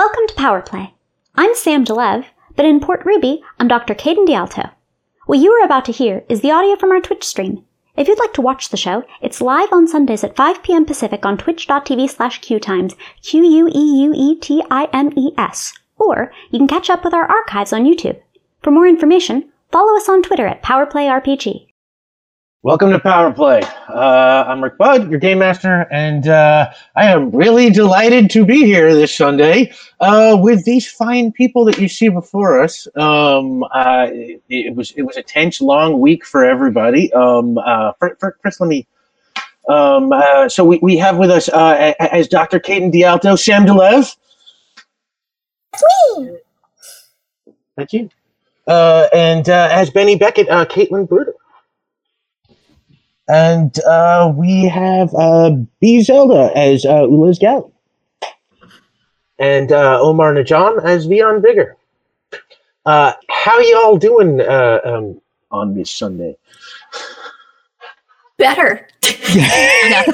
Welcome to Power Play. I'm Sam Delev, but in Port Ruby, I'm Dr. Caden Dialto. What you are about to hear is the audio from our Twitch stream. If you'd like to watch the show, it's live on Sundays at 5 p.m. Pacific on twitch.tv slash queuetimes, Q-U-E-U-E-T-I-M-E-S. Or you can catch up with our archives on YouTube. For more information, follow us on Twitter at PowerPlayRPG. Welcome to Power Play. Uh, I'm Rick Budd, your game master, and uh, I am really delighted to be here this Sunday uh, with these fine people that you see before us. Um, uh, it, it was it was a tense, long week for everybody. Um, uh, for, for, first, let me. Um, uh, so we, we have with us as Dr. Caden Dialto, Sam Delev. Thank you. and as Benny Beckett, Caitlin Bruder. And uh, we have uh, B Zelda as uh, Ula's Gal. And uh, Omar Najan as Vion Vigor. Uh, how y'all doing uh, um, on this Sunday? Better. Am I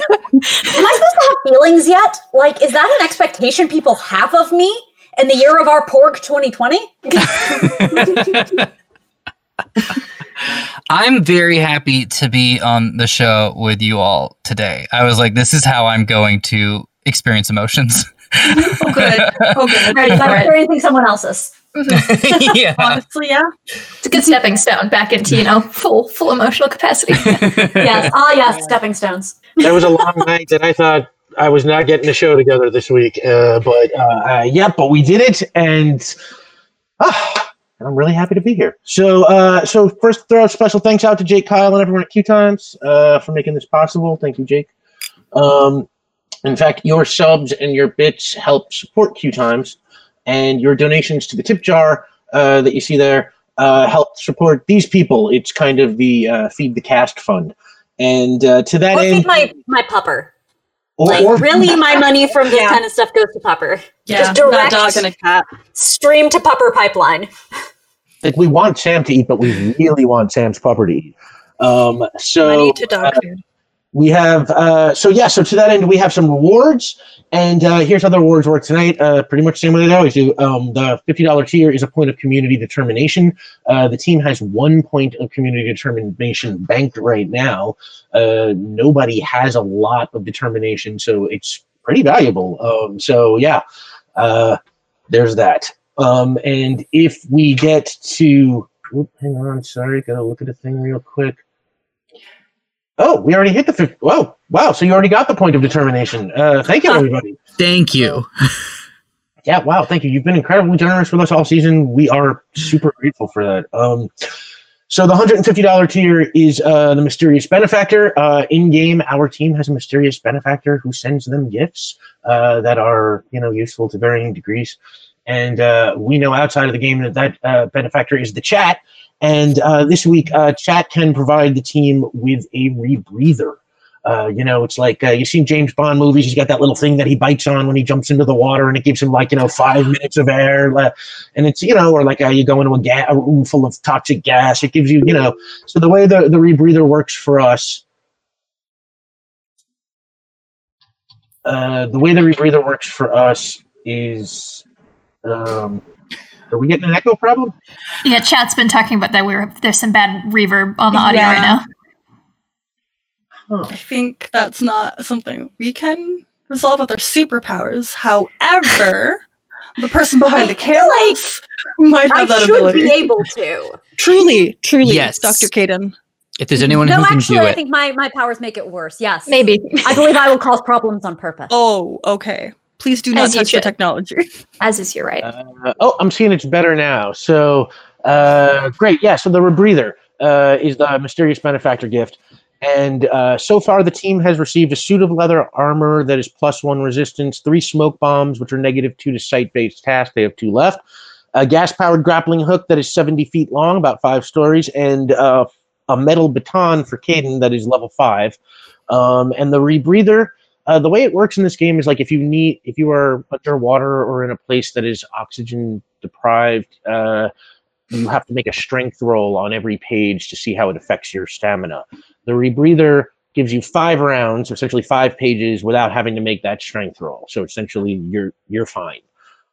supposed to have feelings yet? Like, is that an expectation people have of me in the year of our porg 2020? I'm very happy to be on the show with you all today. I was like, this is how I'm going to experience emotions. oh, good. Oh, good. Right, I'm experiencing someone else's. yeah. Honestly, yeah. It's a good stepping stone back into, you know, full full emotional capacity. yes. Ah, yes. Stepping stones. That was a long night, and I thought I was not getting the show together this week. Uh, but uh, uh, yeah, but we did it, and. Uh, and I'm really happy to be here. So, uh, so first, throw a special thanks out to Jake Kyle and everyone at Queue Times uh, for making this possible. Thank you, Jake. Um, in fact, your subs and your bits help support Queue Times, and your donations to the tip jar uh, that you see there uh, help support these people. It's kind of the uh, feed the cast fund, and uh, to that or end, feed my my pupper. Or- like, or- really, my money from this Yeah. kind of stuff goes to pupper. Yeah, Just not a direct dog and a cat. stream to pupper pipeline. like we want Sam to eat, but we really want Sam's pupper to eat. Um, so Money to dog uh, food. We have uh, so yeah so to that end we have some rewards. And uh, here's how the rewards work tonight. Uh, pretty much the same way they always do. Um, the $50 tier is a point of community determination. Uh, the team has one point of community determination banked right now. Uh, nobody has a lot of determination so it's pretty valuable. Um, so yeah uh, there's that. Um, and if we get to oop, hang on sorry gotta look at the thing real quick Oh, we already hit the 50. Whoa, wow. So you already got the point of determination. Uh, thank you, everybody. Thank you. Yeah, wow. Thank you. You've been incredibly generous with us all season. We are super grateful for that. Um, so the $150 tier is uh, the mysterious benefactor. Uh, in game, our team has a mysterious benefactor who sends them gifts uh, that are, you know, useful to varying degrees. And uh, we know outside of the game that that uh, benefactor is the chat. And uh, this week, uh, chat can provide the team with a rebreather. Uh, you know, it's like uh, you've seen James Bond movies. He's got that little thing that he bites on when he jumps into the water, and it gives him like you know five minutes of air. And it's you know, or like uh, you go into a, ga- a room full of toxic gas. It gives you you know. So the way the the rebreather works for us, uh, the way the rebreather works for us is, um, are we getting an echo problem? Yeah, chat's been talking about that. We were there's some bad reverb on the audio Yeah. right now. I think that's not something we can resolve with our superpowers. However, the person behind the cameras might I that should ability. be able to. truly, truly, Yes. Dr. Caden. If there's anyone no, who can actually, do I think my, my powers make it worse. Yes. Maybe. I believe I will cause problems on purpose. Oh, okay. Please do not As you touch the technology. As is your right. Uh, oh, I'm seeing it's better now. So uh, great. Yeah. So the rebreather uh, is the mysterious benefactor gift. And uh, so far, the team has received a suit of leather armor that is plus one resistance, three smoke bombs, which are negative two to site based tasks. They have two left. A gas powered grappling hook that is 70 feet long, about five stories, and uh, a metal baton for Caden that is level five. Um, and the rebreather, uh, the way it works in this game is like if you need, if you are underwater or in a place that is oxygen deprived, uh, you have to make a strength roll on every page to see how it affects your stamina. The rebreather gives you five rounds, essentially five pages, without having to make that strength roll. So essentially, you're you're fine.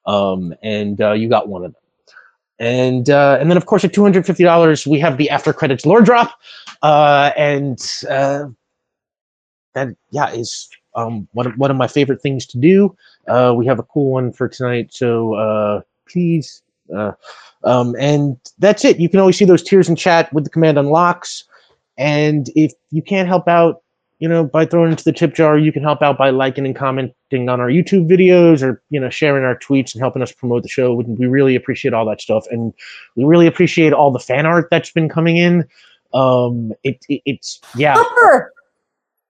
um, and uh, you got one of them. And uh, and then of course at two hundred fifty dollars we have the after credits lore drop, uh, and uh, that yeah is um, one of, one of my favorite things to do. Uh, we have a cool one for tonight, so uh, please. Uh, um, and that's it. You can always see those tiers in chat with the command unlocks. And if you can't help out, you know, by throwing into the tip jar, you can help out by liking and commenting on our YouTube videos or, you know, sharing our tweets and helping us promote the show. We, really appreciate all that stuff. And we really appreciate all the fan art that's been coming in. Um, it, it it's, yeah. Upper.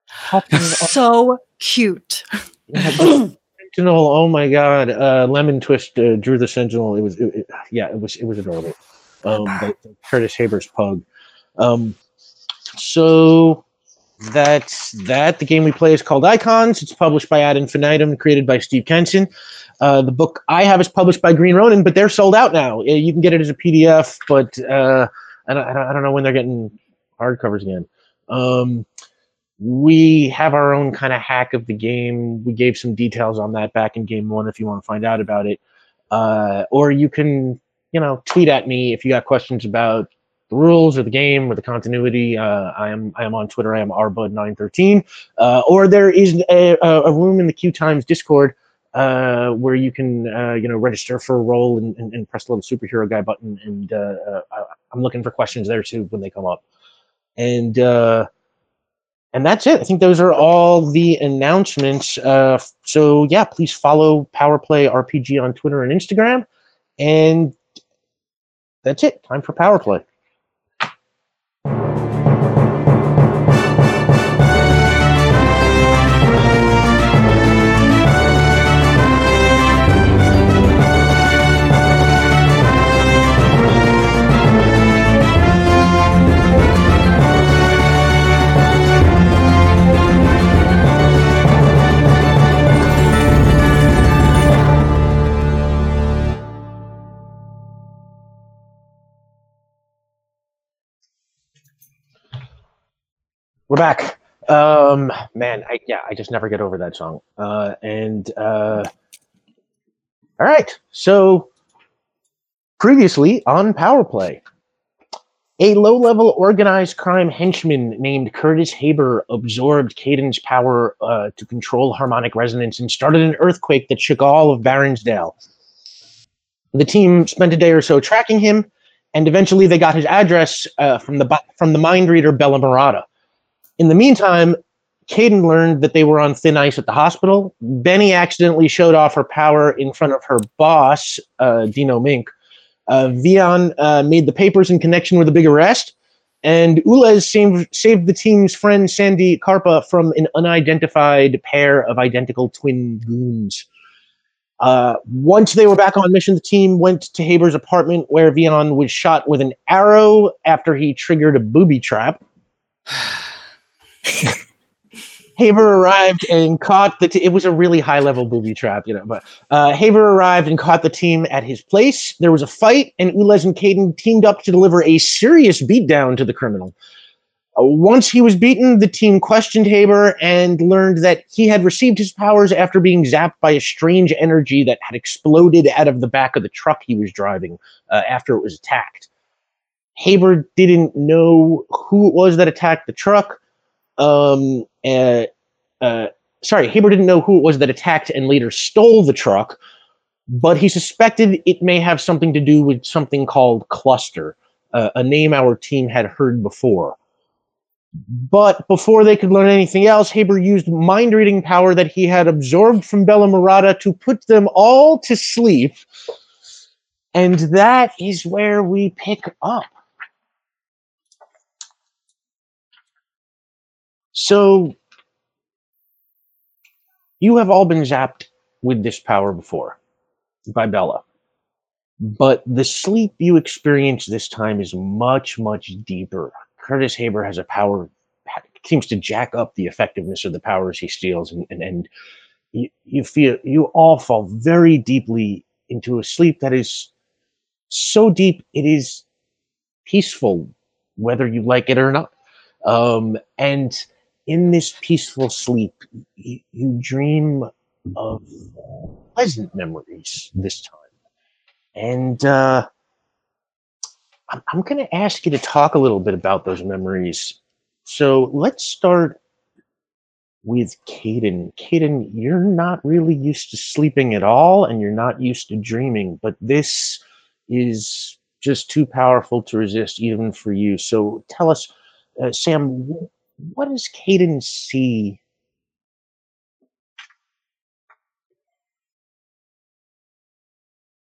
helping So cute. Sentinel, oh my god, uh, Lemon Twist uh, drew the Sentinel. It was, it, it- yeah, it was, it was adorable. Um, the Curtis Haber's pug. Um, so that's that. The game we play is called Icons. It's published by Ad Infinitum, created by Steve Kenson. Uh, the book I have is published by Green Ronin, but they're sold out now. You can get it as a PDF, but uh, I, don't, I don't- I don't know when they're getting hardcovers again. Um, we have our own kind of hack of the game. We gave some details on that back in game one if you want to find out about it. Uh, or you can, you know, tweet at me if you got questions about the rules or the game or the continuity. Uh, I am I am on Twitter. I am rbud913. Uh, or there is a, a room in the Queue Times Discord uh, where you can uh, you know register for a role and, and, and press the little superhero guy button. And uh, I- I'm looking for questions there too when they come up. And and that's it. I think those are all the announcements. Uh, so yeah, please follow Powerplay RPG on Twitter and Instagram. And that's it. Time for Powerplay. We're back. Um, man, I, yeah, I just never get over that song. Uh, and uh, all right, so previously on Power Play, a low-level organized crime henchman named Curtis Haber absorbed Caden's power uh, to control harmonic resonance and started an earthquake that shook all of Baronsdale. The team spent a day or so tracking him, and eventually they got his address uh, from the from the mind reader Bella Murata. In the meantime, Caden learned that they were on thin ice at the hospital. Benny accidentally showed off her power in front of her boss, uh, Dino Mink. Uh, Vion uh, made the papers in connection with a big arrest, and Ulez saved, saved the team's friend Sandy Karpa from an unidentified pair of identical twin goons. Uh, once they were back on mission, the team went to Haber's apartment where Vion was shot with an arrow after he triggered a booby trap. Haber arrived and caught the. T- it was a really high level booby trap, you know. But uh, Haber arrived and caught the team at his place. There was a fight, and Ulez and Caden teamed up to deliver a serious beatdown to the criminal. Uh, once he was beaten, the team questioned Haber and learned that he had received his powers after being zapped by a strange energy that had exploded out of the back of the truck he was driving uh, after it was attacked. Haber didn't know who it was that attacked the truck. Um, uh, uh, sorry, Haber didn't know who it was that attacked and later stole the truck, but he suspected it may have something to do with something called Cluster, uh, a name our team had heard before. But before they could learn anything else, Haber used mind reading power that he had absorbed from Bella Murata to put them all to sleep. And that is where we pick up. So, you have all been zapped with this power before by Bella. But the sleep you experience this time is much, much deeper. Curtis Haber has a power, seems to jack up the effectiveness of the powers he steals, and, and, and you, you feel, you all fall very deeply into a sleep that is so deep it is peaceful, whether you like it or not. Um, and in this peaceful sleep, you, you dream of pleasant memories this time. And uh, I'm, I'm going to ask you to talk a little bit about those memories. So let's start with Caden. Caden, you're not really used to sleeping at all, and you're not used to dreaming, but this is just too powerful to resist, even for you. So tell us, uh, Sam, what does Caden see?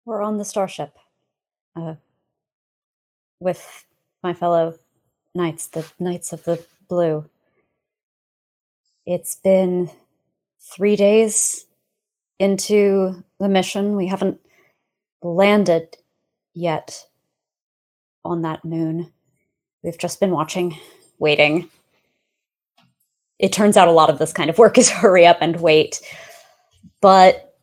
We're on the starship uh, with my fellow knights, the Knights of the Blue. It's been three days into the mission. We haven't landed yet on that moon. We've just been watching, waiting. It turns out a lot of this kind of work is hurry up and wait. But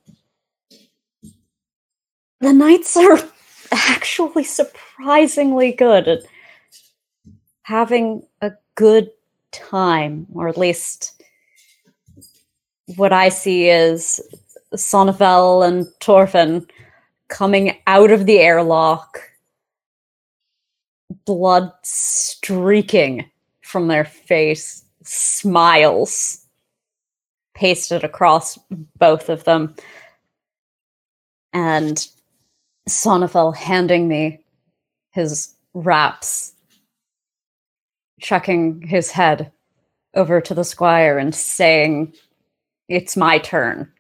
the knights are actually surprisingly good at having a good time, or at least what I see is Sonnevel and Torfin coming out of the airlock, blood streaking from their face, smiles pasted across both of them, and Sonnevel handing me his wraps, chucking his head over to the squire and saying, It's my turn.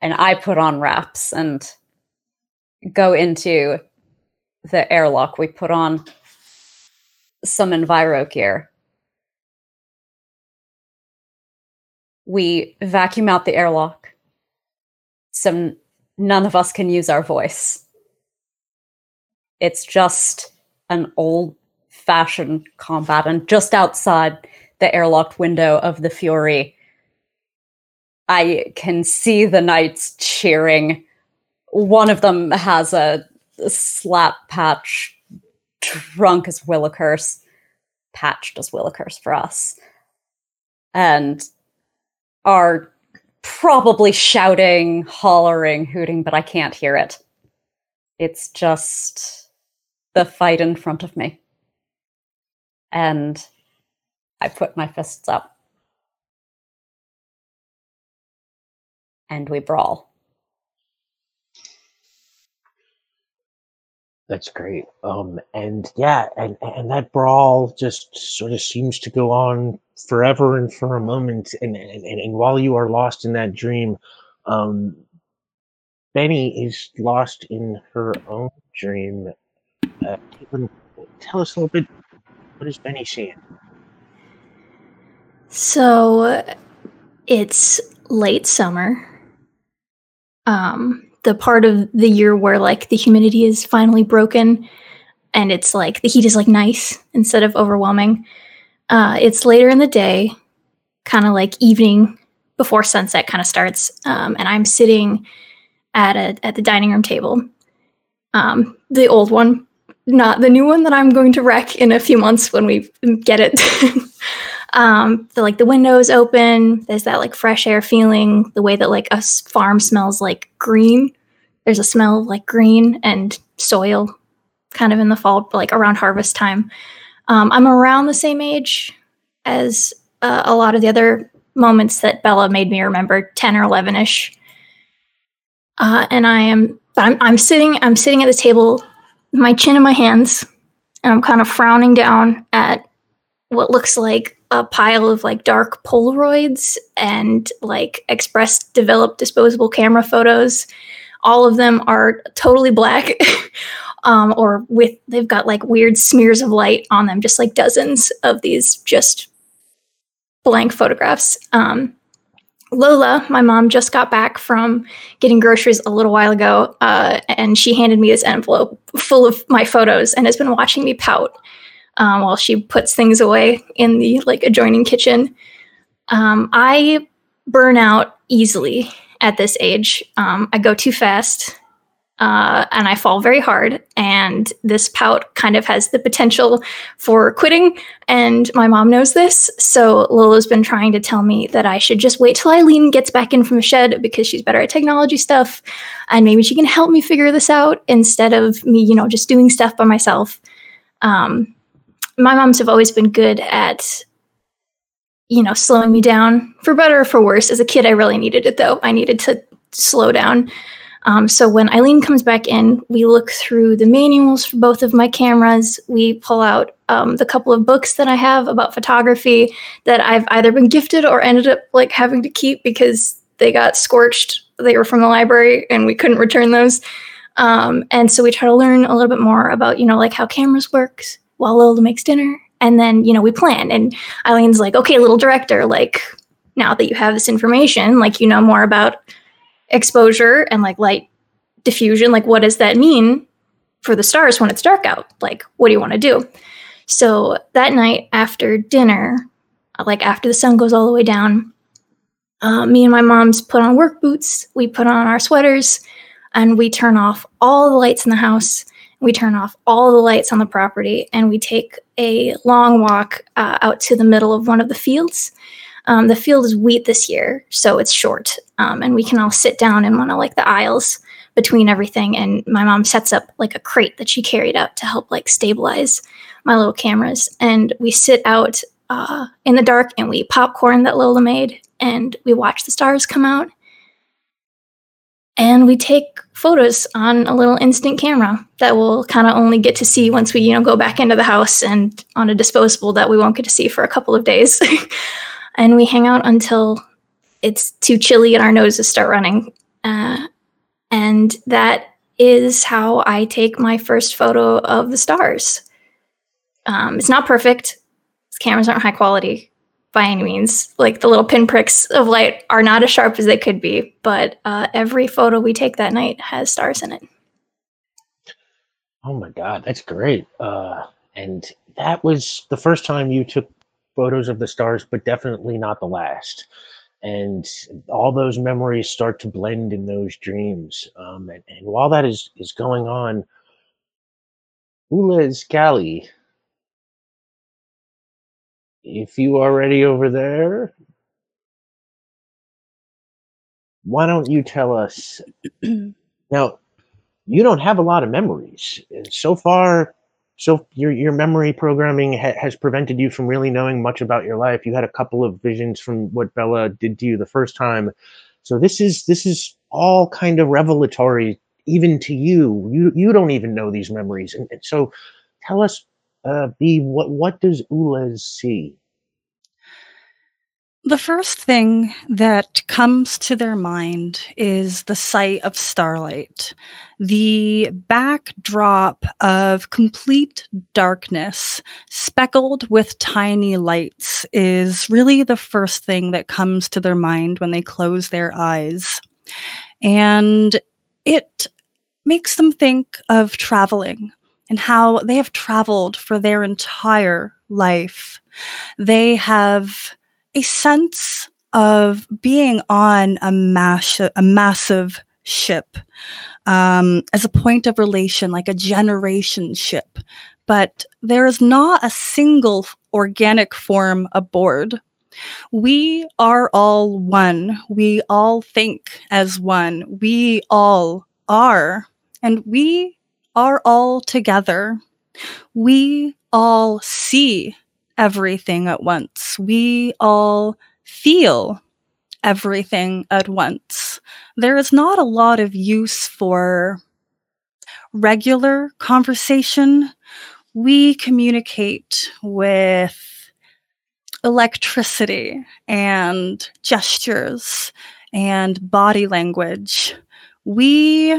And I put on wraps and go into the airlock. We put on some enviro gear. We vacuum out the airlock so none of us can use our voice. It's just an old fashioned combat. And just outside the airlocked window of the Fury, I can see the knights cheering. One of them has a, slap patch, drunk as Willikers, patched as Willikers for us, and are probably shouting, hollering, hooting, but I can't hear it. It's just the fight in front of me. And I put my fists up. And we brawl. That's great. Um, and yeah, and and that brawl just sort of seems to go on forever and for a moment. And and, and, while you are lost in that dream, um, Benny is lost in her own dream. Uh, tell us a little bit. What is Benny seeing? So it's late summer. Um, the part of the year where like the humidity is finally broken and it's like the heat is like nice instead of overwhelming. Uh, it's later in the day, kind of like evening before sunset kind of starts, um, and I'm sitting at a at the dining room table, um, the old one, not the new one that I'm going to wreck in a few months when we get it. um, the like the windows open. There's that like fresh air feeling. The way that like a farm smells like green. There's a smell of like green and soil, kind of in the fall, like around harvest time. Um, I'm around the same age as uh, a lot of the other moments that Bella made me remember, ten or eleven ish. Uh, and I am, I'm, I'm sitting, I'm sitting at the table, my chin in my hands, and I'm kind of frowning down at what looks like a pile of like dark Polaroids and like express developed disposable camera photos. All of them are totally black. um, or with they've got like weird smears of light on them, just like dozens of these just blank photographs. Um, Lola, my mom, just got back from getting groceries a little while ago, uh, and she handed me this envelope full of my photos and has been watching me pout um, while she puts things away in the like adjoining kitchen. Um, I burn out easily at this age. Um, I go too fast. uh, and I fall very hard. And this pout kind of has the potential for quitting. And my mom knows this. So Lola's been trying to tell me that I should just wait till Eileen gets back in from the shed because she's better at technology stuff. And maybe she can help me figure this out instead of me, you know, just doing stuff by myself. Um, my moms have always been good at you know slowing me down for better or for worse as a kid i really needed it though i needed to slow down um, so when Eileen comes back in, we look through the manuals for both of my cameras. We pull out um, the couple of books that I have about photography that I've either been gifted or ended up like having to keep because they got scorched. They were from the library and we couldn't return those. Um, and so we try to learn a little bit more about you know like how cameras works while Lola makes dinner, and then you know we plan. And Eileen's like, okay, little director, like now that you have this information, like you know more about exposure and like light diffusion like what does that mean for the stars when it's dark out like what do you want to do so that night after dinner like after the sun goes all the way down uh, me and my mom's put on work boots we put on our sweaters and we turn off all the lights in the house we turn off all the lights on the property and we take a long walk uh, out to the middle of one of the fields um, the field is wheat this year, so it's short, um, and we can all sit down in one of like the aisles between everything. And my mom sets up like a crate that she carried out to help like stabilize my little cameras, and we sit out uh, in the dark and we popcorn that Lola made, and we watch the stars come out, and we take photos on a little instant camera that we'll kind of only get to see once we you know go back into the house and on a disposable that we won't get to see for a couple of days and we hang out until it's too chilly and our noses start running. Uh, and that is how I take my first photo of the stars. Um, it's not perfect. Cameras aren't high quality by any means. Like the little pinpricks of light are not as sharp as they could be, but uh, every photo we take that night has stars in it. Oh my god, that's great. Uh, and that was the first time you took photos of the stars, but definitely not the last. And all those memories start to blend in those dreams. Um, and, and while that is, is going on, Ula Scally, if you are ready over there, why don't you tell us? now, you don't have a lot of memories. So far, so your your memory programming ha- has prevented you from really knowing much about your life. You had a couple of visions from what Bella did to you the first time. So this is this is all kind of revelatory even to you. You you don't even know these memories. And, and so tell us uh B what what does Ulez see? The first thing that comes to their mind is the sight of starlight, the backdrop of complete darkness, speckled with tiny lights, is really the first thing that comes to their mind when they close their eyes. And it makes them think of traveling and how they have traveled for their entire life. They have a sense of being on a, mass- a massive ship um, as a point of relation, like a generation ship. But there is not a single organic form aboard. We are all one. We all think as one. We all are. And we are all together. We all see everything at once. We all feel everything at once. There is not a lot of use for regular conversation. We communicate with electricity and gestures and body language. We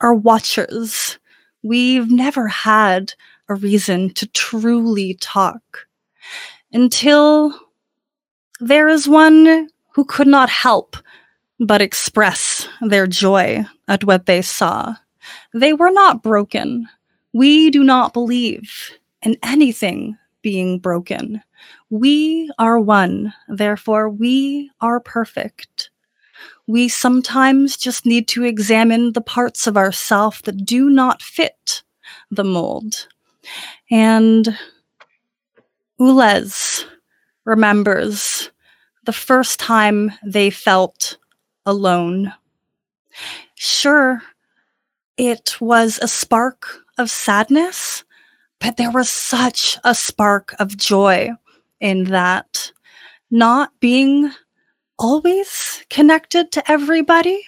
are watchers. We've never had a reason to truly talk until there is one who could not help but express their joy at what they saw. They were not broken. We do not believe in anything being broken. We are one, therefore, we are perfect. We sometimes just need to examine the parts of ourself that do not fit the mold. And Ulez remembers the first time they felt alone. Sure, it was a spark of sadness, but there was such a spark of joy in that. Not being always connected to everybody,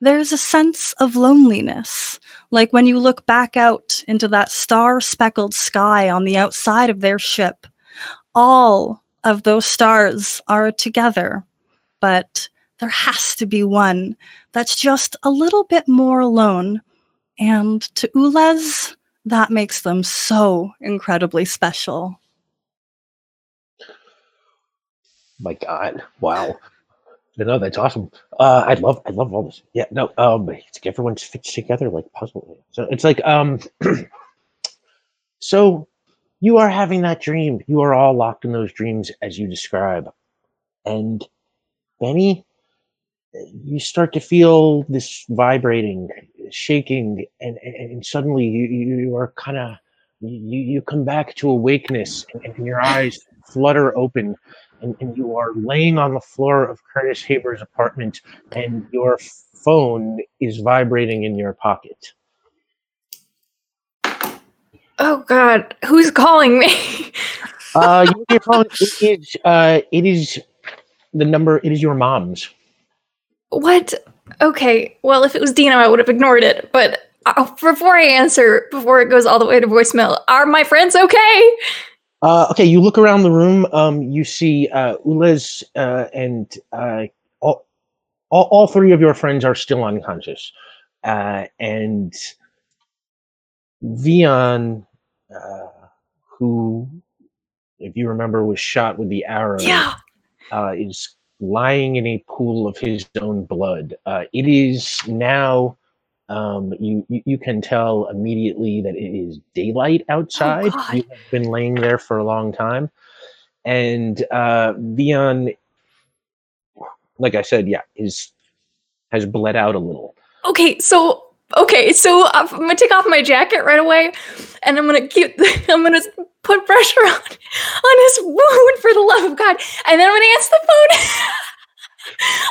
there's a sense of loneliness. Like when you look back out into that star speckled sky on the outside of their ship, all of those stars are together, but there has to be one that's just a little bit more alone. And to Ulez, that makes them so incredibly special. My God! Wow. No, that's awesome. Uh, I love, I love all this. Yeah, no, um, it's like everyone fits together like puzzle. So it's like, um, so you are having that dream. You are all locked in those dreams as you describe, and Benny, you start to feel this vibrating, shaking, and and, and suddenly you you are kind of you you come back to awakeness, and, and your eyes flutter open and, and you are laying on the floor of Curtis Haber's apartment, and your phone is vibrating in your pocket. Oh God, who's calling me? uh, your phone it is uh, it is the number. It is your mom's. what? Okay, well, if it was Dino, I would have ignored it. But uh, before I answer, before it goes all the way to voicemail, are my friends okay? Uh, okay, you look around the room. Um, you see uh, Ulez uh, and uh, all, all, all three of your friends are still unconscious, uh, and Vion, uh, who, if you remember, was shot with the arrow, Yeah. uh, is lying in a pool of his own blood. Uh, it is now. Um, you, you you can tell immediately that it is daylight outside. God. you have been laying there for a long time, and uh, Vion, like I said, yeah, is has bled out a little. Okay, so okay, so I'm gonna take off my jacket right away, and I'm gonna keep. I'm gonna put pressure on on his wound for the love of God, and then I'm gonna answer the phone.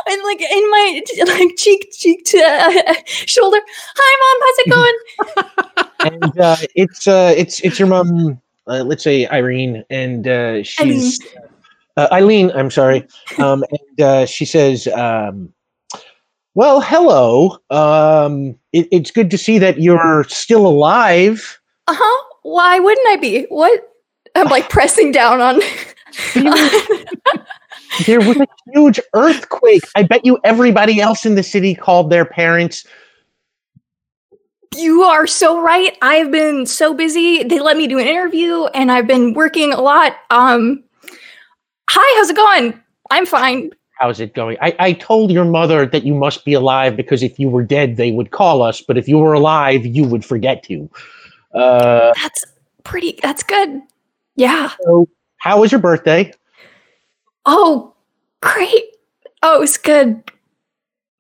And like in my like cheek cheek to uh, shoulder. Hi, mom. How's it going? and uh, it's uh, it's it's your mom. Uh, let's say Irene, and uh, she's uh, Eileen. I'm sorry, um, and uh, she says, um, "Well, hello. Um, it, it's good to see that you're still alive." Uh huh. Why wouldn't I be? What? I'm like pressing down on. There was a huge earthquake. I bet you everybody else in the city called their parents. You are so right. I've been so busy. They let me do an interview and I've been working a lot. Um Hi, how's it going? I'm fine. How's it going? I, I told your mother that you must be alive because if you were dead, they would call us. But if you were alive, you would forget to. Uh, That's pretty that's good. Yeah. so, how was your birthday? Oh, great. Oh, it's good.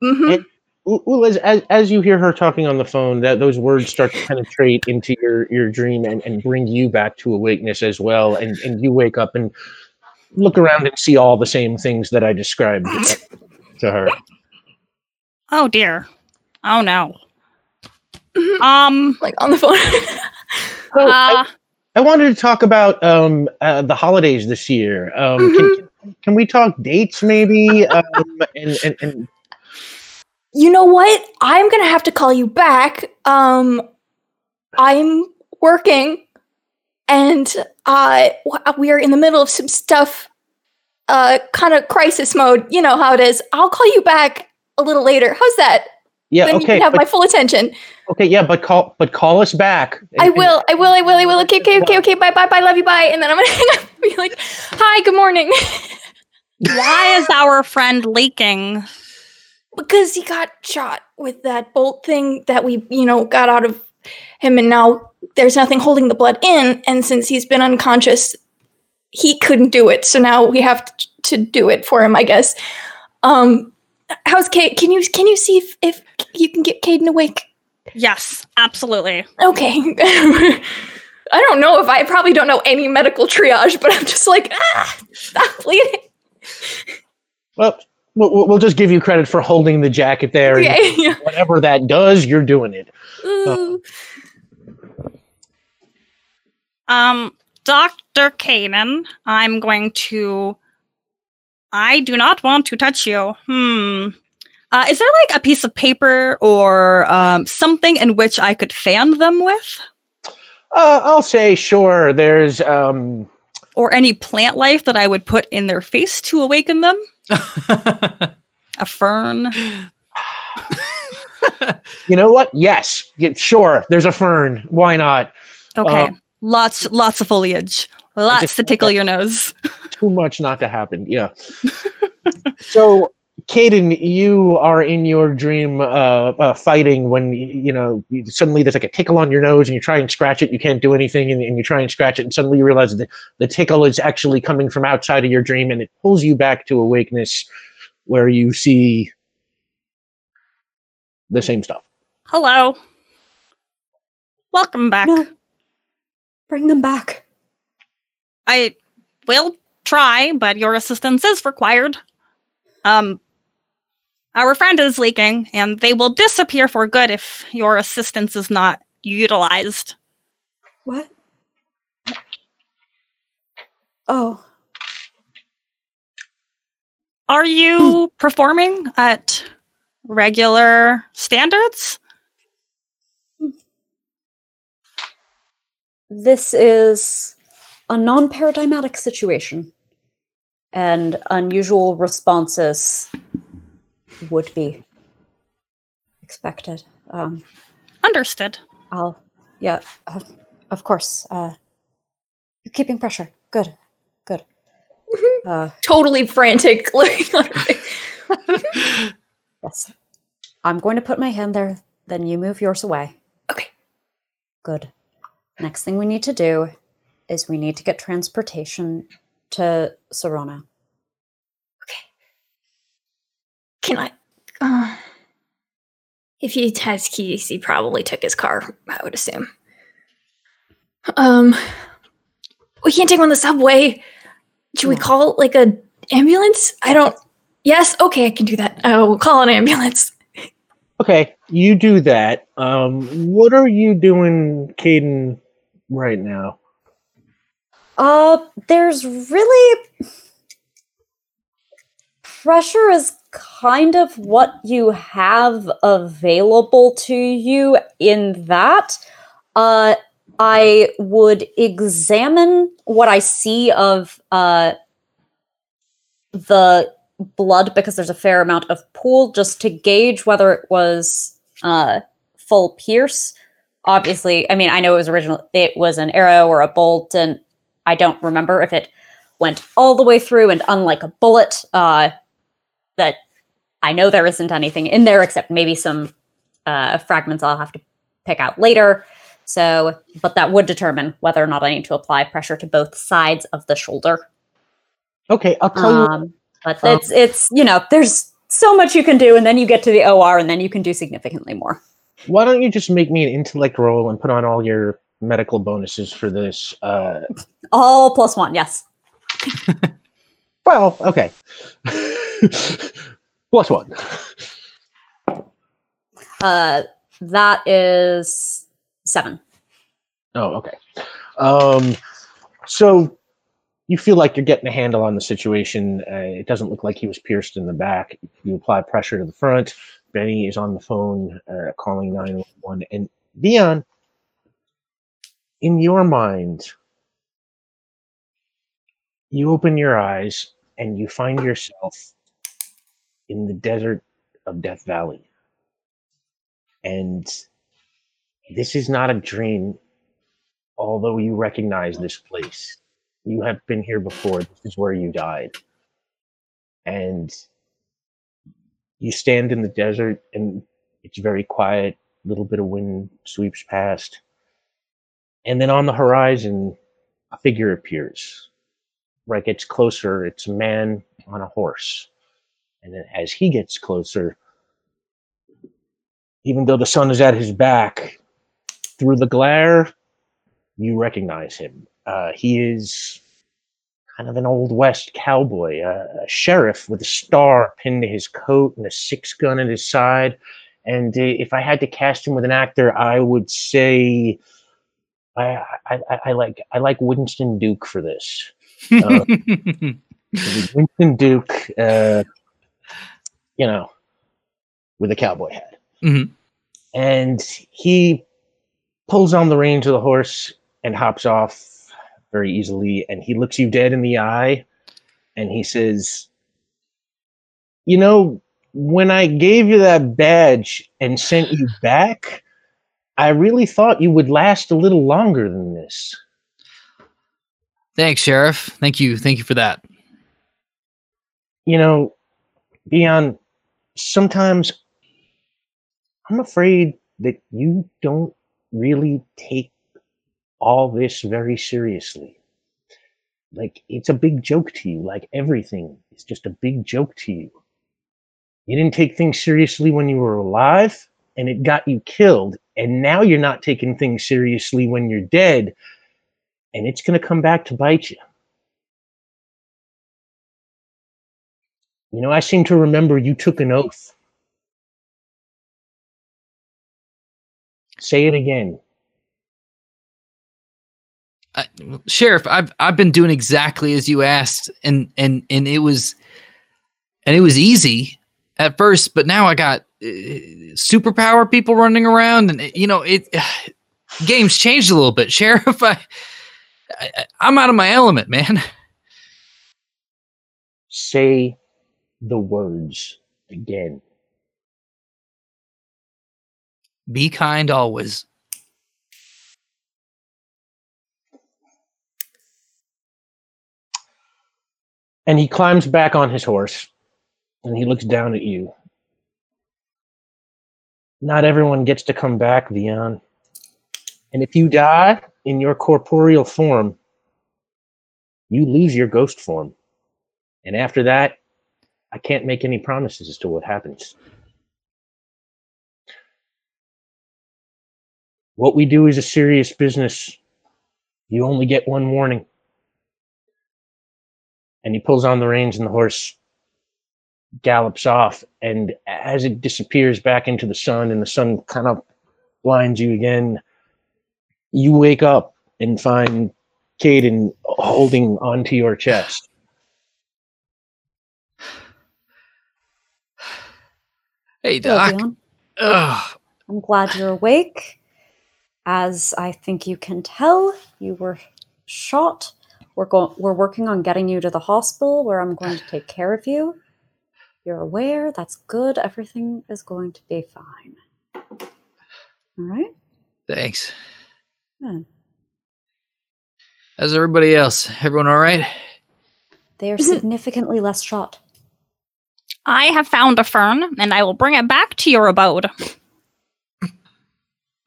hmm And- U- Ula, as, as as you hear her talking on the phone, that those words start to penetrate into your your dream and, and bring you back to awakeness as well. And and you wake up and look around and see all the same things that I described to her. Oh dear. Oh no. Mhm. Um Like on the phone. So, I, uh, I wanted to talk about um, uh, the holidays this year. Um, can, can we talk dates maybe? Um, and, and, and you know what? I'm gonna have to call you back. Um, I'm working, and uh, we are in the middle of some stuff. Uh, kind of crisis mode. You know how it is. I'll call you back a little later. How's that? Yeah, then you okay, can have but, my full attention. okay, yeah, but call but call us back. I will. I will. I will. I will. Okay. Okay. Okay. Okay. Bye. Bye. Bye. Love you. Bye. And then I'm gonna hang up and be like, "Hi. Good morning." why is our friend leaking? because he got shot with that bolt thing that we, you know, got out of him, and now there's nothing holding the blood in. And since he's been unconscious, he couldn't do it. So now we have to, to do it for him, I guess. Um, how's Kate? Can you can you see if, if you can get Caden awake? Yes, absolutely. Okay. I don't know if I probably don't know any medical triage, but I'm just like, ah, stop bleeding. Well, we'll, we'll just give you credit for holding the jacket there. Okay. yeah. Whatever that does, you're doing it. Ooh. Um, Dr. Kanan, I'm going to. I do not want to touch you. Hmm. Uh, is there like a piece of paper or um, something in which I could fan them with? Uh, I'll say sure. There's um, Or any plant life that I would put in their face to awaken them? A fern? you know what? Yes, yeah, sure. There's a fern. Why not? Okay. Um, lots, lots of foliage. Lots to tickle your nose. Too much not to happen. Yeah. so, Caden, you are in your dream uh, uh, fighting when you know you, suddenly there's like a tickle on your nose and you try and scratch it, you can't do anything, and, and you try and scratch it, and suddenly you realize that the tickle is actually coming from outside of your dream, and it pulls you back to awakeness, where you see the same stuff. Hello. Welcome back. No. Bring them back. I will try, but your assistance is required. Um, our friend is leaking, and they will disappear for good if your assistance is not utilized. What? Oh, Are you performing at regular standards? this is a non paradigmatic situation, and unusual responses would be expected. Um, Understood. I'll, yeah, uh, of course. Uh, you're keeping pressure. Good, good. Uh, Totally frantic. looking on her face. yes. I'm going to put my hand there, then you move yours away. okay. Good. Next thing we need to do is we need to get transportation to Sorona. Okay. Can I? Uh, if he has keys, he probably took his car. I would assume. Um, we can't take him on the subway. Should we call like a ambulance? I don't. Yes. Okay, I can do that. I will call an ambulance. Okay, you do that. Um, what are you doing, Caden, right now? Uh, there's really pressure is kind of what you have available to you in that. Uh, I would examine what I see of uh the blood because there's a fair amount of pool just to gauge whether it was uh full pierce. Obviously, I mean, I know it was original it was an arrow or a bolt and I don't remember if it went all the way through and unlike a bullet, uh, that I know there isn't anything in there except maybe some uh, fragments I'll have to pick out later. So, but that would determine whether or not I need to apply pressure to both sides of the shoulder. Okay, I'll tell you. Um, but Um, it's it's you know there's so much you can do, and then you get to the OR, and then you can do significantly more. Why don't you just make me an intellect roll and put on all your medical bonuses for this? Uh, All plus one, yes. well, okay. Plus one. Uh, that is seven. Oh, okay. Um, so you feel like you're getting a handle on the situation. Uh, it doesn't look like he was pierced in the back. You apply pressure to the front. Benny is on the phone uh, calling 911. And Dion, in your mind, you open your eyes and you find yourself in the desert of Death Valley. And this is not a dream although you recognize this place, you have been here before. This is where you died. And you stand in the desert and it's very quiet. A little bit of wind sweeps past. And then on the horizon, a figure appears. Right, gets closer. It's a man on a horse. And then as he gets closer, even though the sun is at his back, through the glare, you recognize him. Uh, he is kind of an old west cowboy, uh, a sheriff with a star pinned to his coat and a six gun at his side. And uh, if I had to cast him with an actor, I would say I, I, I, like I like Winston Duke for this. Uh, Winston Duke, uh, you know, with a cowboy hat. Mhm. And he pulls on the reins of the horse and hops off very easily. And he looks you dead in the eye and he says, You know, when I gave you that badge and sent you back, I really thought you would last a little longer than this. Thanks, Sheriff. Thank you. Thank you for that. you know, Vion, sometimes I'm afraid that you don't really take all this very seriously. Like, it's a big joke to you, like everything is just a big joke to you. You didn't take things seriously when you were alive, and it got you killed, and now you're not taking things seriously when you're dead, and it's going to come back to bite you. You know, I seem to remember you took an oath. Say it again. Uh, Sheriff, I've I've been doing exactly as you asked, and and and it was, and it was easy at first, but now I got superpower people running around, and you know it. game's changed a little bit, Sheriff. I, I I'm out of my element, man. Say the words again. Be kind always. And he climbs back on his horse and he looks down at you. Not everyone gets to come back, Vion. And if you die in your corporeal form, you lose your ghost form. And after that, I can't make any promises as to what happens. What we do is a serious business. You only get one warning. And he pulls on the reins, and the horse gallops off. And as it disappears back into the sun, and the sun kind of blinds you again, you wake up and find Caden holding onto your chest. Hey, Doc. Ugh. I'm glad you're awake. As I think you can tell, you were shot. We're going. We're working on getting you to the hospital, where I'm going to take care of you. You're aware. That's good. Everything is going to be fine. All right. Thanks. Good. How's everybody else? Everyone all right? They are mm-hmm. significantly less shot. I have found a fern, and I will bring it back to your abode.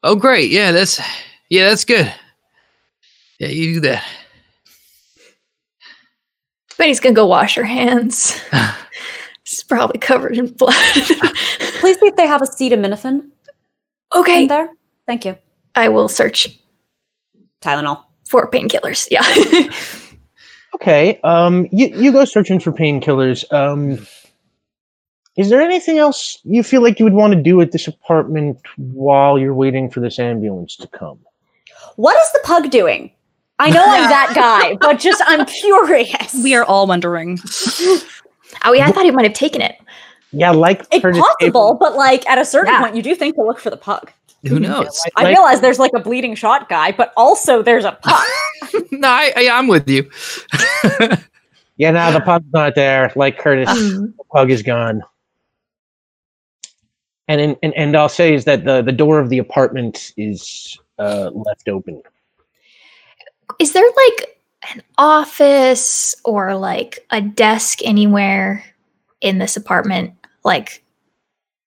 Oh, great. Yeah, that's yeah, that's good. Yeah, you do that. Benny's gonna go wash her hands. it's probably covered in blood. Please see if they have acetaminophen in okay, there. Thank you. I will search Tylenol. for painkillers. Yeah. Okay. Um, you you go searching for painkillers. Um, is there anything else you feel like you would want to do at this apartment while you're waiting for this ambulance to come? What is the pug doing? I know I'm that guy, but just I'm curious. We are all wondering. Oh yeah, I thought he might have taken it. Yeah, like It's Curtis possible, but like at a certain Yeah. point, you do think to look for the pug. Who knows? Like- I like- realize there's like a bleeding shot guy, but also there's a pug. no, I, I, I'm with you. Yeah, now the pug's not there. Like Curtis, the pug is gone. And, in, and and I'll say is that the the door of the apartment is uh, left open. Is there like an office or like a desk anywhere in this apartment? Like,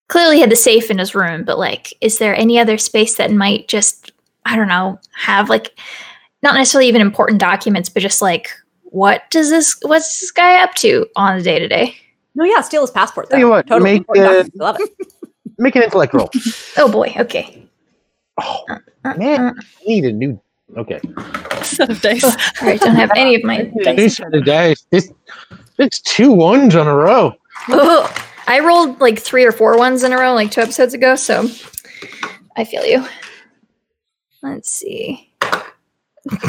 clearly had the safe in his room, but like, is there any other space that might just, I don't know, have like, not necessarily even important documents, but just like, what does this, what's this guy up to on a day to day? No, yeah, steal his passport. Tell Though. you what, totally make, uh. Love it. Make an intellect roll. Oh boy. Okay. Oh, man, I need a new. Okay. Set of dice. All right. Don't have any of my New dice. set of dice. This, it's two ones on a row. Oh, I rolled like three or four ones in a row, like two episodes ago. So I feel you. Let's see.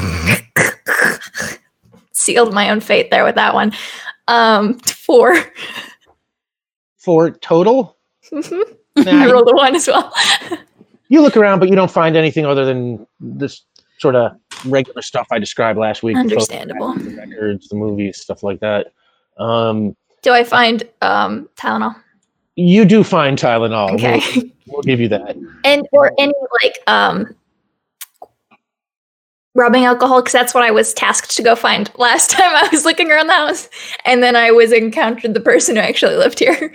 Sealed my own fate there with that one. Um, four. Four total, I rolled a one as well. you look around, but you don't find anything other than this sort of regular stuff I described last week. Understandable. The records, the movies, stuff like that. Um, Do I find um Tylenol? you do find Tylenol. Okay. We'll, we'll give you that. and or any like um rubbing alcohol because that's what I was tasked to go find last time I was looking around the house, and then I was encountered the person who actually lived here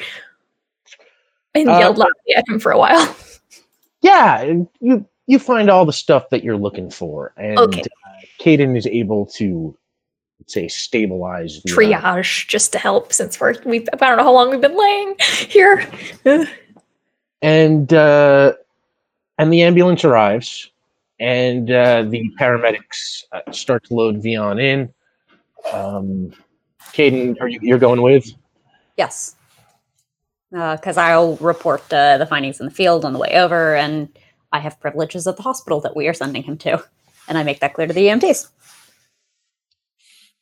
and Uh, yelled loudly at him for a while. Yeah, you you find all the stuff that you're looking for, and Okay. uh, Caden is able to let's say stabilize the, uh, Triage just to help since we're we I don't know how long we've been laying here. and uh, and the ambulance arrives, and uh, the paramedics uh, start to load Vion in. Um, Caden, are you you're going with? Yes. Uh because I'll report uh, the findings in the field on the way over, and I have privileges at the hospital that we are sending him to. And I make that clear to the EMTs.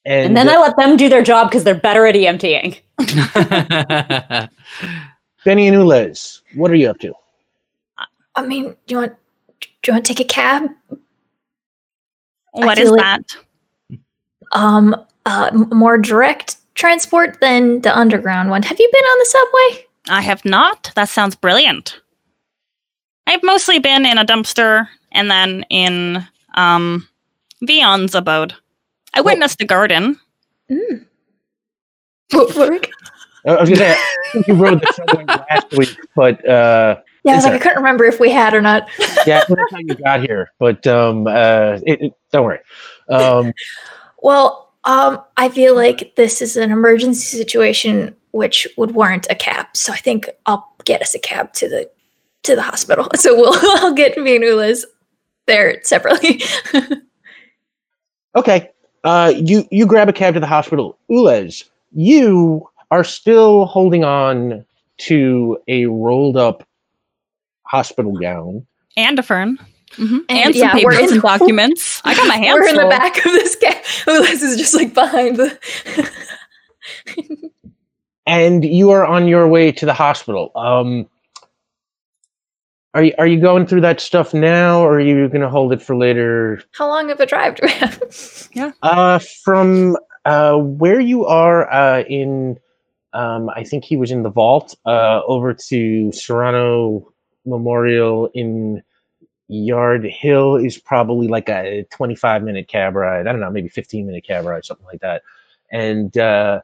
And, And, then uh, I let them do their job because they're better at EMTing. Benny and Ulez, what are you up to? I mean, do you want do you want to take a cab? What is like- that? Um, uh, more direct transport than the underground one. Have you been on the subway? I have not. That sounds brilliant. I've mostly been in a dumpster and then in um Vion's abode. I Well- witnessed a garden. Mm. What work? I was gonna say I think you rode the subway last week, but uh, Yeah, I was Is like, I couldn't remember if we had or not. yeah, that's how you got here. But um, uh, it, it, don't worry. Um, Well, um, I feel like this is an emergency situation which would warrant a cab. So I think I'll get us a cab to the to the hospital. So we'll I'll get me and Ula's there separately. Okay. Uh, you you grab a cab to the hospital. Ulez, you are still holding on to a rolled up hospital gown. And a fern. hmm And And, some yeah, we're papers in- and documents. I got my hands We're in the back of this cab. Ula's is just like behind the. and you are on your way to the hospital. Um, are you are you going through that stuff now, or are you going to hold it for later? How long of a drive do we have? yeah. Uh, from uh, where you are uh, in, um, I think he was in the vault. Uh, over to Serrano Memorial in Yard Hill is probably like a twenty-five minute cab ride. I don't know, maybe fifteen minute cab ride, something like that. And uh,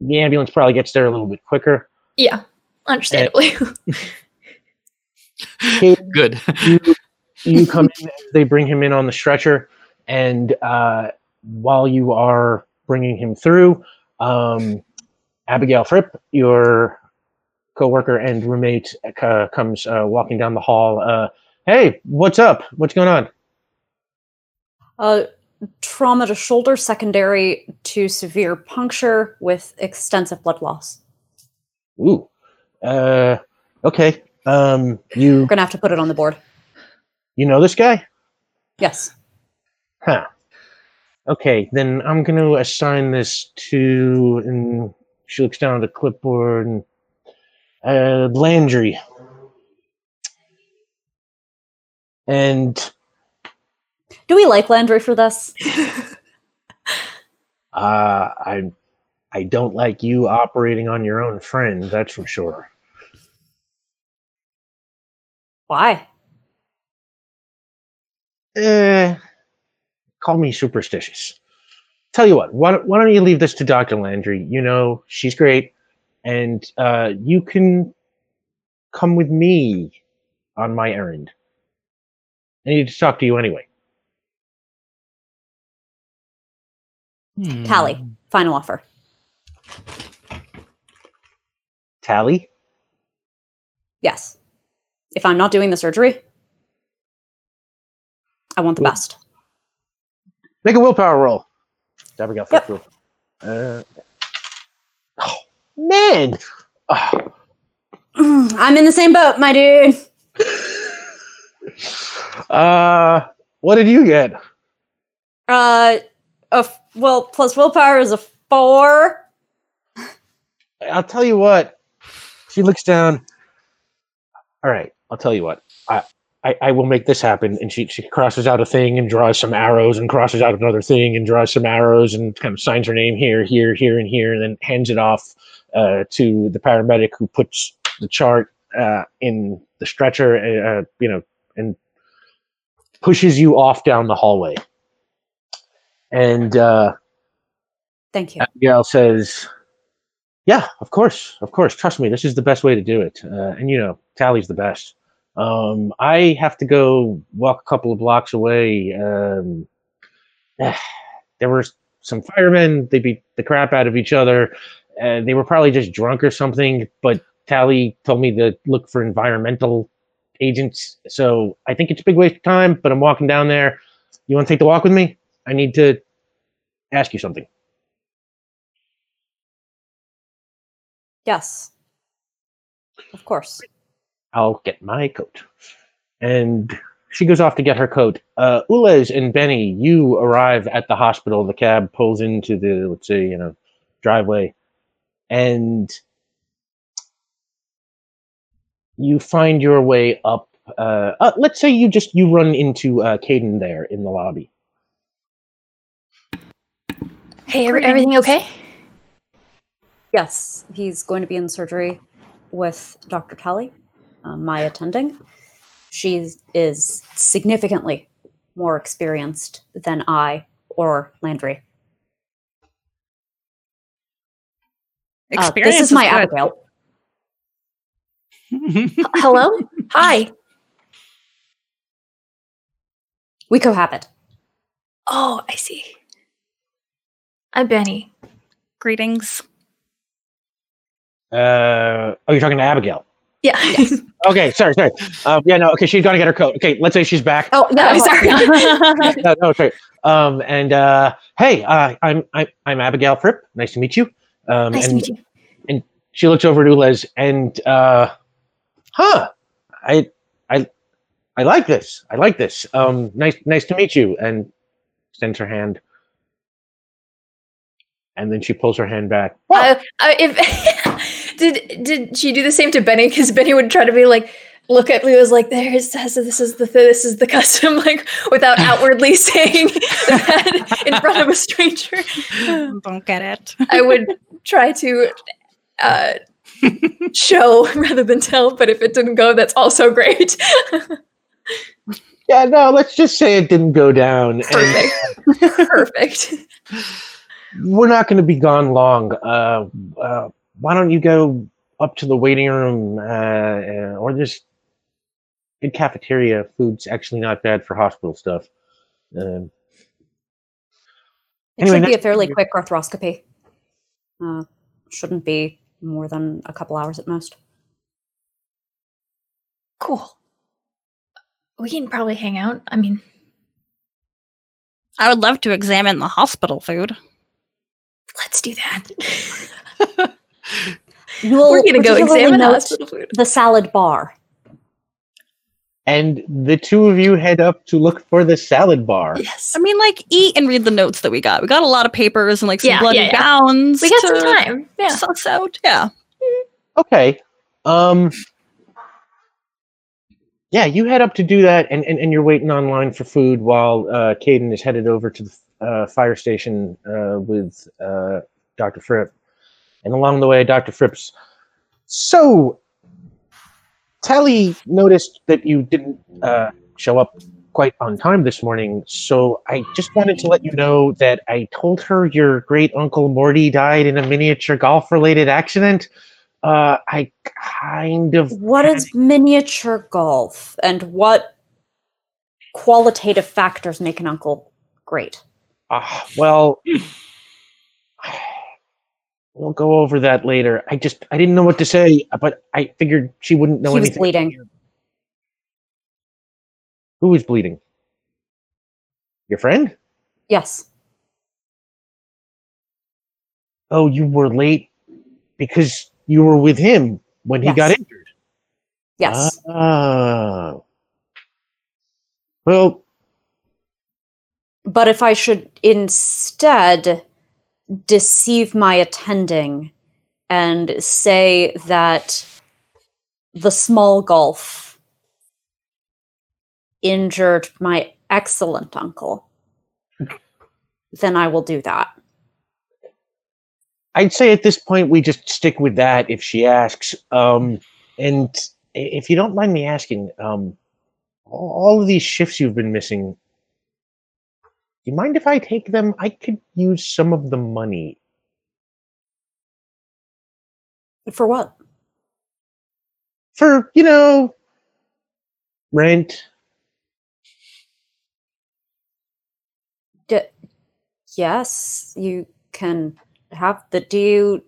the ambulance probably gets there a little bit quicker. yeah, understandably. Caden, Good. you, you come in, they bring him in on the stretcher, and uh, while you are bringing him through, um, Abigail Fripp, your coworker and roommate, uh, comes uh, walking down the hall. Uh, hey, what's up? What's going on? Uh, trauma to shoulder secondary to severe puncture with extensive blood loss. Ooh, uh, okay. Um, you We're going to have to put it on the board. you know this guy? Yes. Huh. Okay, then I'm going to assign this to, and she looks down at the clipboard, and uh, Landry. And Do we like Landry for this? uh, I, I don't like you operating on your own friend. That's for sure. Why? Eh, call me superstitious. Tell you what, why don't, why don't you leave this to Dr. Landry? You know, she's great, and uh, you can come with me on my errand. I need to talk to you anyway. Hmm. Tally. Final offer. Tally? Yes. If I'm not doing the surgery, I want the best. Make a willpower roll. Abigail, Yep. first. Uh, oh, man. Oh, I'm in the same boat, my dude. uh, what did you get? Uh, a f- well, plus willpower is a four. I'll tell you what. She looks down. All right, I'll tell you what. I, I, I will make this happen. And she, she crosses out a thing and draws some arrows and crosses out another thing and draws some arrows and kind of signs her name here, here, here, and here, and then hands it off uh, to the paramedic who puts the chart uh, in the stretcher, uh, you know, and pushes you off down the hallway. And uh, Thank you. Abigail says, "Yeah, of course, of course. Trust me, this is the best way to do it. Uh, and you know, Tally's the best. Um, I have to go walk a couple of blocks away. Um, there were some firemen. They beat the crap out of each other. Uh, they were probably just drunk or something. But Tally told me to look for environmental agents. So I think it's a big waste of time. But I'm walking down there. You want to take the walk with me? I need to ask you something." Yes. Of course. I'll get my coat. And she goes off to get her coat. Uh, Ulez and Benny, you arrive at the hospital. The cab pulls into the, let's say, you know, driveway. And you find your way up. Uh, uh, let's say you just you run into uh, Caden there in the lobby. Hey, everything okay? Yes, he's going to be in surgery with Dr. Tally, uh, my attending. She is significantly more experienced than I or Landry. Uh, Experience this is my good. Abigail. Hello? Hi. We cohabit. Oh, I see. I'm Benny. Greetings. Uh, oh, you're talking to Abigail. Yeah. Okay, sorry, sorry. Um, yeah, no, okay, she's gonna get her coat. Okay, let's say she's back. Oh, no, I'm sorry. no, no, sorry. Um, and uh, hey, uh, I'm I'm I'm Abigail Fripp. Nice to meet you. Um, nice and to meet you. And she looks over at Ulez and uh, huh, I I I like this. I like this. Um, nice nice to meet you. And extends her hand. And then she pulls her hand back. Uh, uh, if did did she do the same to Benny? Because Benny would try to be like, look at me, was like, "There's this is this is the this is the custom," like without outwardly saying that in front of a stranger. Don't get it. I would try to uh, show rather than tell, but if it didn't go, that's also great. Yeah, no, let's just say it didn't go down. And Perfect. Perfect. we're not going to be gone long. Uh, uh, why don't you go up to the waiting room, uh, uh, or just good cafeteria? Food's actually not bad for hospital stuff. Um, It Anyway, should be a fairly quick arthroscopy. Uh, shouldn't be more than a couple hours at most. Cool. We can probably hang out. I mean, I would love to examine the hospital food. let's do that. You'll We're gonna go examine note hospital food. the salad bar. and the two of you head up to look for the salad bar. Yes. I mean, like, eat and read the notes that we got. We got a lot of papers and like some Yeah, bloody yeah, yeah. gowns. We got some time. Yeah. Suss out. Yeah. Okay. Um. Yeah, you head up to do that, and, and, and you're waiting online for food while uh, Caden is headed over to the uh, fire station uh, with uh, Dr. Fripp. And along the way, Dr. Fripp's. So, Tally noticed that you didn't uh, show up quite on time this morning, so I just wanted to let you know that I told her your great uncle Morty died in a miniature golf related accident. Uh, I kind of What is miniature golf, and what qualitative factors make an uncle great? Uh, well, we'll go over that later. I just I didn't know what to say, but I figured she wouldn't know he was bleeding. Who was bleeding? Your friend? Yes. Oh, you were late because you were with him when he got injured. Yes. Ah. Well, But if I should instead deceive my attending and say that the small golf injured my excellent uncle, then I will do that. I'd say at this point we just stick with that if she asks. Um, and if you don't mind me asking, um, all of these shifts you've been missing, do you mind if I take them? I could use some of the money. For what? for you know rent D- yes, you can have the. Do you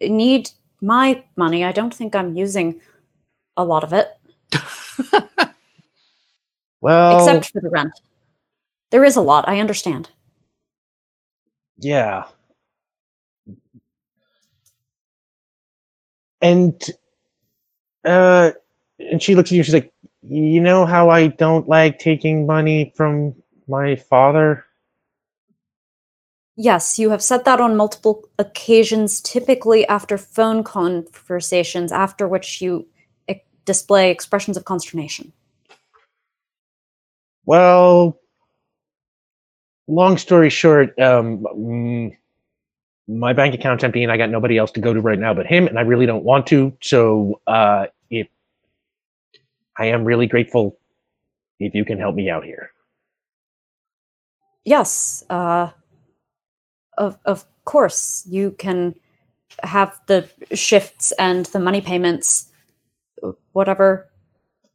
need my money? I don't think I'm using a lot of it, well except for the rent. There is a lot. I understand. yeah and uh and she looks at you she's like you know how i don't like taking money from my father Yes, you have said that on multiple occasions, typically after phone conversations, after which you display expressions of consternation. well long story short um mm, my bank account's empty and i got nobody else to go to right now but him and i really don't want to so uh if i am really grateful if you can help me out here. Yes, uh, of of course you can have the shifts and the money payments, whatever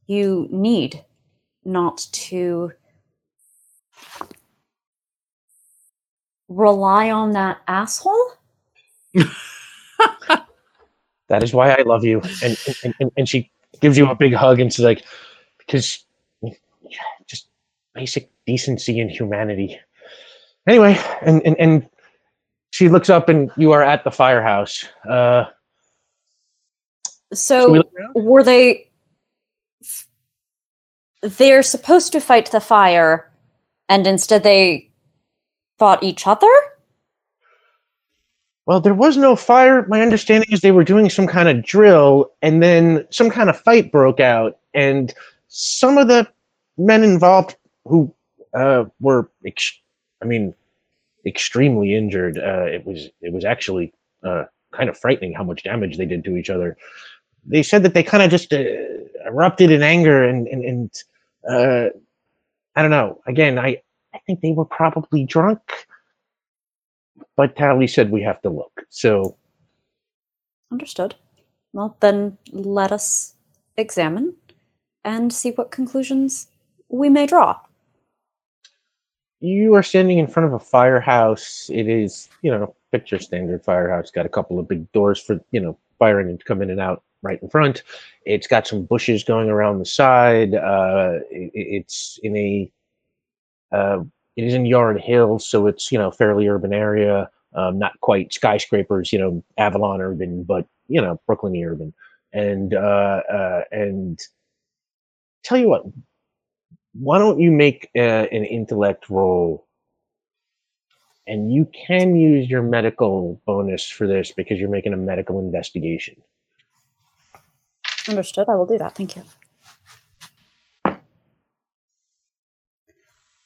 you need, not to rely on that asshole. that is why i love you and and, and, and she gives you a big hug and she's like because just basic decency and humanity anyway and and, and she looks up and you are at the firehouse uh should we So were they? They're supposed to fight the fire, and instead they fought each other. Well, there was no fire. My understanding is they were doing some kind of drill, and then some kind of fight broke out, and some of the men involved who uh, were, ex- I mean, extremely injured. Uh, it was it was actually uh, kind of frightening how much damage they did to each other. They said that they kind of just uh, erupted in anger, and and, and uh, I don't know. Again, I I think they were probably drunk but Tally said we have to look. So Understood. Well, then let us examine and see what conclusions we may draw. you are standing in front of a firehouse. It is, you know, picture standard firehouse. Got a couple of big doors for, you know, firing and come in and out right in front. It's got some bushes going around the side. Uh, it, it's in a, uh, it is in Yard Hill, so it's, you know, fairly urban area. Um, not quite skyscrapers, you know, Avalon urban, but, you know, Brooklyn urban. And, uh, uh, and tell you what, why don't you make uh, an intellect roll and you can use your medical bonus for this because you're making a medical investigation Understood. I will do that. Thank you.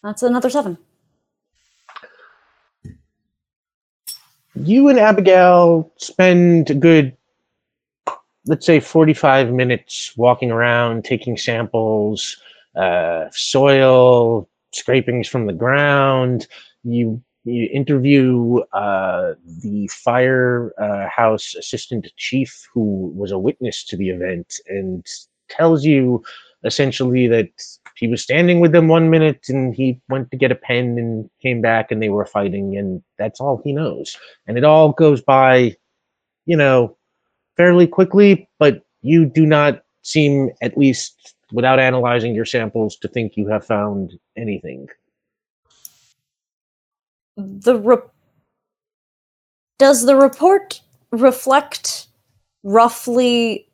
That's another seven. you and abigail spend a good let's say 45 minutes walking around taking samples uh, soil scrapings from the ground you you interview uh, the fire uh, assistant chief who was a witness to the event and tells you essentially that he was standing with them one minute and he went to get a pen and came back and they were fighting and that's all he knows and it all goes by you know, fairly quickly, but you do not seem, at least without analyzing your samples, to think you have found anything. The re- does the report reflect roughly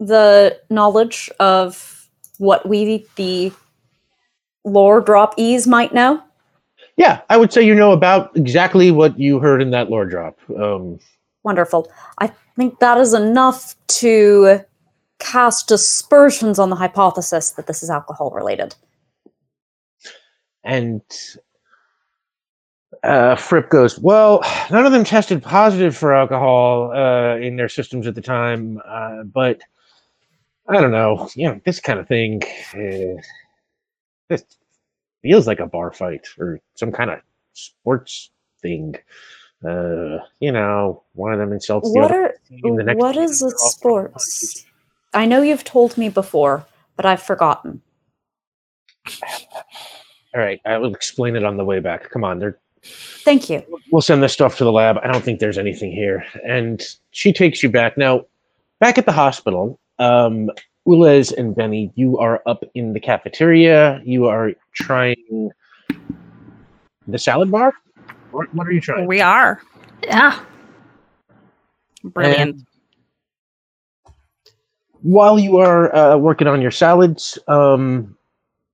the knowledge of what we, the lore drop ease, might know? Yeah, I would say you know about exactly what you heard in that lore drop. Um, Wonderful. I think that is enough to cast aspersions on the hypothesis that this is alcohol related. and uh, Fripp goes, Well, none of them tested positive for alcohol uh, in their systems at the time, uh, but I don't know. You know, this kind of thing, uh, this feels like a bar fight or some kind of sports thing. Uh, you know, one of them insults the What other. are the next what is a sports? I know you've told me before, but I've forgotten. All right, I will explain it on the way back. Come on, they're Thank you. we'll send this stuff to the lab. I don't think there's anything here. And she takes you back. Now, back at the hospital, um, Ulez and Benny, you are up in the cafeteria. You are trying the salad bar. What, what are you trying? We are. Yeah. Brilliant. And while you are uh, working on your salads, um,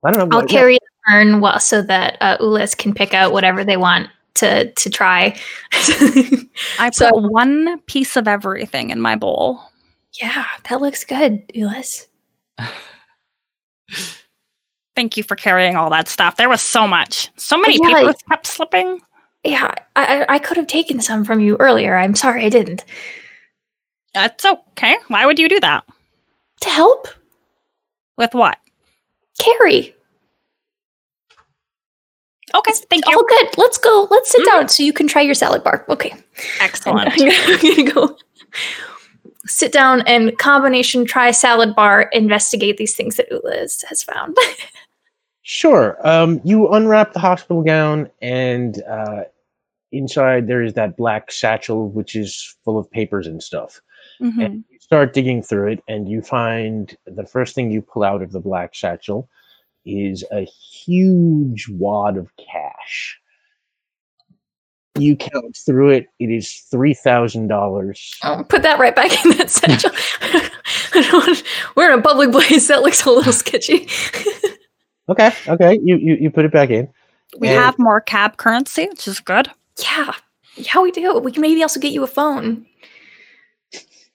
I don't know. I'll what- carry the urn well, so that uh, Ulez can pick out whatever they want to to try. I put So- one piece of everything in my bowl. Yeah, that looks good, Ulez. Thank you for carrying all that stuff. There was so much. So many Yeah, papers kept slipping. Yeah, I, I I could have taken some from you earlier. I'm sorry I didn't. That's okay. Why would you do that? To help, With what? Carrie. Okay, thank you. Oh, good. Let's go. Let's sit mm-hmm. down so you can try your salad bar. Okay. Excellent. I'm I'm gonna go sit down and combination try salad bar. Investigate these things that Ula has, found. Sure. Um, you unwrap the hospital gown, and uh, inside there is that black satchel, which is full of papers and stuff. Mhm. And you start digging through it, and you find the first thing you pull out of the black satchel is a huge wad of cash. You count through it; it is three thousand dollars. I'll put that right back in that satchel. I don't we're in a public place. That looks a little sketchy. Okay, okay. You you, you put it back in. We And- have more cab currency, which is good. yeah. Yeah, we do. We can maybe also get you a phone.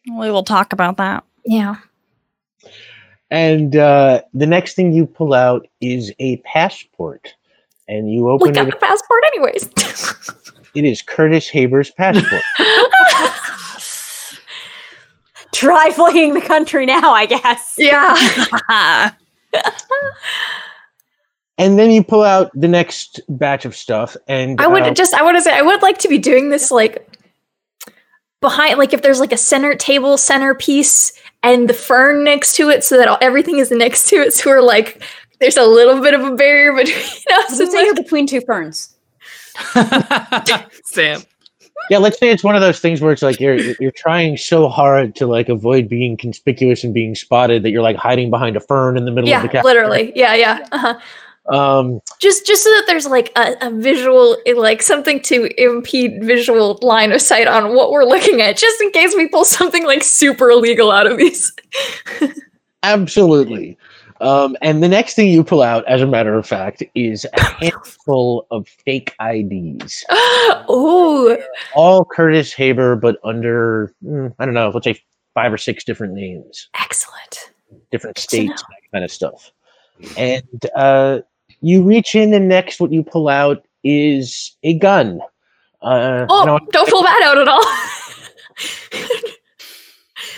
We will talk about that. Yeah. And uh, the next thing you pull out is a passport, and you open. It. We open got it. the passport anyways. It is Curtis Haber's passport. Try fleeing the country now, I guess. yeah. and then you pull out the next batch of stuff, and I would uh, just I want to say I would like to be doing this like behind like if there's like a center table centerpiece and the fern next to it so that all, everything is next to it so we're like there's a little bit of a barrier between us. So It's you're like, between two ferns. Sam. yeah, let's say it's one of those things where it's like you're you're trying so hard to like avoid being conspicuous and being spotted that you're like hiding behind a fern in the middle of the yeah, literally. Yeah, yeah. Uh-huh. Um, Just just so that there's like a, a visual like something to impede visual line of sight on what we're looking at just in case we pull something like super illegal out of these. absolutely. Um, and the next thing you pull out, as a matter of fact, is a handful of fake IDs. oh, all Curtis Haber, but under mm, I don't know, let's say five or six different names, excellent. different to states, that kind of stuff. And uh, you reach in, and next, what you pull out is a gun. Uh, Oh, don't pull that out at all.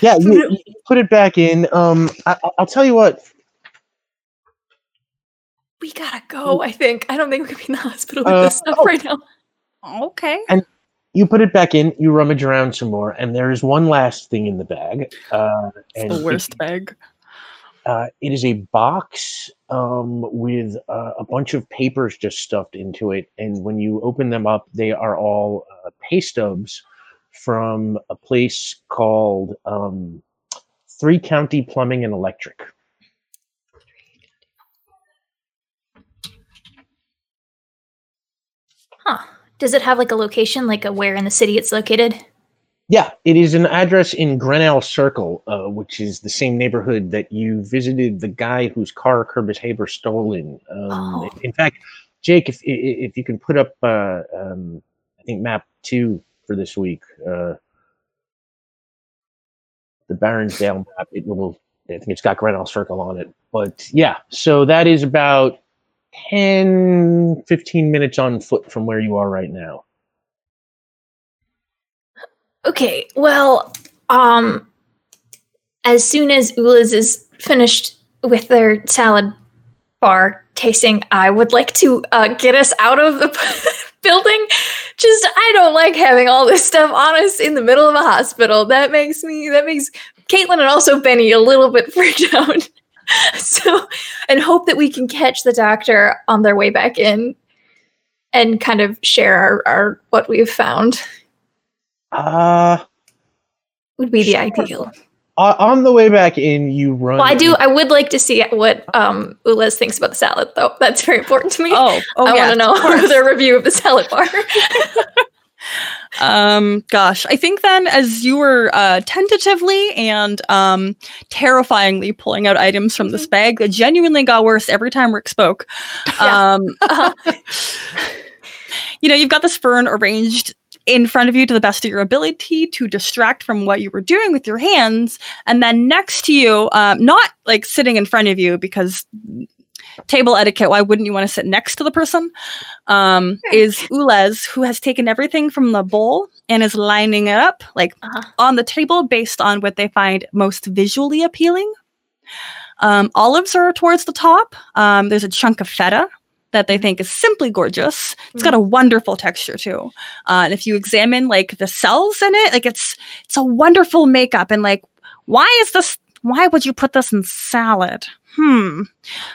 yeah, you, you put it back in. Um, I, I'll tell you what. We gotta go. I think. I don't think we can be in the hospital with Uh, this stuff oh. right now. Okay. And you put it back in. You rummage around some more, and there is one last thing in the bag. Uh, and the it- worst bag. Uh, it is a box um, with uh, a bunch of papers just stuffed into it, and when you open them up, they are all uh, pay stubs from a place called um, Three County Plumbing and Electric. Huh. Does it have like a location, like a where in the city it's located? Yeah, it is an address in Grinnell Circle, uh, which is the same neighborhood that you visited the guy whose car Curtis Haber stole in. Um, Oh. In fact, Jake, if if you can put up, uh, um, I think map two for this week, uh, the Baronsdale map, it will. I think it's got Grinnell Circle on it. But yeah, so that is about 10, 15 minutes on foot from where you are right now. Okay, well, um, as soon as Ulez is finished with their salad bar tasting, I would like to uh, get us out of the building. Just, I don't like having all this stuff on us in the middle of a hospital. That makes me, that makes Caitlin and also Benny a little bit freaked out. so, and hope that we can catch the doctor on their way back in and kind of share our, our what we've found Uh, would be the Sure. ideal. o- on the way back in, you run. Well, I do. I would like to see what um Ulez thinks about the salad, though. That's very important to me. Oh, oh I yeah. want to know their review of the salad bar. Um, gosh, I think then as you were uh, tentatively and um, terrifyingly pulling out items from this bag, that genuinely got worse every time Rick spoke. Yeah. Um, Uh, you know, you've got this fern arranged in front of you to the best of your ability to distract from what you were doing with your hands. And then next to you, um, not like sitting in front of you because table etiquette, why wouldn't you want to sit next to the person? Um, is Ulez, who has taken everything from the bowl and is lining it up like Uh-huh. on the table based on what they find most visually appealing. Um, olives are towards the top. Um, there's a chunk of feta that they think is simply gorgeous. It's got a wonderful texture too. Uh, and if you examine like the cells in it, like it's it's a wonderful makeup. And like, why is this? Why would you put this in salad? Hmm.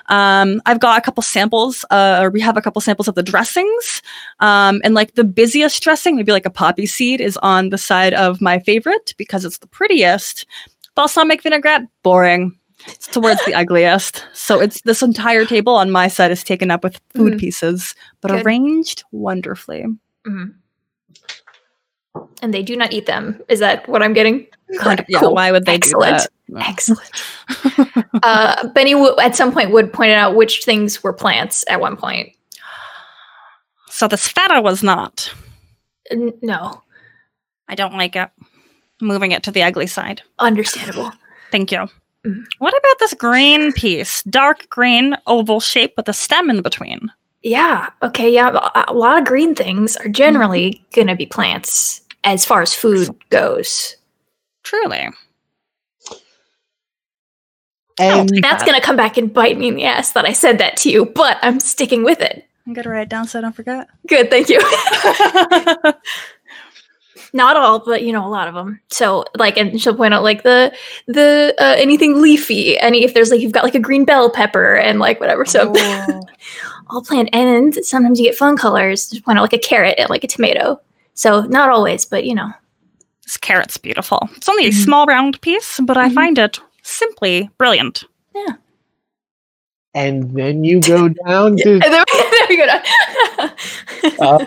Um, I've got a couple samples. Uh, or we have a couple samples of the dressings. Um, and like the busiest dressing, maybe like a poppy seed, is on the side of my favorite because it's the prettiest. Balsamic vinaigrette, boring. It's towards the ugliest. So it's this entire table on my side is taken up with food Mhm. pieces, but Good. arranged wonderfully. Mhm. And they do not eat them. Is that what I'm getting? Yeah, Cool. why would they Excellent. do that? Excellent. uh, Benny w- at some point would point out which things were plants at one point. So this feta was not. N- no, I don't like it. Moving it to the ugly side. understandable. Thank you. Mhm. What about this green piece? Dark green, oval shape with a stem in between. Yeah. Okay. Yeah. A a lot of green things are generally going to be plants as far as food goes. Truly. And take That's that. going to come back and bite me in the ass that I said that to you, but I'm sticking with it. I'm gonna write it down so I don't forget. Good. Thank you. Not all, but you know, a lot of them. So, like, and she'll point out like the the uh, anything leafy, any if there's like you've got like a green bell pepper and like whatever. So, all plant, and sometimes you get fun colors. Just point out like a carrot and like a tomato. So, not always, but you know, this carrot's beautiful. It's only a Mhm. small round piece, but I Mhm. find it simply brilliant. Yeah. And then you go down to there, there we go. um,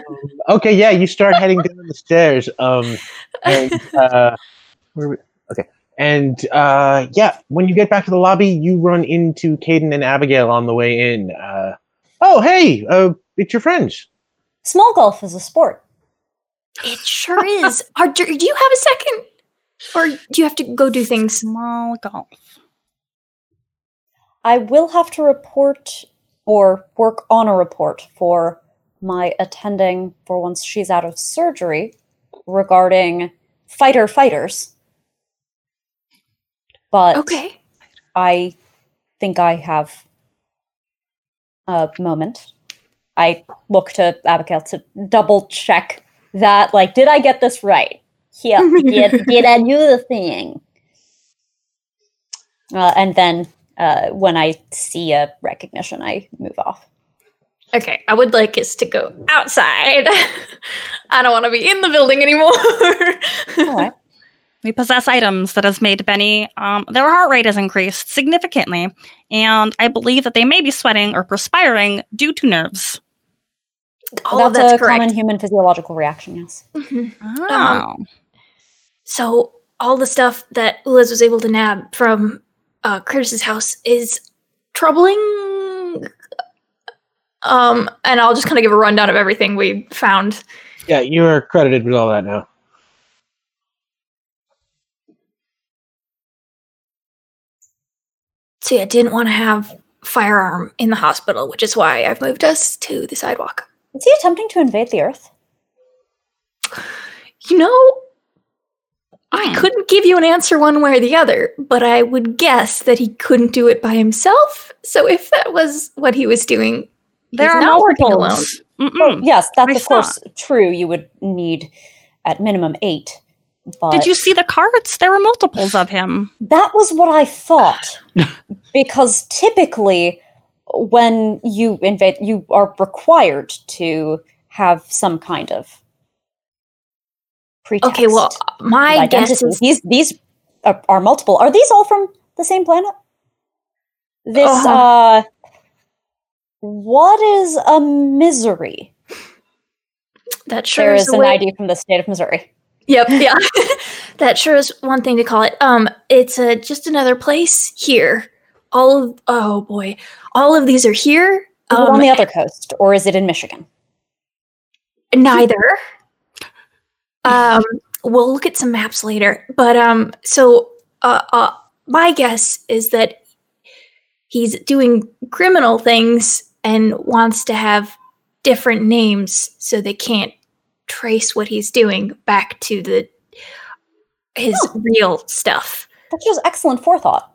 okay, yeah, you start heading down the stairs. Um, and uh, where we- okay, and uh, yeah, when you get back to the lobby, you run into Caden and Abigail on the way in. Uh, oh, hey, uh, it's your friends. Small golf is a sport. it sure is. Are, do do you have a second, or do you have to go do things? Small golf. I will have to report or work on a report for my attending for once she's out of surgery regarding fighter fighters. But Okay. I think I have a moment. I look to Abigail to double check that. Like, did I get this right? Yeah, did, did I do the thing? Uh, and then uh, when I see a recognition, I move off. Okay, I would like us to go outside. I don't want to be in the building anymore. Right. We possess items that has made Benny, um, their heart rate has increased significantly, and I believe that they may be sweating or perspiring due to nerves. All of that's, that's a correct. common human physiological reaction. Yes. Mhm. Oh. So all the stuff that Liz was able to nab from uh, Curtis's house is troubling. Um, and I'll just kind of give a rundown of everything we found. Yeah, you're credited with all that now. So yeah, didn't want to have firearm in the hospital, which is why I've moved us to the sidewalk. Is he attempting to invade the Earth? You know, I couldn't give you an answer one way or the other, but I would guess that he couldn't do it by himself. So if that was what he was doing, There he's are not working alone. multiples. Oh, yes, that's I of course true. You would need at minimum eight. But Did you see the cards? There were multiples of him. That was what I thought. because typically, when you invade, you are required to have some kind of pretext. Okay, well, my guess is these these are, are multiple. Are these all from the same planet? This Uh-huh. uh, what is a misery? that sure There is is an way- ID from the state of Missouri. Yep, yeah. that sure is one thing to call it. Um, it's uh, just another place here. All of oh boy, all of these are here. Um, on the other coast, or is it in Michigan? neither. Um, we'll look at some maps later. But um, so uh, uh, my guess is that he's doing criminal things and wants to have different names so they can't trace what he's doing back to the his real stuff. That's just excellent forethought.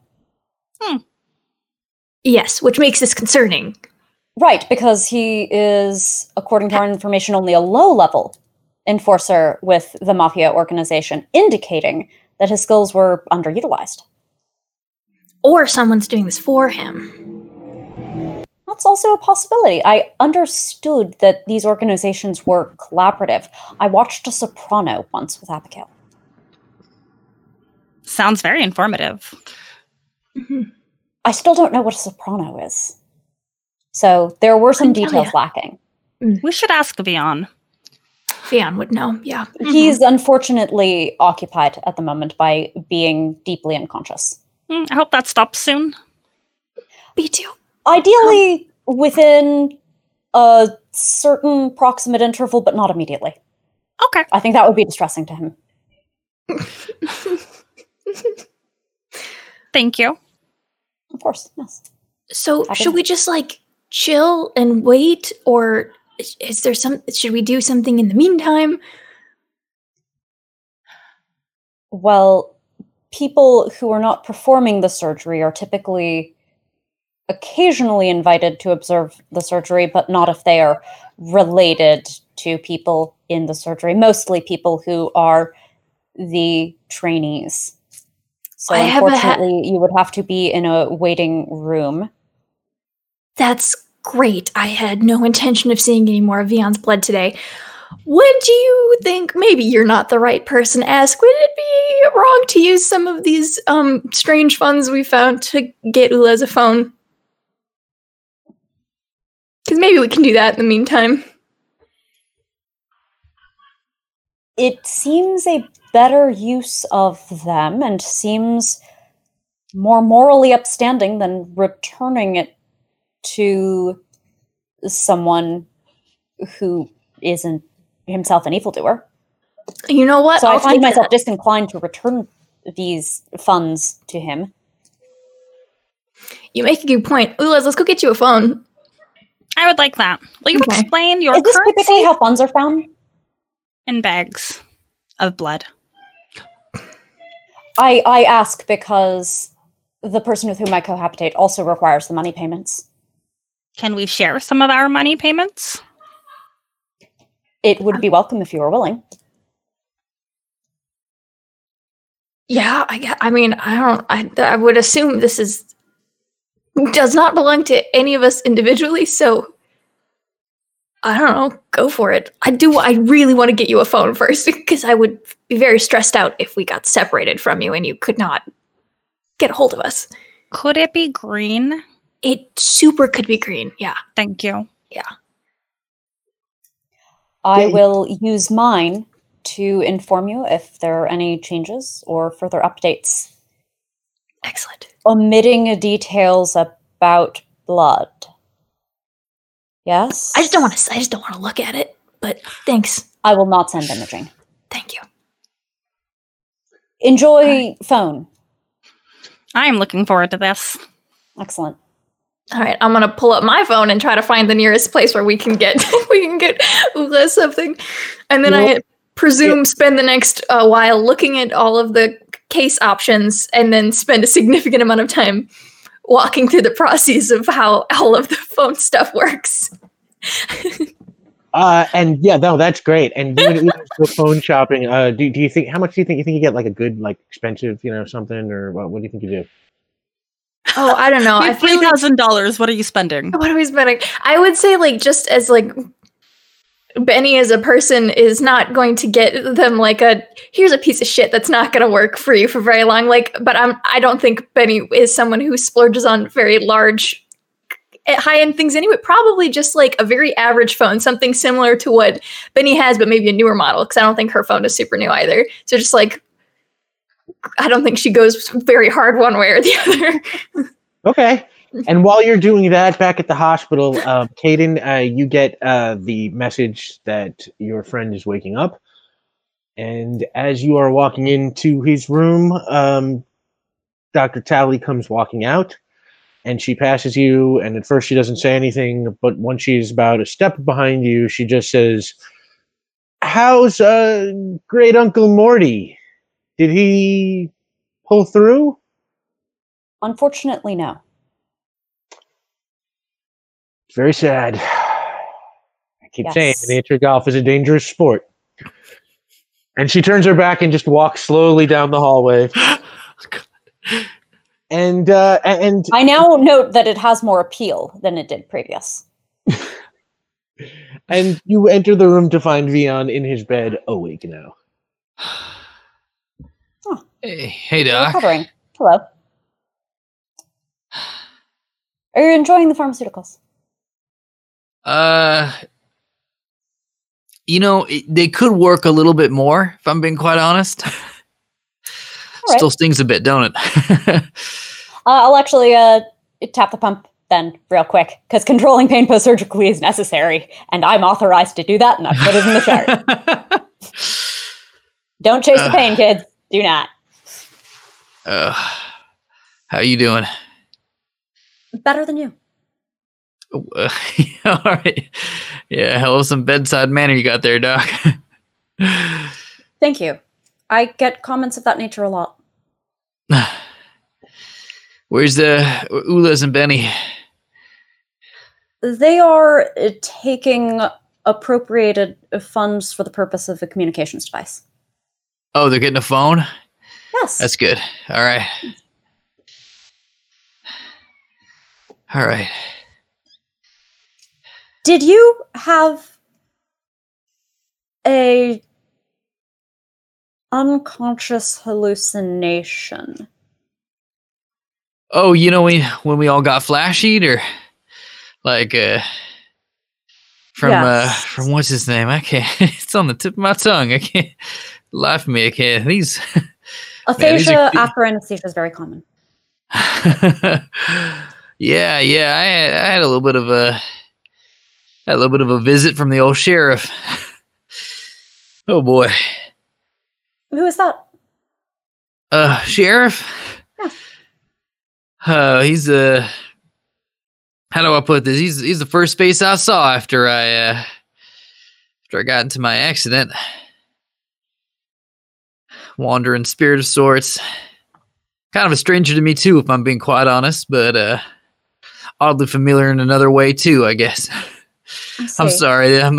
Yes, which makes this concerning. Right, because he is, according to our information, only a low level enforcer with the mafia organization, indicating that his skills were underutilized. Or someone's doing this for him. That's also a possibility. I understood that these organizations were collaborative. I watched a soprano once with Abigail. Sounds very informative. Mm-hmm. I still don't know what a soprano is. So there were some details lacking. Mm. We should ask Vion. Vion would know, yeah. He's unfortunately occupied at the moment by being deeply unconscious. Hmm, I hope that stops soon. Me too. Ideally within a certain proximate interval, but not immediately. Okay. I think that would be distressing to him. Thank you. Of course, yes. So Happy should we just like chill and wait, or is- there some? Should we do something in the meantime? Well, people who are not performing the surgery are typically occasionally invited to observe the surgery, but not if they are related to people in the surgery, mostly people who are the trainees. So, I a ha- unfortunately, you would have to be in a waiting room. That's great. I had no intention of seeing any more of Vion's blood today. Would you think maybe you're not the right person to ask? Would it be wrong to use some of these um strange funds we found to get Ulez a phone? Because maybe we can do that in the meantime. it seems a better use of them and seems more morally upstanding than returning it to someone who isn't himself an evildoer. You know what? So I I'll find myself that. disinclined to return these funds to him. You make a good point. Ulez, let's go get you a phone. I would like that. Will you Okay. explain your Is this currency typically how funds are found? in bags of blood? I, I ask because the person with whom I cohabitate also requires the money payments. Can we share some of our money payments? It would be welcome if you were willing. Yeah, I, gue- I mean, I don't. I, I would assume this is does not belong to any of us individually. So I don't know. Go for it. I do. I really want to get you a phone first because I would be very stressed out if we got separated from you and you could not get a hold of us. Could it be green? It super could be green. Yeah. Thank you. Yeah. I Yeah. will use mine to inform you if there are any changes or further updates, Excellent. omitting details about blood. Yes? I just don't want to. I just don't want to look at it. But thanks. I will not send imaging. Thank you. Enjoy phone. I am looking forward to this. Excellent. All right, I'm gonna pull up my phone and try to find the nearest place where we can get we can get Ulez something, and then I presume spend the next uh, while looking at all of the case options, and then spend a significant amount of time walking through the process of how all of the phone stuff works. Uh, and yeah, no, that's great. And Udo's phone shopping. Uh, do, do you think how much do you think you think you get like a good like expensive you know something or what, what do you think you do? Oh, I don't know. I Three thousand dollars. What are you spending? what are we spending? I would say like just as like Benny as a person is not going to get them like a here's a piece of shit that's not going to work for you for very long like but I'm I don't think Benny is someone who splurges on very large eh, high end things anyway probably just like a very average phone something similar to what Benny has but maybe a newer model cuz I don't think her phone is super new either so just like I don't think she goes very hard one way or the other Okay. And while you're doing that back at the hospital, uh, Caden, uh, you get uh, the message that your friend is waking up. And as you are walking into his room, um, Dr. Tally comes walking out and she passes you. And at first, she doesn't say anything. But once she's about a step behind you, she just says, How's uh, great Uncle Morty? Did he pull through? Unfortunately, no. It's very sad. I keep saying Yes. miniature golf is a dangerous sport. And she turns her back and just walks slowly down the hallway. And uh, and I now note that it has more appeal than it did previous. and you enter the room to find Vion in his bed, awake now. Hey, hey, Doc. Recovering. Hello. Are you enjoying the pharmaceuticals? Uh, you know, it, they could work a little bit more, if I'm being quite honest. right. Still stings a bit, don't it? Uh, I'll actually uh, tap the pump then, real quick, because controlling pain post surgically is necessary, and I'm authorized to do that, and I put it in the chart. Don't chase the pain, kids. Do not. Uh, how you doing? Better than you. Uh, all right. Yeah, hell of some bedside manner you got there, Doc. Thank you. I get comments of that nature a lot. Where's the Ulez and Benny? They are uh, taking appropriated funds for the purpose of a communications device. Oh, they're getting a phone? Yes. That's good. All right. All right. Did you have a unconscious hallucination? Oh, you know when when we all got flashied or like uh from uh from what's his name? I can't it's on the tip of my tongue. I can't laugh me. I can't these Aphasia after anesthesia is very common. yeah, yeah. I had, I had a little bit of a a little bit of a visit from the old sheriff. oh boy. Who is that? Uh sheriff? Yeah. Uh he's uh how do I put this? He's he's the first face I saw after I uh after I got into my accident. Wandering spirit of sorts. Kind of a stranger to me too, if I'm being quite honest, but uh oddly familiar in another way too, I guess. I'm sorry. I'm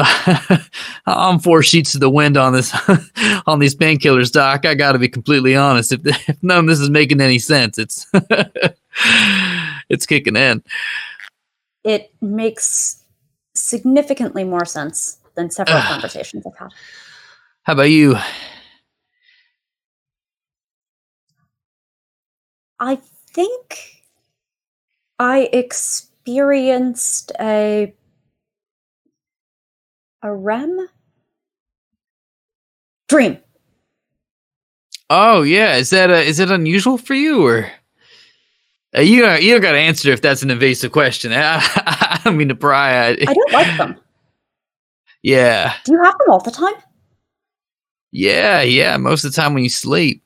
I'm four sheets to the wind on this on these painkillers, Doc. I got to be completely honest. If, if none of this is making any sense, it's it's kicking in. It makes significantly more sense than several conversations I've had. How about you? I think I experienced a a REM dream. Oh yeah, is that uh, is it unusual for you or? Uh, you don't, you don't got to answer if that's an invasive question. I, I don't mean to pry. I, I don't like them. yeah, Do you have them all the time? yeah, yeah. Most of the time when you sleep.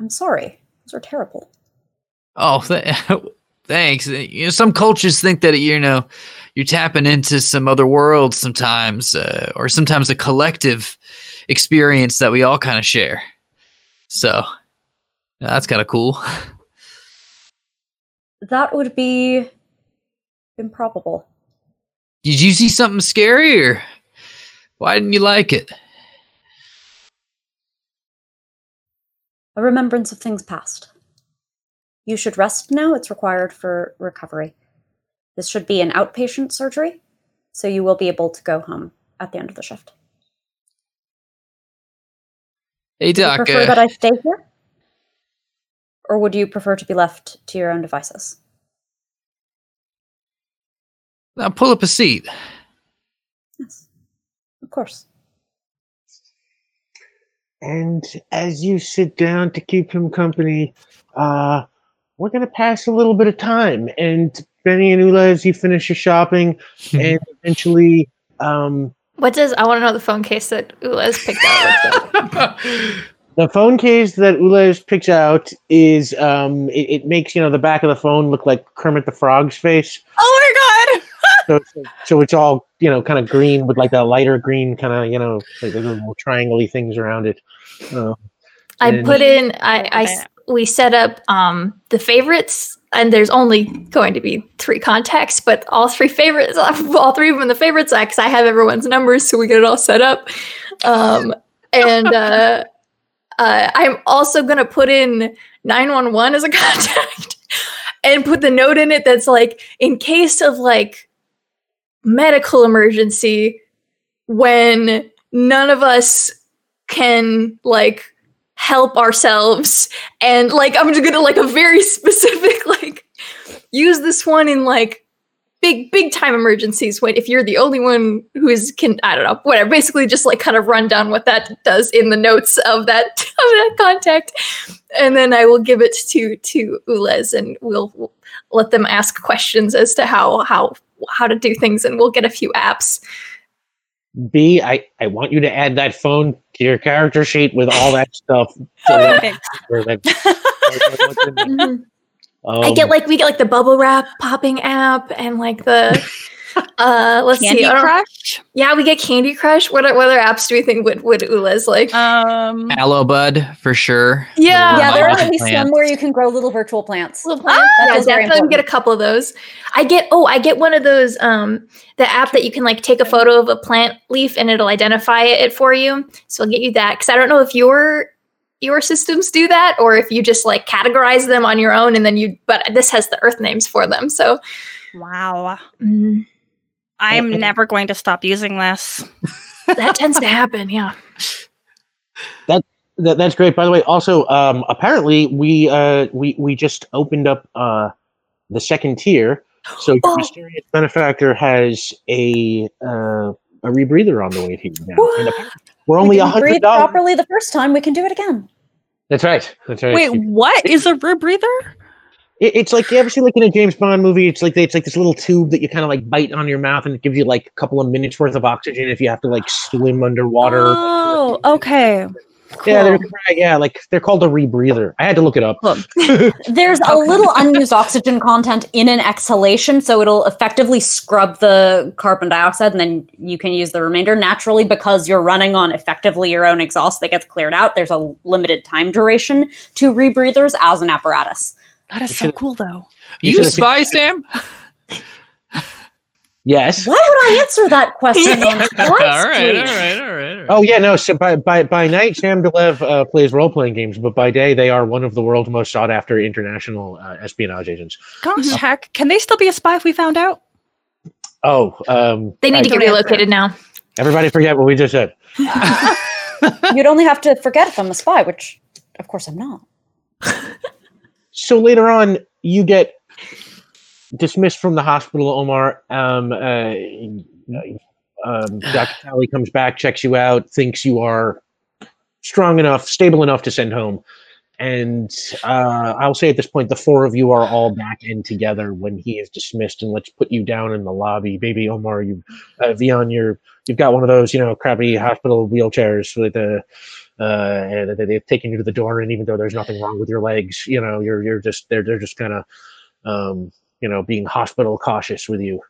I'm sorry. Those are terrible. Oh, th- thanks. You know, some cultures think that you know you're tapping into some other world sometimes, uh, or sometimes a collective experience that we all kind of share. So that's kind of cool. That would be improbable. Did you see something scary, or why didn't you like it? A remembrance of things past. You should rest now. It's required for recovery. This should be an outpatient surgery, so you will be able to go home at the end of the shift. Hey, Do you prefer that I stay here? Or would you prefer to be left to your own devices? now pull up a seat. Yes. Of course. And as you sit down to keep him company, uh, we're going to pass a little bit of time. And Benny and Ulez, as you finish your shopping, and eventually, um, What does I want to know the phone case that Ulez picked out? the phone case that Ulez picked out is um, it, it makes you know the back of the phone look like Kermit the Frog's face. Oh my god! So, so, so it's all you know, kind of green with like a lighter green kind of you know, like the little triangle things around it. Uh, I put in I we set up um the favorites and there's only going to be three contacts but all three favorites all three of them the favorites because I have everyone's numbers so we get it all set up um and uh, uh I'm also gonna put in 911 as a contact and put the note in it that's like in case of like medical emergency when none of us can like help ourselves. And like i'm just gonna like a very specific like use this one in like big big time emergencies when if you're the only one who is can i don't know whatever basically just like kind of run down what that does in the notes of that of that contact and then i will give it to to Ulez and we'll, we'll let them ask questions as to how how how to do things and we'll get a few apps B, I, I want you to add that phone to your character sheet with all that stuff. So that- Okay. or that- I get Um, like we get like the bubble wrap popping app and like the uh let's Candy see I Crush. yeah we get Candy Crush. What what other apps do we think would would Ulez like? Um, Aloe Bud for sure. Yeah. yeah, there are Little at least some where you can grow little virtual plants. little plants? That yeah definitely get a couple of those. I get oh I get one of those um the app that you can like take a photo of a plant leaf and it'll identify it for you. So I'll get you that. Because I don't know if your your systems do that or if you just like categorize them on your own and then you but this has the earth names for them so wow. mm, I'm Okay. never going to stop using this. that tends to happen yeah that, that that's great. By the way, also, um, apparently we uh, we we just opened up uh, the second tier, so your Oh. mysterious benefactor has a uh, a rebreather on the way to you now. And apparently we're only we a didn't hundred breathe dollars. properly the first time. We can do it again. That's right. That's right. Wait, what is a rebreather? It, it's like you ever see like in a James Bond movie. It's like it's like this little tube that you kind of like bite on your mouth, and it gives you like a couple of minutes worth of oxygen if you have to like swim underwater. Oh, okay. Yeah, they're yeah, like they're called a rebreather. I had to look it up. Cool. There's a little unused oxygen content in an exhalation, so it'll effectively scrub the carbon dioxide, and then you can use the remainder naturally because you're running on effectively your own exhaust that gets cleared out. There's a limited time duration to rebreathers as an apparatus. That is so cool, though. You You a spy, Sam? Yes. Why would I answer that question on all Spy right, Street? all right, all right. all right. Oh yeah, no. So by by by night, Sam Delev uh, plays role playing games, but by day, they are one of the world's most sought after international uh, espionage agents. Gosh, heck, can they still be a spy if we found out? Oh, um, They need to get relocated now. Everybody forget what we just said. You'd only have to forget if I'm a spy, which, of course, I'm not. So later on, you get dismissed from the hospital, Omar. Um, uh, um, Dr. Talley comes back, checks you out, thinks you are strong enough, stable enough to send home. And uh, I'll say at this point, the four of you are all back in together when he is dismissed, and let's put you down in the lobby. Baby Omar, you, uh, Vion, you're you've got one of those, you know, crappy hospital wheelchairs with the. Uh, and they- they've taken you to the door, and even though there's nothing wrong with your legs, you know, you're you're just they're they're just kind of, um, you know, being hospital cautious with you,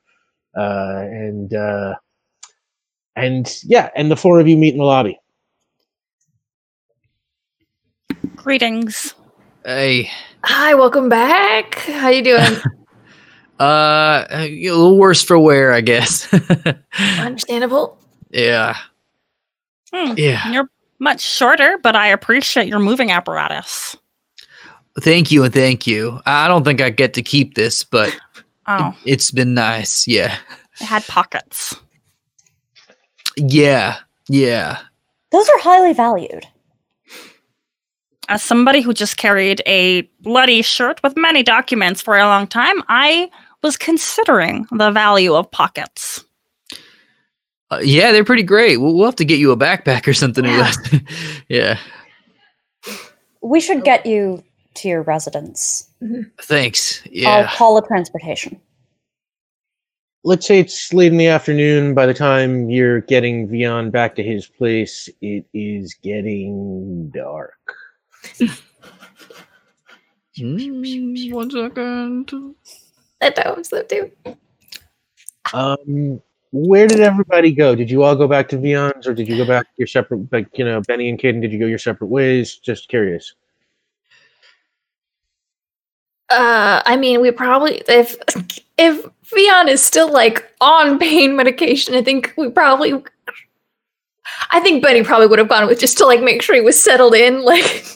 uh, and uh, and yeah, and the four of you meet in the lobby. Greetings. Hey, Hi, welcome back. How you doing? uh, a little worse for wear, I guess. Understandable. yeah, Hmm, yeah. You're much shorter, but I appreciate your moving apparatus. Thank you and thank you. I don't think I get to keep this, but Oh, it's been nice. Yeah, it had pockets. yeah, yeah. Those are highly valued. As somebody who just carried a bloody shirt with many documents for a long time, I was considering the value of pockets. Uh, yeah, they're pretty great. We'll, we'll have to get you a backpack or something. Yeah. yeah. We should get you to your residence. Thanks. Yeah. I'll call a transportation. let's say it's late in the afternoon. By the time you're getting Vion back to his place, it is getting dark. Mm, one second. That time's that too. Um, where did everybody go? Did you all go back to Vion's, or did you go back your separate? Like you know, Benny and Caden, did you go your separate ways? Just curious. Uh, I mean, we probably if if Vion is still like on pain medication, I think we probably. I think Benny probably would have gone with just to like make sure he was settled in, like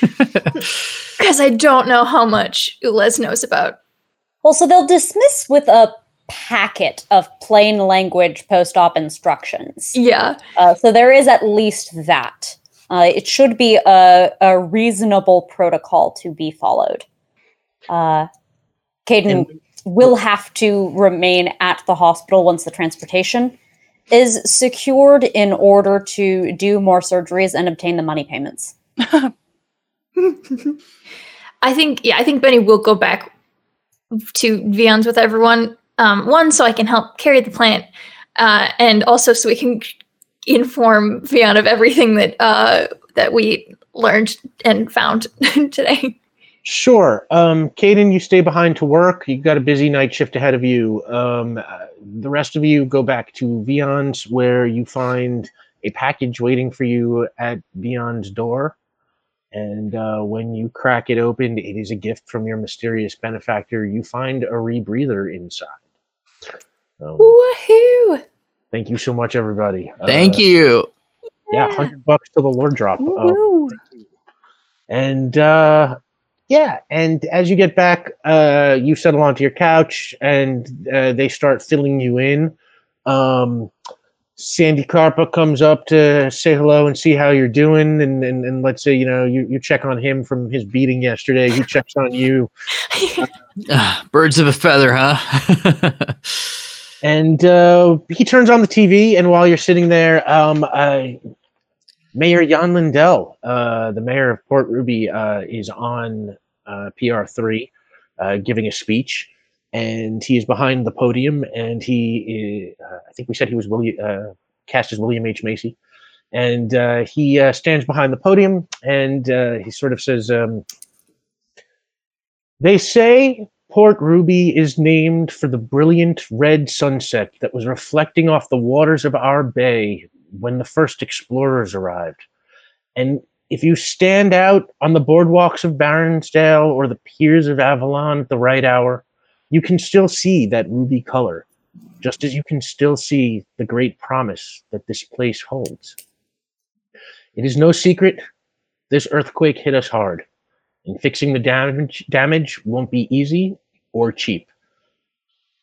because I don't know how much Ulez knows about. Well, so they'll dismiss with a packet of plain language post op instructions. Yeah, Uh, so there is at least that. Uh, it should be a, a reasonable protocol to be followed. Uh, Caden And- will have to remain at the hospital once the transportation is secured in order to do more surgeries and obtain the money payments. I think yeah, I think Benny will go back to Vion's with everyone. Um, one, so I can help carry the plant, uh, and also so we can inform Vion of everything that uh, that we learned and found today. Sure. Um, Caden, you stay behind to work. You've got a busy night shift ahead of you. Um, uh, the rest of you go back to Vion's, where you find a package waiting for you at Vion's door. And uh, when you crack it open, it is a gift from your mysterious benefactor. You find a rebreather inside. Um, Woohoo! thank you so much, everybody. Thank Uh, you. Yeah, hundred bucks to the lore drop. Uh, and uh, yeah, and as you get back, uh, you settle onto your couch, and uh, they start filling you in. Um, Sandy Carpa comes up to say hello and see how you're doing, and, and, and let's say you know you, you check on him from his beating yesterday. He checks on you, Ah, birds of a feather, huh? and uh, he turns on the TV. And while you're sitting there, um, uh, Mayor Jan Lindell, uh, the mayor of Port Ruby, uh, is on uh, PR3 uh, giving a speech, and he is behind the podium. And he, is, uh, I think we said he was William, cast as William H Macy, and he stands behind the podium, and he sort of says, um, "They say." Port Ruby is named for the brilliant red sunset that was reflecting off the waters of our bay when the first explorers arrived. And if you stand out on the boardwalks of Baronsdale or the piers of Avalon at the right hour, you can still see that ruby color, just as you can still see the great promise that this place holds. It is no secret this earthquake hit us hard, and fixing the damage, damage won't be easy or cheap.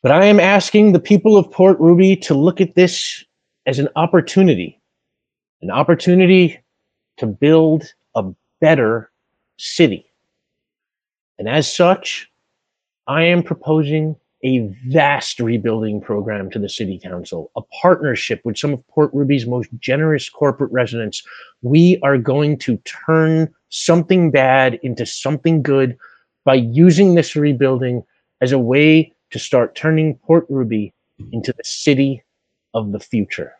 But I am asking the people of Port Ruby to look at this as an opportunity, an opportunity to build a better city. And as such, I am proposing a vast rebuilding program to the city council, a partnership with some of Port Ruby's most generous corporate residents. We are going to turn something bad into something good by using this rebuilding as a way to start turning Port Ruby into the city of the future.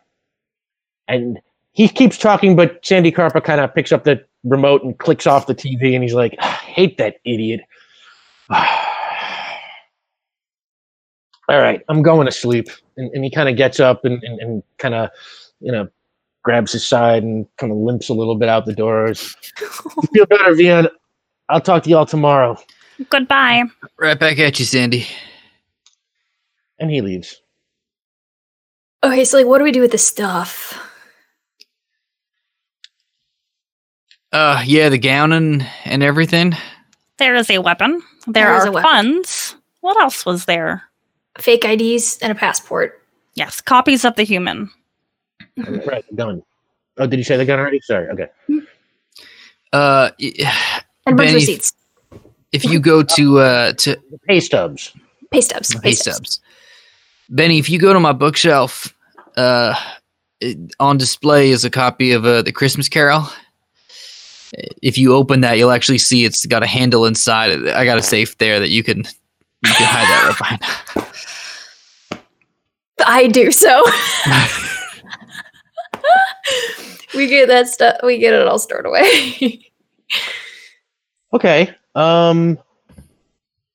And he keeps talking, but Sandy Carpa kind of picks up the remote and clicks off the TV, and he's like, "I hate that idiot. All right, I'm going to sleep. And, and he kind of gets up and, and, and kind of, you know, grabs his side and kind of limps a little bit out the doors. Feel better, Vion. I'll talk to y'all tomorrow. Goodbye. Right back at you, Sandy. And he leaves. Okay, so like, what do we do with this stuff? Uh, yeah, the gown and, and everything. There is a weapon. There, There is are weapon. funds. What else was there? Fake IDs and a passport. Yes, copies of the human. Right, the gun. Oh, did you say the gun already? Sorry. Okay. Uh, And a bunch if- receipts. if you go to uh to pay stubs. Pay stubs. pay stubs, Benny, if you go to my bookshelf, uh, on display is a copy of uh, the Christmas Carol. If you open that, you'll actually see it's got a handle inside. I got a safe there that you can you can hide that right behind. I do so. we get that stuff. We get it all stored away. Okay. Um.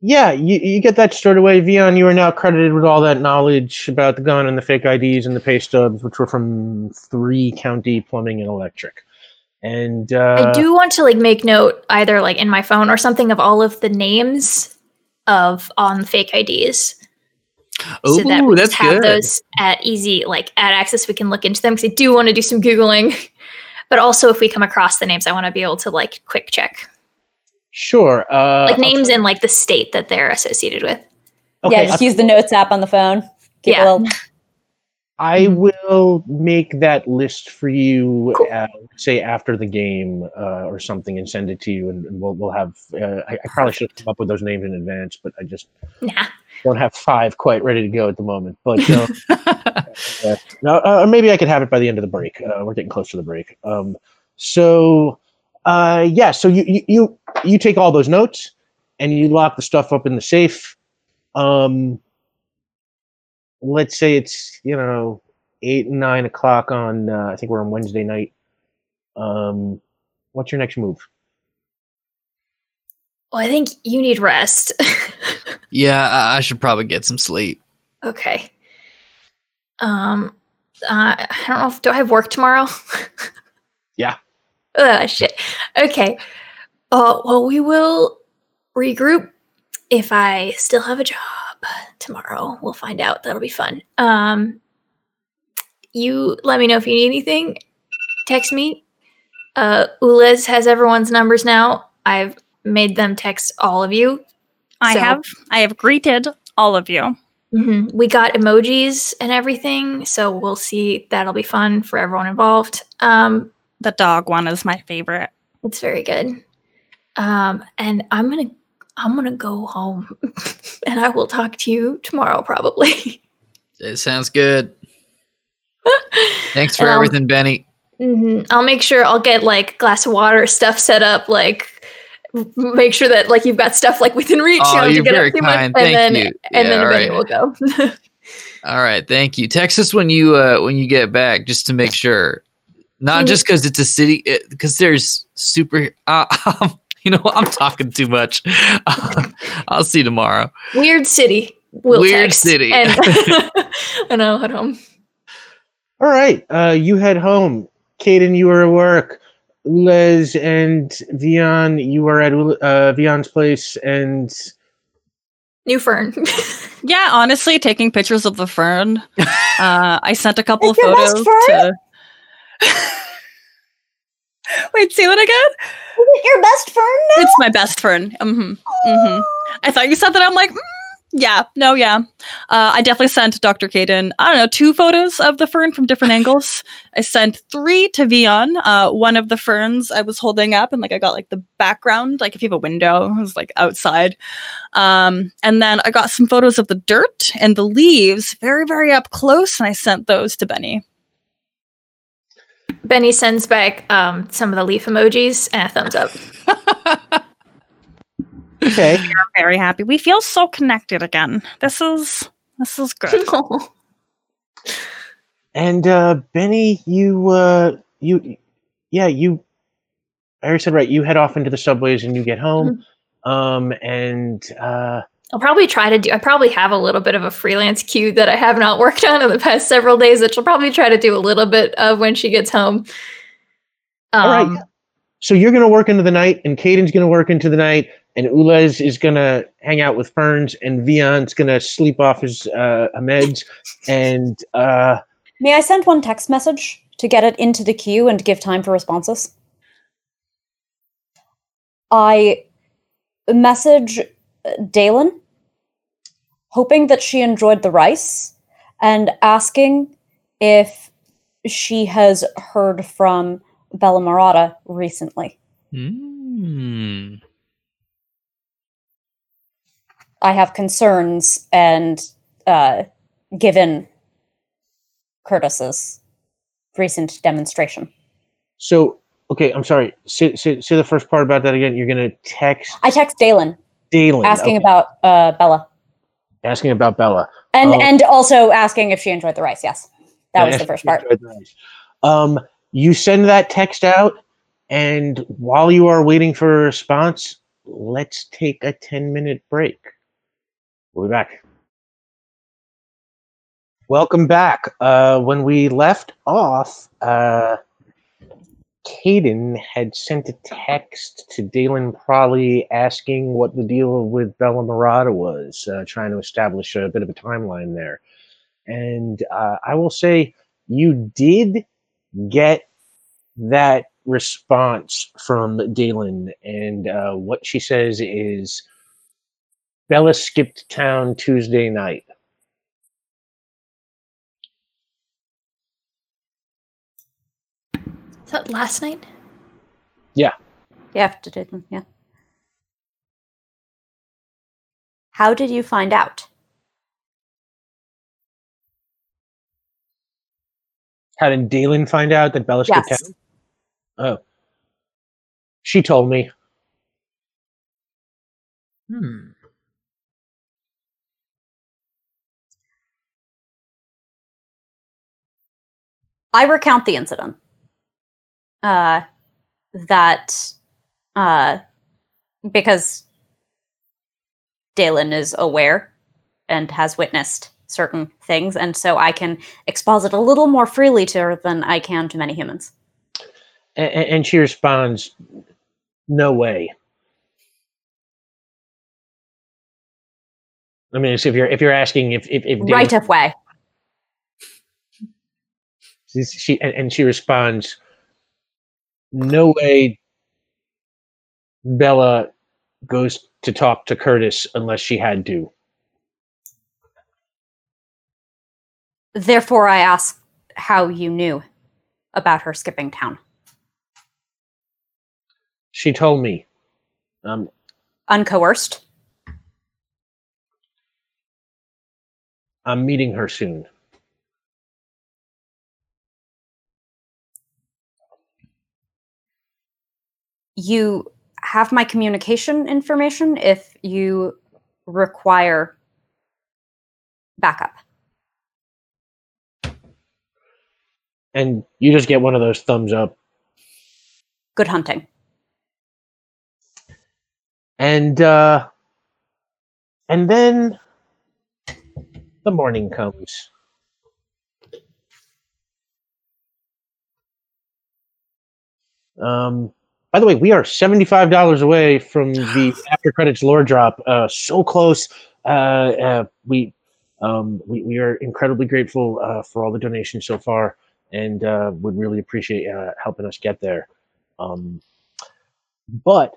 Yeah, you, you get that straight away. Vion, you are now credited with all that knowledge about the gun and the fake IDs and the pay stubs, which were from three county plumbing and electric. And uh, I do want to like make note either like in my phone or something of all of the names of on fake IDs. Oh, so that we that's just have good. those at easy like at access we can look into them because I do want to do some googling. But also if we come across the names, I want to be able to like quick check. Sure. Uh, Like names try- in like the state that they're associated with. Okay, yeah, just I'll- use the notes app on the phone. Keep Yeah. little- I will make that list for you, Cool. uh, say after the game uh, or something, and send it to you, and, and we'll we'll have. Uh, I, I probably should have come up with those names in advance, but I just Nah. don't have five quite ready to go at the moment. But uh, yeah. no, uh, maybe I could have it by the end of the break. Uh, we're getting close to the break. Um, so uh, yeah, so you, you you you take all those notes and you lock the stuff up in the safe. Um, let's say it's you know eight nine o'clock on uh, I think we're on Wednesday night. Um, what's your next move? Well, I think you need rest. yeah, I, I should probably get some sleep. okay. Um uh, I don't know if do I have work tomorrow? Yeah. Uh shit. Okay. Uh well we will regroup if I still have a job tomorrow. We'll find out. That'll be fun. Um you let me know if you need anything. Text me. Uh Ulez has everyone's numbers now. I've made them text all of you. I So- have I have greeted all of you. hmm We got emojis and everything, so we'll see. That'll be fun for everyone involved. Um, The dog one is my favorite. it's very good. Um, and I'm gonna I'm gonna go home, and I will talk to you tomorrow probably. It sounds good. Thanks for And everything, Benny. Mhm. I'll make sure I'll get like glass of water stuff set up, like make sure that like you've got stuff like within reach. Oh, you don't have to you're get very too much, kind. and Thank then you. and Yeah, then all Benny right. will go. All right, thank you. Text us when you uh when you get back, just to make sure. Not Mhm. just because it's a city, because there's super. Uh, you know, I'm talking too much. I'll see you tomorrow. Weird city. Will Weird text. city. And I'll head home. All right, uh, you head home. Caden, you are at work. Les and Vion, you are at Ul- uh, Vion's place, and New Fern. Yeah, honestly, taking pictures of the fern. Uh, I sent a couple of It's your best photos to. Wait, say that again? Is it your best friend now? It's my best fern. hmm hmm I thought you said that. I'm like, mm, Yeah, no, yeah. Uh, I definitely sent Dr. Caden, I don't know, two photos of the fern from different angles. I sent three to Vion. Uh, one of the ferns I was holding up, and like I got like the background, like if you have a window, it was like outside. Um, and then I got some photos of the dirt and the leaves very, very up close, and I sent those to Benny. Benny sends back um, some of the leaf emojis and a thumbs up. Okay. We're very happy. We feel so connected again. This is this is good. And uh, Benny, you, uh, you, yeah, you. I already said right. You head off into the subways and you get home. Um, and uh, I'll probably try to do. I probably have a little bit of a freelance queue that I have not worked on in the past several days that she'll probably try to do a little bit of when she gets home. Um, All right. so you're gonna work into the night, and Caden's gonna work into the night, and Ulez is gonna hang out with Ferns, and Vion's gonna sleep off his uh, meds, and uh, May I send one text message to get it into the queue and give time for responses? I message Dalen, hoping that she enjoyed the rice, and asking if she has heard from Bella Marata recently. Mm. I have concerns, and uh, given Curtis's recent demonstration, so okay. I'm sorry. Say, say, say the first part about that again. You're gonna text I text Dalen Dalen asking okay, about uh, Bella, asking about Bella. and Oh. and also asking if she enjoyed the rice. Yes, that was the first part. Um, you send that text out, and while you are waiting for a response, let's take a 10 minute break. We'll be back. Welcome back. Uh, when we left off, uh, Caden had sent a text to Dalen Prawley asking what the deal with Bella Murata was, uh, trying to establish a bit of a timeline there. And uh, I will say, you did get that response from Dalen, and uh, what she says is Bella skipped town Tuesday night. Is that last night? Yeah. You have to do them. Yeah. How did you find out? How did Dalen find out that Bella skipped Yes. town? Oh. She told me. Hmm. I recount the incident. Uh, that, uh, because Dalen is aware and has witnessed certain things, and so I can exposit a little more freely to her than I can to many humans. And, and she responds, No way. I mean, so if you're if you're asking if if, if Dalen- Right of way. She and, and she responds no way bella goes to talk to curtis unless she had to Therefore, I ask how you knew about her skipping town. she told me um Uncoerced. i'm meeting her soon you have my communication information if you require backup. and you just get one of those thumbs up Good hunting. and uh and then the morning comes um by the way we are $75 away from the after credits lore drop. Uh so close. Uh, uh we um we, we are incredibly grateful uh for all the donations so far and uh would really appreciate uh helping us get there. Um but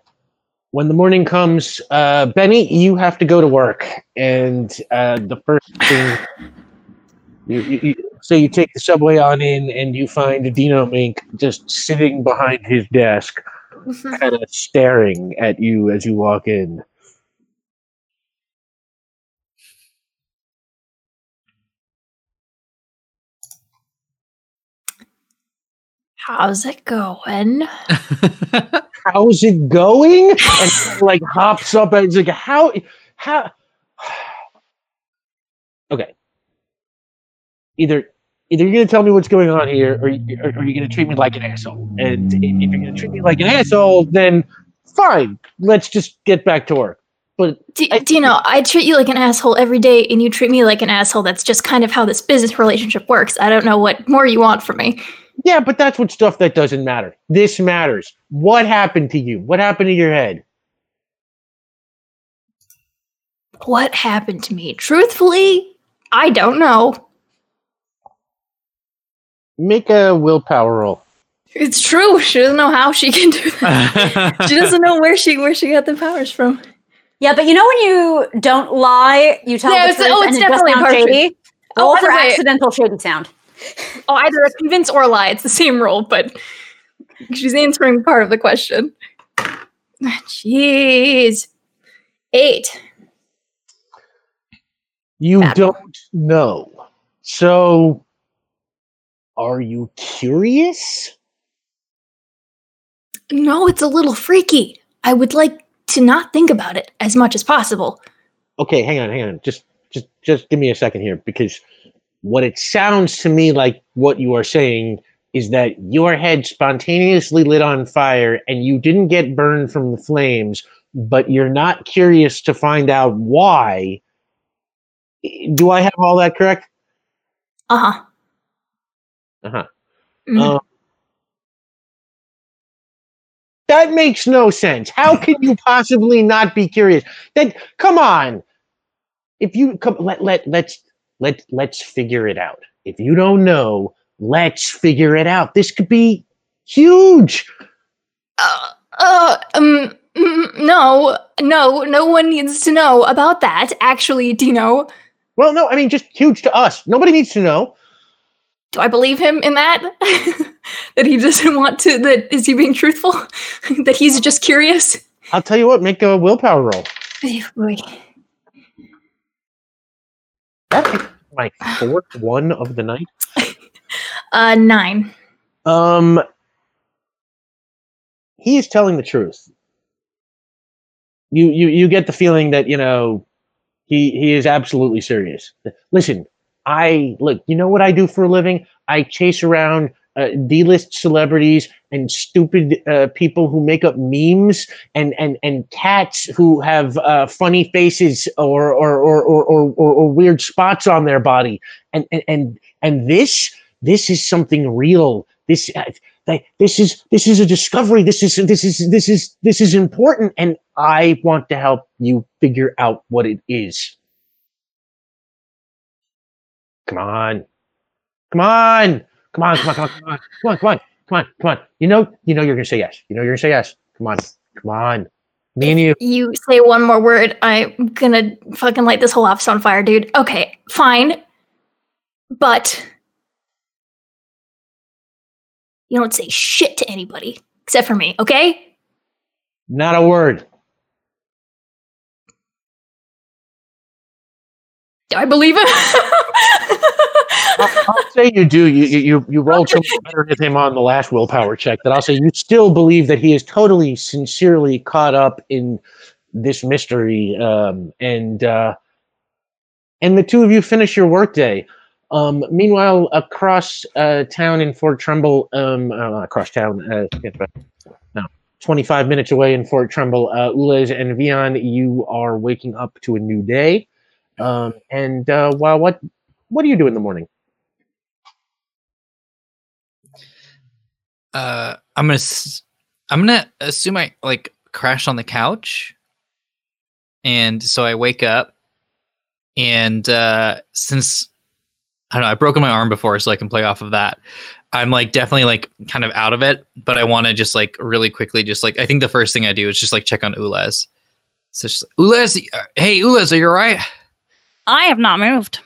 when the morning comes, uh, Benny, you have to go to work, and uh, the first thing. You, you, you, so you take the subway on in, and you find Dino Mink just sitting behind his desk, kind of staring at you as you walk in. How's it going? How's it going? And like hops up and it's like, how, how? Okay. Either either you're gonna tell me what's going on here, or, you- or, or you're gonna treat me like an asshole. And if you're gonna treat me like an asshole, then fine. Let's just get back to work. But D- I- Dino, I treat you like an asshole every day, and you treat me like an asshole. That's just kind of how this business relationship works. I don't know what more you want from me. yeah, but that's what stuff that doesn't matter. This matters. What happened to you? What happened to your head? What happened to me? Truthfully, I don't know. Make a willpower roll. It's true. She doesn't know how she can do that. she doesn't know where she where she got the powers from. Yeah, but you know when you don't lie, you tell Yeah, the it's- truth oh, and it's it just definitely sounds partial. shady. Oh, Roll for either way. accidental shady sound. Oh, either a convince or lie. It's the same role, but she's answering part of the question. Jeez. Eight. You Bad. don't know. So, are you curious? No, it's a little freaky. I would like to not think about it as much as possible. Okay, hang on, hang on. Just, just, just give me a second here, because what it sounds to me like what you are saying is that your head spontaneously lit on fire and you didn't get burned from the flames, but you're not curious to find out why. Do I have all that correct? Uh huh. Uh huh. Mhm. Um, that makes no sense. How can you possibly not be curious? Then come on. If you come let let let's let let's figure it out. If you don't know, let's figure it out. This could be huge. Uh, uh, um, mm, no, no, no one needs to know about that. Actually, Dino, Well, no, I mean just huge to us. Nobody needs to know. Do I believe him in that? that he doesn't want to? That is he being truthful? that he's just curious? I'll tell you what, make a willpower roll. That's my fourth one of the night. Uh, nine. Um, he is telling the truth. You you you get the feeling that you know he he is absolutely serious. Listen, I look. You know what I do for a living? I chase around uh, D-list celebrities and stupid uh, people who make up memes and and and cats who have uh, funny faces or or or, or or or weird spots on their body. And and and and this this is something real. This uh, this is this is a discovery. This is this is this is this is important, and I want to help you figure out what it is. Come on, come on, come on, come on, come on, come on, come on, come on, come on, come on. You know, you know, you're gonna say yes. You know, you're gonna say yes. Come on, come on. Me and you. You say one more word, I'm gonna fucking light this whole office on fire, dude. Okay, fine. But you don't say shit to anybody except for me, okay? Not a word. I believe him? I'll, I'll say you do. You you you, rolled so much better than him on the last willpower check that I'll say you still believe that he is totally sincerely caught up in this mystery. Um, and uh, and the two of you finish your workday. Um, meanwhile, across uh, town in Fort Trumbull, um, uh, across town, uh, no, 25 minutes away in Fort Trumbull, uh, Ulez and Vion, you are waking up to a new day. Um, and uh, well, what what do you do in the morning? Uh, I'm gonna I'm gonna assume I like crash on the couch, and so I wake up, and uh, since I don't know, I've broken my arm before, so I can play off of that. I'm like definitely like kind of out of it, but I want to just like really quickly, just like I think the first thing I do is just like check on Ulez. So just Ulez, uh, hey Ulez, are you all right? I have not moved.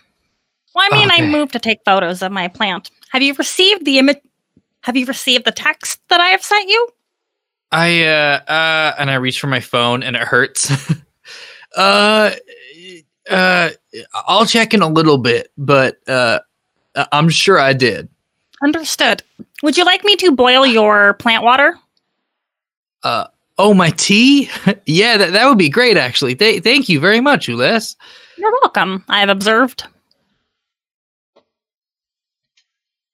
Well, I mean, Okay. I moved to take photos of my plant. Have you received the image? Have you received the text that I have sent you? I uh uh and I reach for my phone and it hurts. uh uh I'll check in a little bit, but uh I- I'm sure I did. Understood. Would you like me to boil your plant water? Uh oh my tea? yeah, that, that would be great actually. Th- thank you very much, Ulez. You're welcome. I have observed.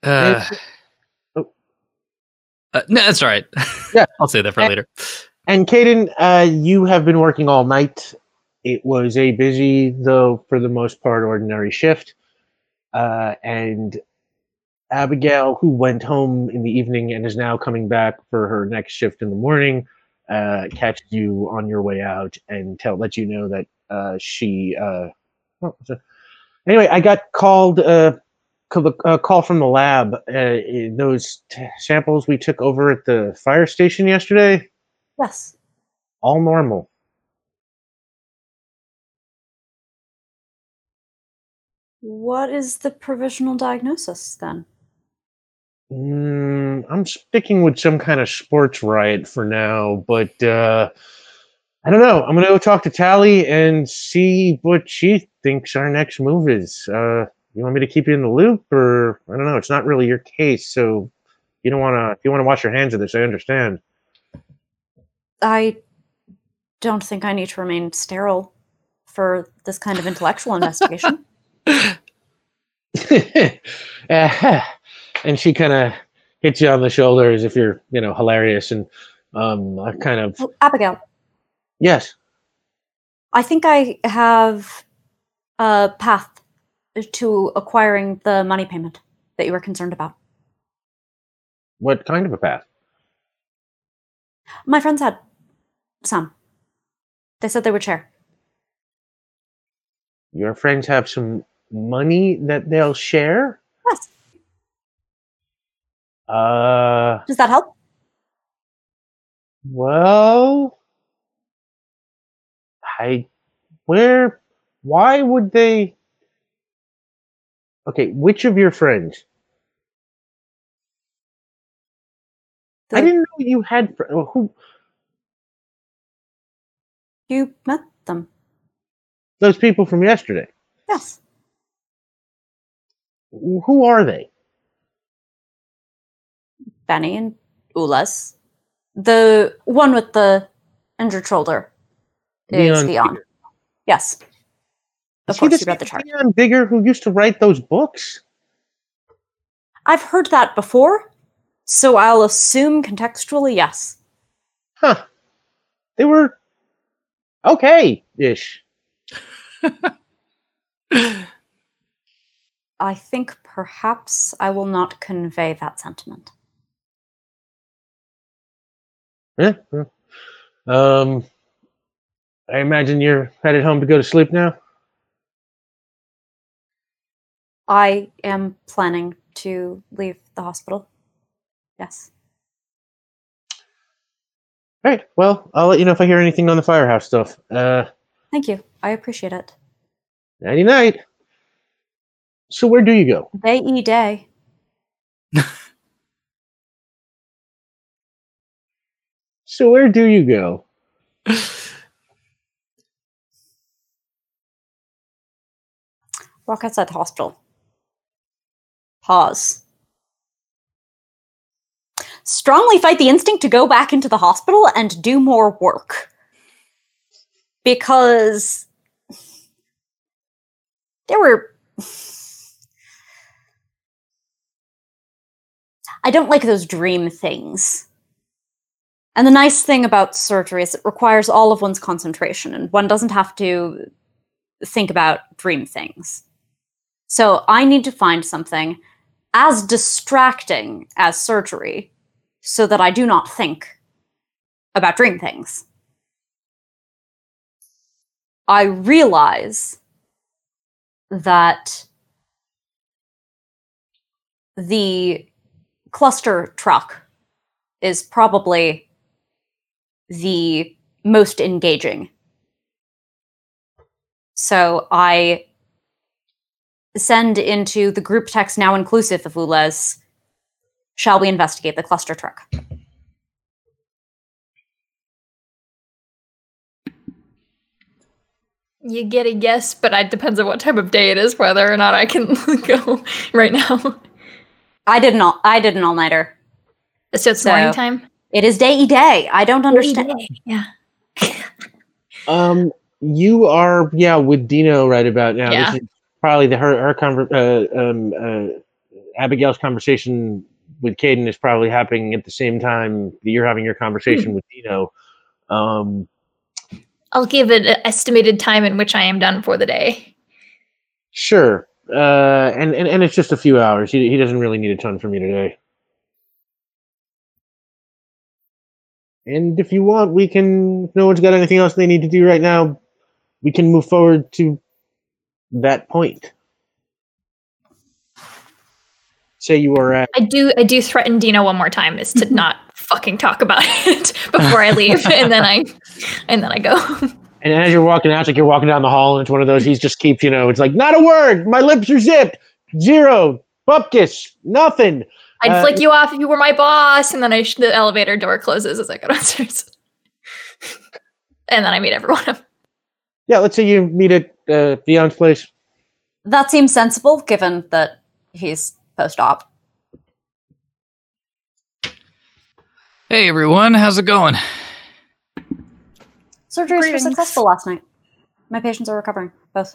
Uh. Uh, no, that's all right. Yeah. I'll say that for Eh. later. And Caden, uh, you have been working all night. It was a busy, though for the most part, ordinary shift. Uh, and Abigail, who went home in the evening and is now coming back for her next shift in the morning, uh, catches you on your way out and tell let you know that uh, she. Uh, oh, anyway, I got called. Uh, a call from the lab. Uh, those t- samples we took over at the fire station yesterday Yes. all normal. What is the provisional diagnosis then? Mm, I'm sticking with some kind of sports riot for now, but uh, I don't know. I'm gonna go talk to Tally and see what she thinks our next move is. Uh, you want me to keep you in the loop, or I don't know. It's not really your case, so you don't want to. If you want to wash your hands of this, I understand. I don't think I need to remain sterile for this kind of intellectual investigation. Uh, and she kind of hits you on the shoulder as if you're, you know, hilarious, and um, I kind of Oh, Abigail, yes. I think I have a path to acquiring the money payment that you were concerned about. What kind of a path? My friends had some. They said they would share. Your friends have some money that they'll share. Yes. Uh, Does that help? well, I, where, why would they? Okay, which of your friends? I didn't know you had fr- oh, who. You met them. Those people from yesterday. Yes. Who are they? Benny and Ulez. The one with the injured shoulder is Vion Vion. Yes. Of Is he course, the you read the chart. Vion Vigor who used to write those books? I've heard that before, so I'll assume contextually yes. Huh. They were okay ish. I think perhaps I will not convey that sentiment. Yeah. Um, I imagine you're headed home to go to sleep now. I am planning to leave the hospital. Yes. All right. Well, I'll let you know if I hear anything on the firehouse stuff. Uh, Thank you. I appreciate it. nighty night. So where do you go? Day e day. So where do you go? Walk outside the hospital. Pause. Strongly fight the instinct to go back into the hospital and do more work. Because there were. I don't like those dream things. And the nice thing about surgery is it requires all of one's concentration, and one doesn't have to think about dream things. So I need to find something as distracting as surgery so that I do not think about dream things. I realize that the cluster truck is probably the most engaging. So I send into the group text now inclusive of Ulez, shall we investigate the cluster truck? You get a yes, but it depends on what time of day it is, whether or not I can go right now. I did not I did an all-nighter. So it's So- morning time. It is day day. I don't understand. Yeah. Um, you are yeah with Dino right about now. Yeah. This is probably the her her conver- uh, um, uh, Abigail's conversation with Caden is probably happening at the same time that you're having your conversation with Dino. Um, I'll give an estimated time in which I am done for the day. sure. Uh, and, and and it's just a few hours. He he doesn't really need a ton from you today. And if you want, we can. If no one's got anything else they need to do right now, we can move forward to that point. Say you are at. I do I do threaten Dino one more time is to not fucking talk about it before I leave and then I and then I go. And as you're walking out, it's like you're walking down the hall, and it's one of those. He's just keeps, you know, it's like not a word. My lips are zipped. Zero. Bupkis. Nothing. I'd Uh, flick you off if you were my boss and then I sh- the elevator door closes as I go downstairs. and then I meet everyone. Yeah. Let's say you meet at uh, Vion's place. That seems sensible given that he's post-op. Hey everyone, how's it going? Surgeries were successful last night. My patients are recovering, both.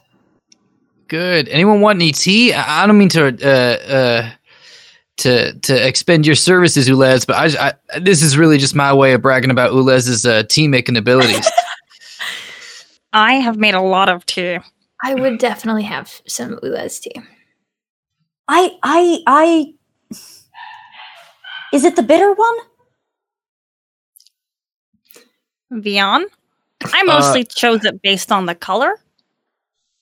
Good. Anyone want any tea? I, I don't mean to uh, uh, to to expend your services, Ulez, but I, I this is really just my way of bragging about Ulez's uh, tea making abilities. I have made a lot of tea. I would definitely have some Ulez tea. I I I Is it the bitter one? Vion? I mostly uh, chose it based on the color.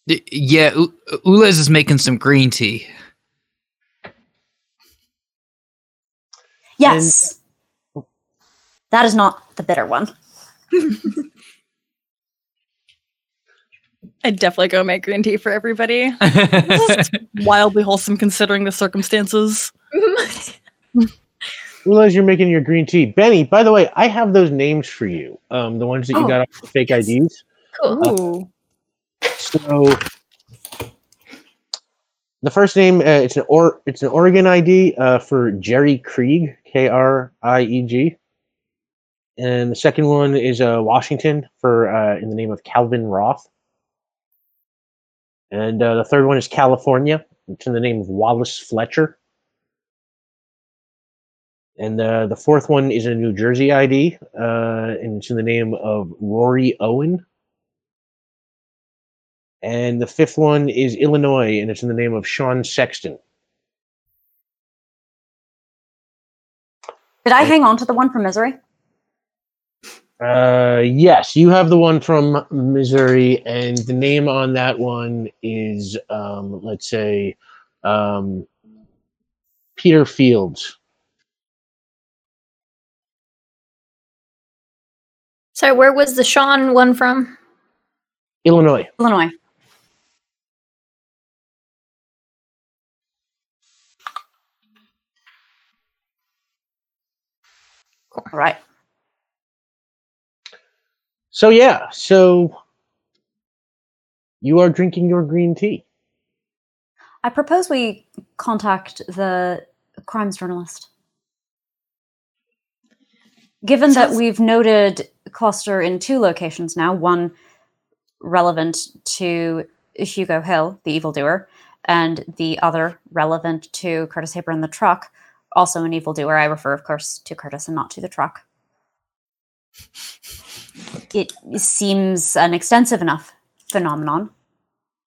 Yeah, U- Ulez is making some green tea. Yes. that is not the bitter one. I'd definitely go make green tea for everybody. Wildly wholesome considering the circumstances. Realize you're making your green tea. Benny, by the way, I have those names for you. Um, the ones that you Oh, got off the fake yes. IDs. cool. Ooh. So the first name uh, it's an or it's an Oregon ID uh, for Jerry Krieg, K R I E G, and the second one is uh, Washington for uh, in the name of Calvin Roth, and uh, the third one is California. It's in the name of Wallace Fletcher. And uh, the fourth one is a New Jersey ID, uh, and it's in the name of Rory Owen. And the fifth one is Illinois, and it's in the name of Sean Sexton. Did I hang on to the one from Missouri? Uh, yes, you have the one from Missouri, and the name on that one is, um, let's say, um, Peter Fields. Sorry, where was the Sean one from? Illinois. Illinois. All right. So yeah, so you are drinking your green tea. I propose we contact the crimes journalist. Given that we've noted cluster in two locations now, one relevant to Hugo Hill, the evildoer, and the other relevant to Curtis Haber and the truck, also an evildoer. I refer, of course, to Curtis and not to the truck. It seems an extensive enough phenomenon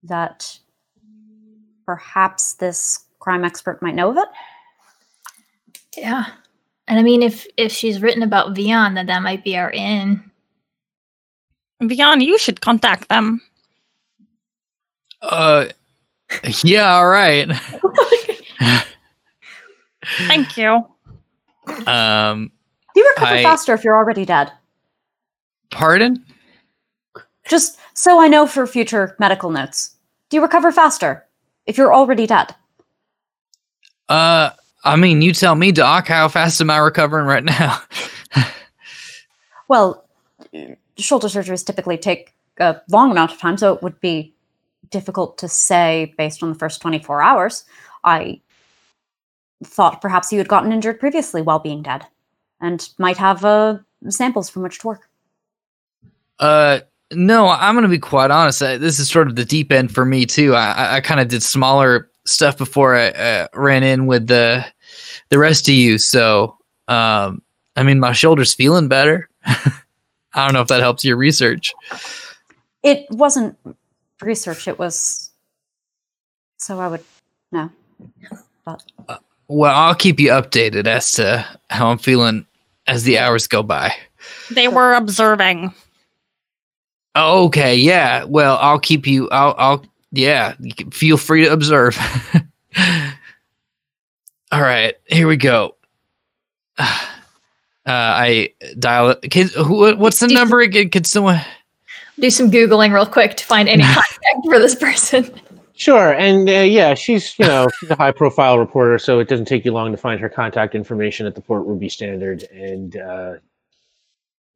that perhaps this crime expert might know of it. Yeah. And I mean if if she's written about Vion, then that might be our in. Vion, you should contact them. Uh, yeah, all right. Thank you. Um, Do you recover I- faster if you're already dead? pardon? Just so I know for future medical notes. Do you recover faster if you're already dead? Uh, I mean, you tell me, Doc. How fast am I recovering right now? Well, shoulder surgeries typically take a long amount of time, so it would be difficult to say based on the first 24 hours. I thought perhaps you had gotten injured previously while being dead and might have uh, samples from which to work. Uh, no, I'm gonna be quite honest. I, this is sort of the deep end for me too. I, I, I kind of did smaller stuff before I uh, ran in with the the rest of you. So, um, I mean, my shoulder's feeling better. I don't know if that helps your research. It wasn't research, it was. So I would know. Well, I'll keep you updated as to how I'm feeling as the hours go by. They were observing. Oh, okay, yeah. Well, I'll keep you. I'll. I'll. Yeah. Feel free to observe. All right, here we go. Uh, I dial it. Kid, who, what's the number again? Could someone? Do some googling real quick to find any contact for this person. Sure, and uh, yeah, she's you know she's a high profile reporter, so it doesn't take you long to find her contact information at the Port Ruby Standard, and uh,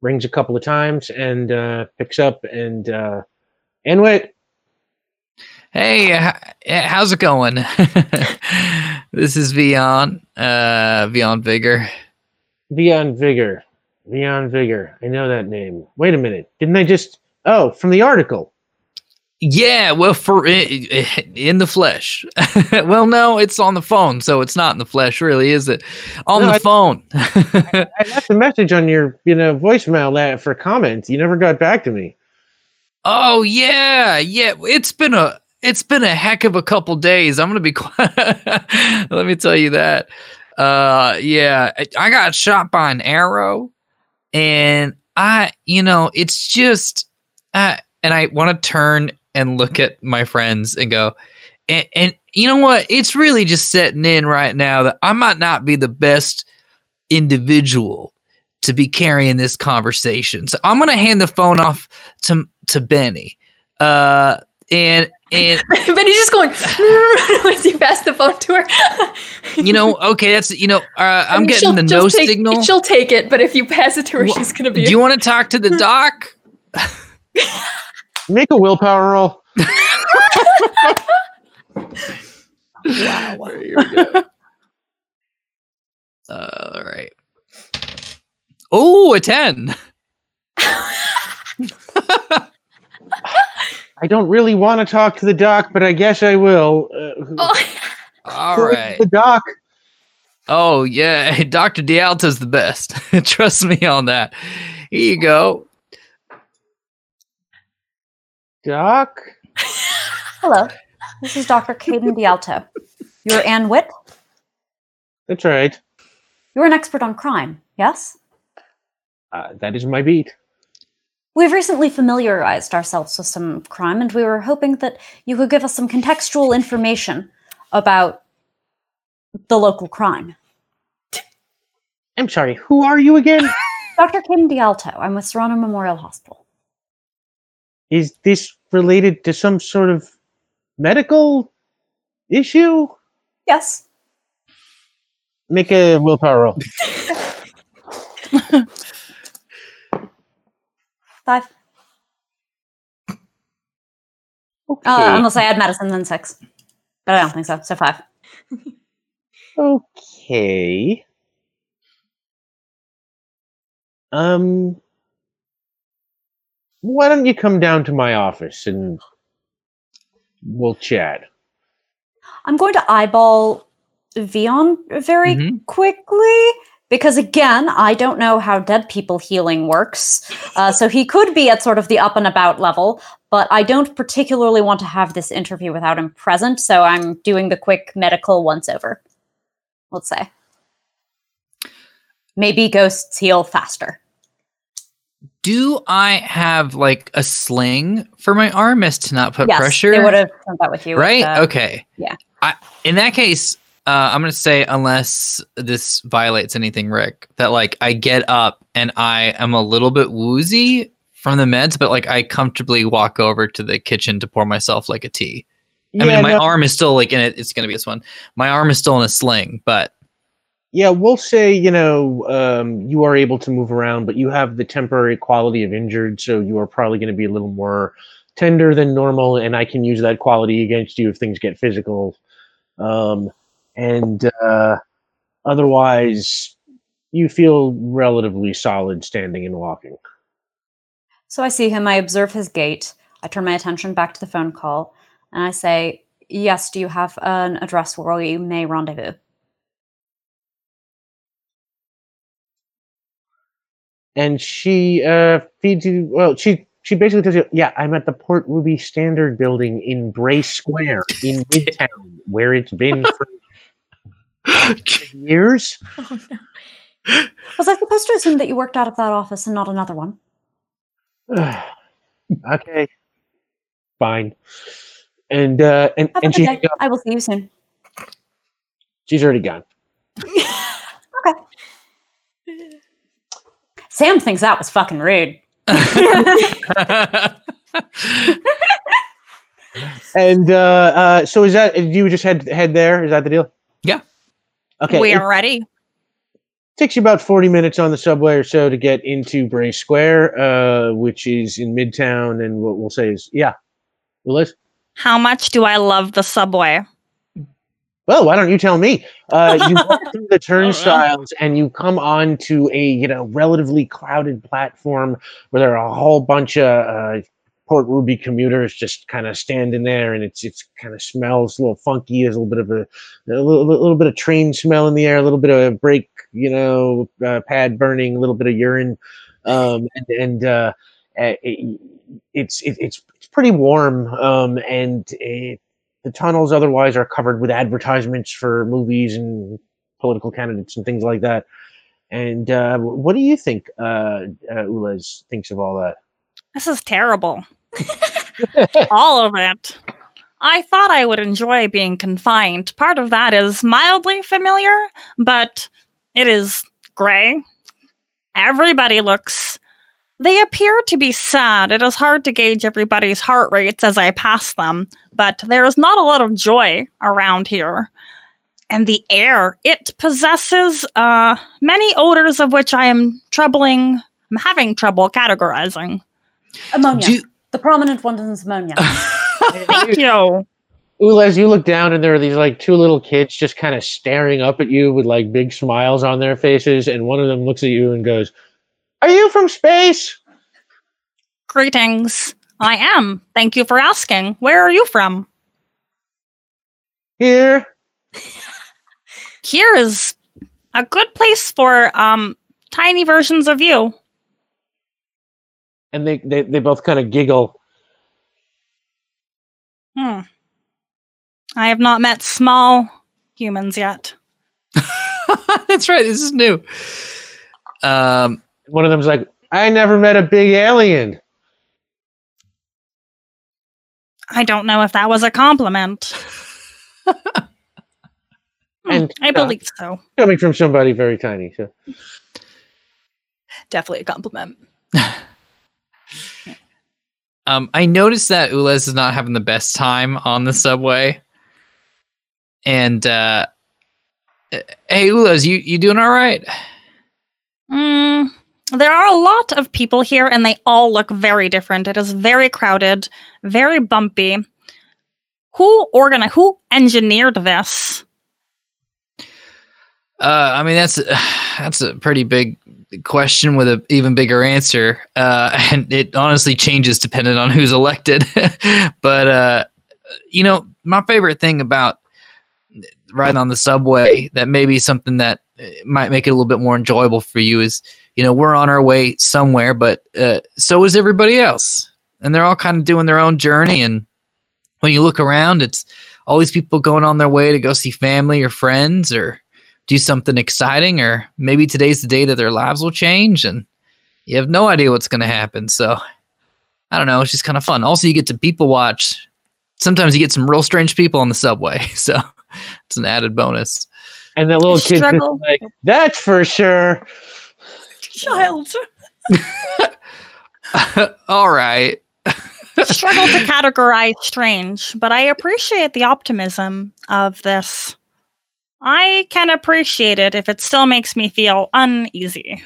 rings a couple of times and uh, picks up and uh, Anne Witt, Hey, h- h- how's it going? this is Vion. Uh, Vion Vigor. Vion Vigor, Vion Vigor. I know that name. Wait a minute, didn't I just? Oh, from the article. Yeah, well, for i- i- in the flesh. well, no, it's on the phone, so it's not in the flesh, really, is it? On No, the I- phone. I left a message on your you know voicemail that for comments. You never got back to me. oh yeah, yeah. It's been a it's been a heck of a couple days. I'm gonna be quiet. Let me tell you that. Uh, yeah, I- I got shot by an arrow, and I, you know, it's just, uh, and I want to turn and look at my friends and go, and, and you know what? It's really just setting in right now that I might not be the best individual to be carrying this conversation. So I'm gonna hand the phone off to to Benny. Uh, and and he's just going as you pass the phone to her. you know, okay, that's you know, uh, I'm getting the no take- signal. She'll take it, but if you pass it to her, Wha- she's gonna be. Do you want to talk to the doc? Make a willpower roll. wow. Here we go. Uh, all right. Oh, a 10. I don't really want to talk to the doc, but I guess I will. Uh, Oh, All who is right. The doc. Oh, yeah. Dr. Dialto's the best. Trust me on that. Here you go. Doc. Hello, this is Dr. Caden Dialto. You're Anne Witt. That's right. You're an expert on crime, yes? Uh, that is my beat. We've recently familiarized ourselves with some crime, and we were hoping that you could give us some contextual information about the local crime. I'm sorry. Who are you again? Dr. Caden Dialto, I'm with Serrano Memorial Hospital. Is this related to some sort of medical issue? Yes. Make a willpower roll. Five. Okay. Uh, unless I add medicine, then six. But I don't think so. So five. Okay. Um, why don't you come down to my office and we'll chat? I'm going to eyeball Vion very Mhm. quickly because, again, I don't know how dead people healing works. Uh, so he could be at sort of the up and about level, but I don't particularly want to have this interview without him present. So I'm doing the quick medical once over. Let's say. Maybe ghosts heal faster. Do I have like a sling for my arm as to not put yes, pressure? they would have sent that with you. with right? the- okay. yeah. I, in that case, Uh, I'm gonna say unless this violates anything, Rick, that like I get up and I am a little bit woozy from the meds, but like I comfortably walk over to the kitchen to pour myself like a tea. I mean, my no- arm is still like in it. It's gonna be this one. My arm is still in a sling, but Yeah, we'll say, you know, um, you are able to move around, but you have the temporary quality of injured, so you are probably going to be a little more tender than normal, and I can use that quality against you if things get physical. Um, and uh, otherwise, you feel relatively solid standing and walking. So I see him, I observe his gait, I turn my attention back to the phone call, and I say, Yes, do you have an address where we may rendezvous? And she uh, feeds you, well, she. She basically tells you, "Yeah, I'm at the Port Ruby Standard Building in Bray Square in Midtown, where it's been for years." Oh, no. Was I supposed to assume that you worked out of that office and not another one? okay, fine. And uh, and and she. I will see you soon. she's already gone. Sam thinks that was fucking rude. And uh, uh, so is that you just head head there? Is that the deal? Yeah. Okay. we it are ready. takes you about forty minutes on the subway or so to get into Bray Square, uh, which is in Midtown, and what we'll say is yeah. Willis. How much do I love the subway? Well, why don't you tell me? Uh, you walk through the turnstiles and you come on to a you know relatively crowded platform where there are a whole bunch of uh, Port Ruby commuters just kind of standing there, and it's it's kind of smells a little funky. There's a little bit of a, a little, little bit of train smell in the air, a little bit of brake, you know, uh, pad burning, a little bit of urine, um, and and uh, uh, it, it's it, it's it's pretty warm, um, and it, the tunnels otherwise are covered with advertisements for movies and political candidates and things like that. And uh, what do you think, uh, uh, Ulez thinks of all that? This is terrible. All of it. I thought I would enjoy being confined. Part of that is mildly familiar, but it is gray. Everybody looks. They appear to be sad. It is hard to gauge everybody's heart rates as I pass them, but there is not a lot of joy around here. And the air, it possesses uh, many odors of which I am troubling. I'm having trouble categorizing. Ammonia. You- the prominent one is ammonia. Thank you. Ulez, you look down and there are these like two little kids just kind of staring up at you with like big smiles on their faces, and one of them looks at you and goes, "Are you from space?" Greetings. I am. Thank you for asking. Where are you from? Here. Here is a good place for um tiny versions of you. And they they, they both kind of giggle. Hmm. I have not met small humans yet. That's right. This is new. Um, One of them's like, "I never met a big alien." I don't know if that was a compliment. Hmm, And, I uh, believe so. Coming from somebody very tiny, so Definitely a compliment. um, I noticed that Ulez is not having the best time on the subway. And uh, uh, hey, Ulez, you you doing all right? Mm, there are a lot of people here, and they all look very different. It is very crowded, very bumpy. Who organized? Who engineered this? Uh, I mean that's that's a pretty big question with an even bigger answer, uh, and it honestly changes depending on who's elected. but uh, you know, my favorite thing about riding on the subway that maybe something that uh, might make it a little bit more enjoyable for you is you know we're on our way somewhere, but uh, so is everybody else, and they're all kind of doing their own journey. And when you look around, it's all these people going on their way to go see family or friends or do something exciting or maybe today's the day that their lives will change and you have no idea what's going to happen so i don't know it's just kind of fun also you get to people watch sometimes you get some real strange people on the subway so it's an added bonus. And that little kid just Struggle. like, that's for sure. Child. All right. Struggle to categorize strange, but I appreciate the optimism of this. I can appreciate it if it still makes me feel uneasy.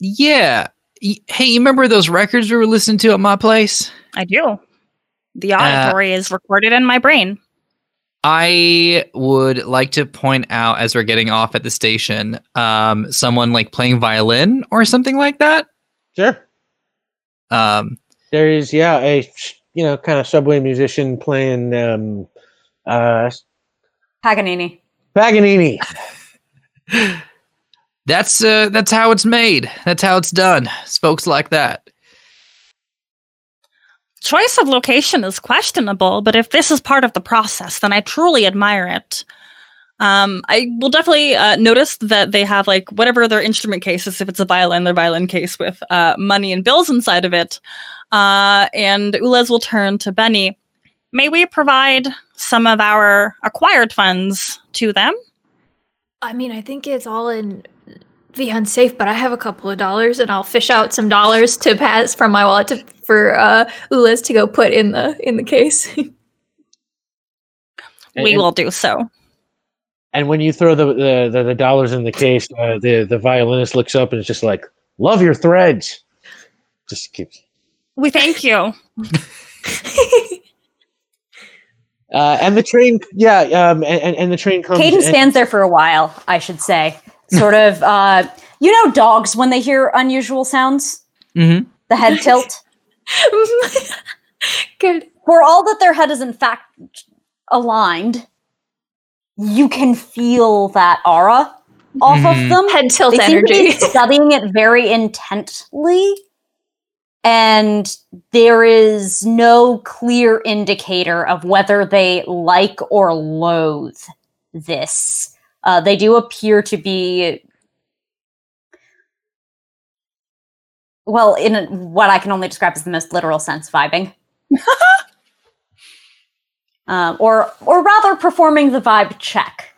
Yeah. Hey, you remember those records we were listening to at my place? I do. The auditory uh, is recorded in my brain. I would like to point out as we're getting off at the station, um, someone like playing violin or something like that. Sure. Um, There is, yeah, a you know kind of subway musician playing um, uh, Paganini. Paganini. that's uh, that's how it's made. That's how it's done. It's folks like that. Choice of location is questionable, but if this is part of the process, then I truly admire it. Um, I will definitely uh, notice that they have like whatever their instrument case is. If it's a violin, their violin case with uh, money and bills inside of it. Uh, and Ulez will turn to Benny. May we provide some of our acquired funds to them? I mean, I think it's all in the unsafe, but I have a couple of dollars, and I'll fish out some dollars to pass from my wallet to, for uh, Ulez to go put in the in the case. we And- will do so. And when you throw the the, the, the dollars in the case, uh, the the violinist looks up and is just like, "Love your threads." Just keeps. We thank you. Uh, and the train, yeah, um, and, and, and the train comes. Caden and- stands there for a while, I should say. Sort of, uh, you know, dogs when they hear unusual sounds, Mm-hmm. the head tilt. Good. For all that their head is in fact aligned, you can feel that aura off Mhm. of them. Head tilt they seem to energy. be studying it very intently, and there is no clear indicator of whether they like or loathe this. Uh, they do appear to be, well, in a, what I can only describe as the most literal sense, vibing. um, or, or rather, performing the vibe check.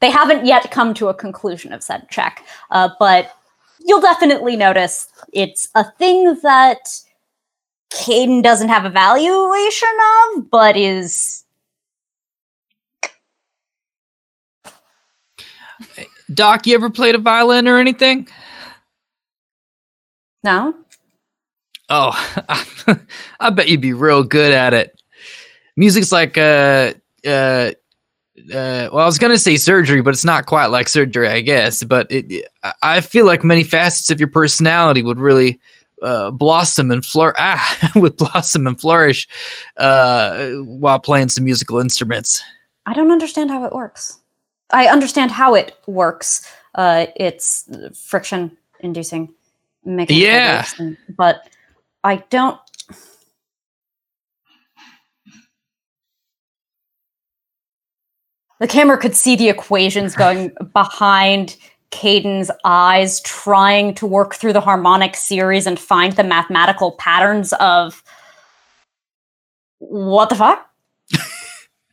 They haven't yet come to a conclusion of said check, uh, but you'll definitely notice it's a thing that Caden doesn't have a valuation of, but is Doc, you ever played a violin or anything? no. Oh, I bet you'd be real good at it. Music's like uh uh uh well I was gonna say surgery, but it's not quite like surgery, I guess. But it, I- I feel like many facets of your personality would really uh, blossom and flourish. Ah, would blossom and flourish uh, while playing some musical instruments. I don't understand how it works. I understand how it works. Uh, it's friction inducing mechanical Yeah. and- but I don't. The camera could see the equations going behind Caden's eyes, trying to work through the harmonic series and find the mathematical patterns of what the fuck?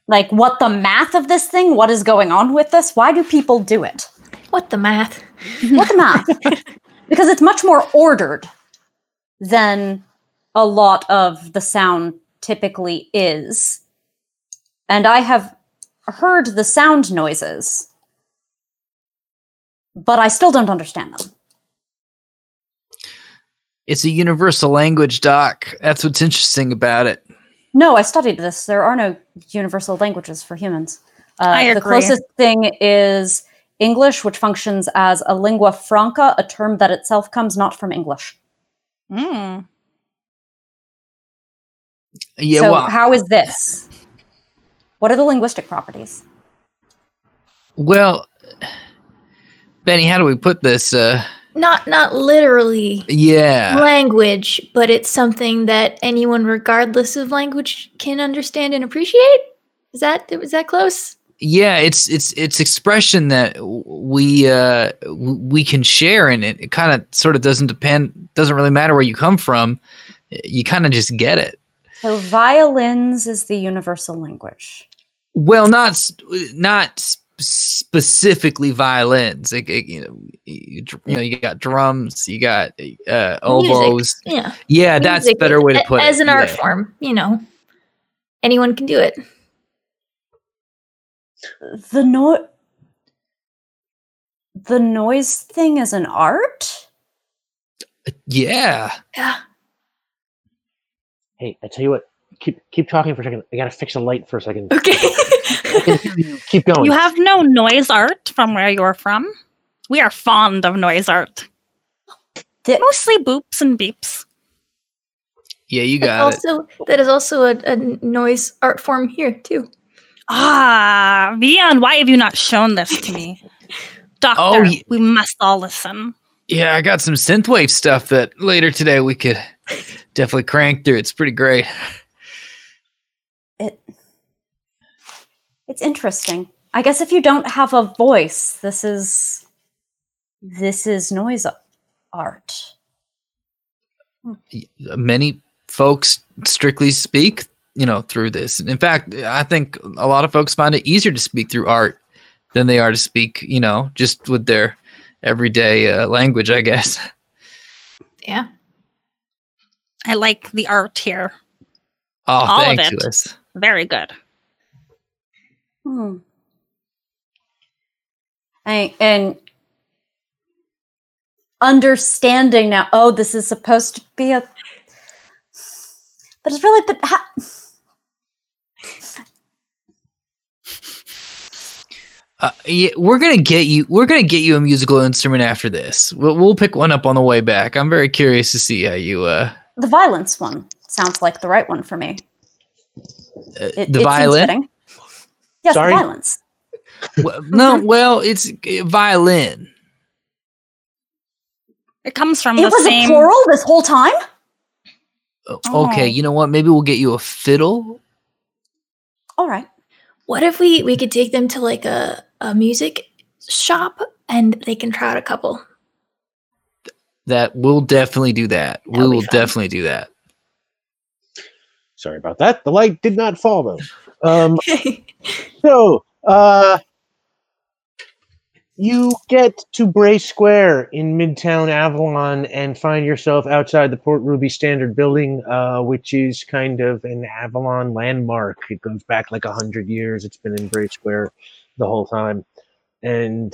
Like what the math of this thing what is going on with this why do people do it What the math? what the math because it's much more ordered than a lot of the sound typically is and i have heard the sound noises but i still don't understand them It's a universal language, Doc. That's what's interesting about it. No, I studied this. There are no universal languages for humans. Uh, I The closest thing is English, which functions as a lingua franca, a term that itself comes not from English. Mm. Yeah, so, well, how is this? What are the linguistic properties? well, Benny, how do we put this? Uh, Not not literally yeah. language, but it's something that anyone, regardless of language, can understand and appreciate. Is that is that close? yeah it's it's it's expression that we uh we can share and it, it kind of sort of doesn't depend doesn't really matter where you come from you kind of just get it So, violins is the universal language. Well, not not s- specifically violins. Like, uh, you know, you, you know, you got drums, you got uh, oboes. Yeah. Yeah, that's a better way to a- put it. As an art yeah. form, you know, anyone can do it. The no the noise thing is an art? Yeah. Yeah. Hey, I tell you what. Keep keep talking for a second. I gotta fix a light for a second. Okay. keep going. You have no noise art from where you're from. We are fond of noise art. The- Mostly boops and beeps. Yeah, you That's got it. also that is also a, a noise art form here too. Ah, Vion, why have you not shown this to me? Doctor, Oh, ye- we must all listen. Yeah, I got some synthwave stuff that later today we could definitely crank through. It's pretty great. It It's interesting. I guess if you don't have a voice, this is this is noise art. Many folks strictly speak, you know, through this. In fact, I think a lot of folks find it easier to speak through art than they are to speak, you know, just with their everyday uh, language, I guess. Yeah. I like the art here. Oh, All of it. you. Liz. Very good. Hmm. I, and understanding now. Oh, this is supposed to be a. But it's really. But ha- Uh, yeah, we're gonna get you. We're gonna get you a musical instrument after this. We'll, we'll pick one up on the way back. I'm very curious to see how you. Uh, the violence one sounds like the right one for me. Uh It, the it violin. Yes, Sorry? the violence. Well, no, well, it's uh, violin. It comes from It the was same. a plural this whole time. O- Oh. Okay, you know what? Maybe we'll get you a fiddle. All right. What if we we could take them to like a a music shop and they can try out a couple? That we'll definitely do that. We That'll be will definitely do that. Sorry about that. The light did not fall though. Um, so, uh, you get to Bray Square in Midtown Avalon and find yourself outside the Port Ruby Standard Building, uh, which is kind of an Avalon landmark. It goes back like a hundred years. It's been in Bray Square the whole time, and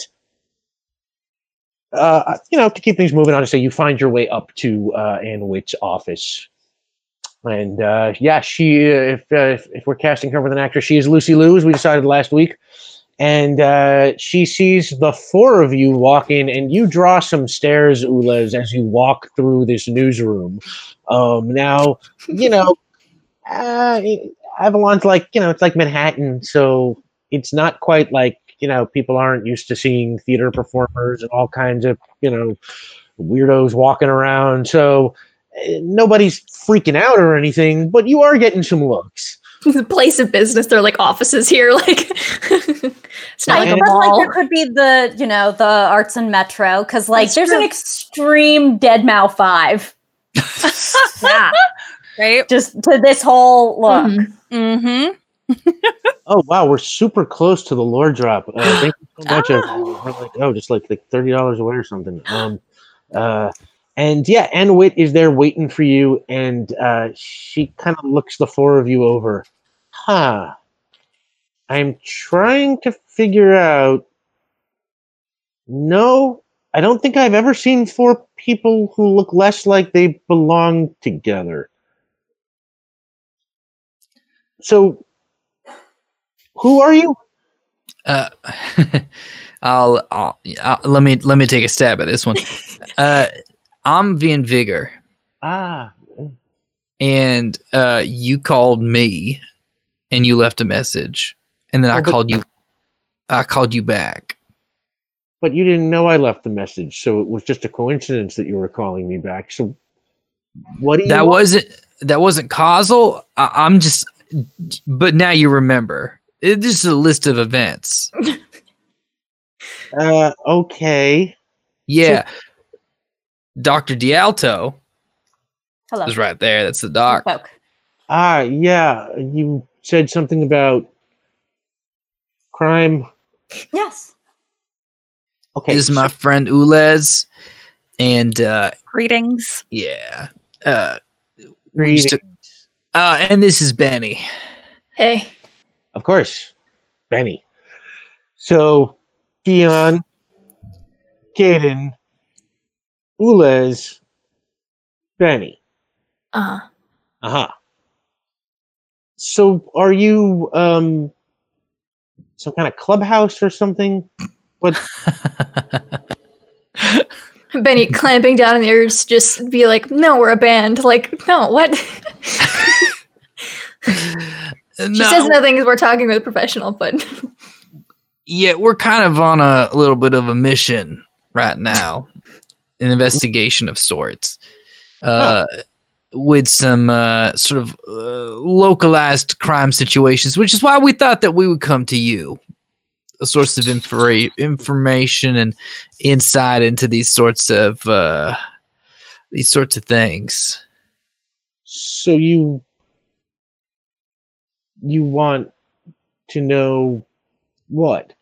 uh, you know to keep things moving say you find your way up to uh, Anne Witt's office. And uh, yeah, she uh, if, uh, if if we're casting her with an actress, she is Lucy Liu, as we decided last week. And uh, she sees the four of you walk in, and you draw some stares, Ulez, as you walk through this newsroom. Um, now, you know, Avalon's like you know, it's like Manhattan, so it's not quite like you know, people aren't used to seeing theater performers and all kinds of you know weirdos walking around. So nobody's freaking out or anything, but you are getting some looks. the place of business, they're like offices here. Like it's not I like a and- like mall. there could be the you know the arts and metro because like That's there's an extreme dead Mao five yeah. right? just to this whole look. Mhm. Mm-hmm. Oh wow, we're super close to the lore drop. Uh, thank you so much. We're like oh, just like like thirty dollars away or something. Um, uh, and yeah, Anne Witt is there waiting for you, and uh, she kind of looks the four of you over. Huh. I'm trying to figure out. No, I don't think I've ever seen four people who look less like they belong together. So, who are you? Uh, I'll, I'll, I'll let me let me take a stab at this one. Uh, I'm Vion Vigor, Ah, and uh, you called me, and you left a message, and then I Oh, but- called you. I called you back. but you didn't know I left the message, so it was just a coincidence that you were calling me back. So, what do you? That want? wasn't that wasn't causal. I, I'm just, but now you remember. It, this is a list of events. Uh, okay. Yeah, Doctor Dialto Hello. is right there. That's the doc. Folk. Ah, yeah. You said something about crime. Yes. Okay. This is my friend Ulez, and uh, Greetings. yeah, uh, Greetings. to- uh, and this is Benny. Hey. Of course, Benny. So, Vion, Caden, Ulez, Benny. Uh, Uh huh. So, are you um some kind of clubhouse or something? What? Benny clamping down on the ears, just be like, "No, we're a band." Like, no, what? she says nothing as we're talking with a professional, but yeah, we're kind of on a little bit of a mission right now, an investigation of sorts, uh, with some uh, sort of uh, localized crime situations, which is why we thought that we would come to you, a source of information and insight into these sorts of uh, these sorts of things. So you you want to know what?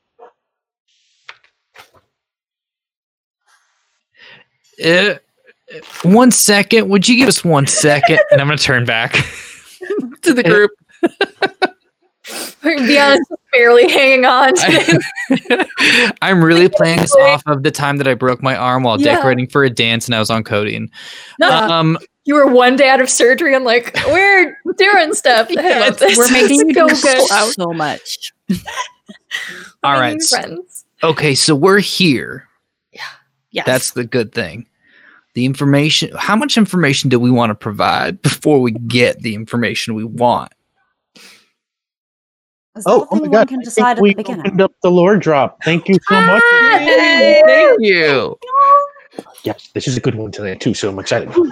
Uh, one second. Would you give us one second? And I'm going to turn back to the group. be honest, barely hanging on. To I, I'm really playing this off of the time that I broke my arm while Yeah. decorating for a dance and I was on coding. no, Um, you were one day out of surgery and like, we're doing stuff. I love this. We're making you go go good. so much. All right. Friends. Okay, so we're here. Yes. That's the good thing. The information, how much information do we want to provide before we get the information we want? Oh, a oh my god! can I decide think at we the beginning? opened up the lore drop. Thank you so much. Ah, Thank you. Yes, this is a good one tonight too. So I'm excited. Um,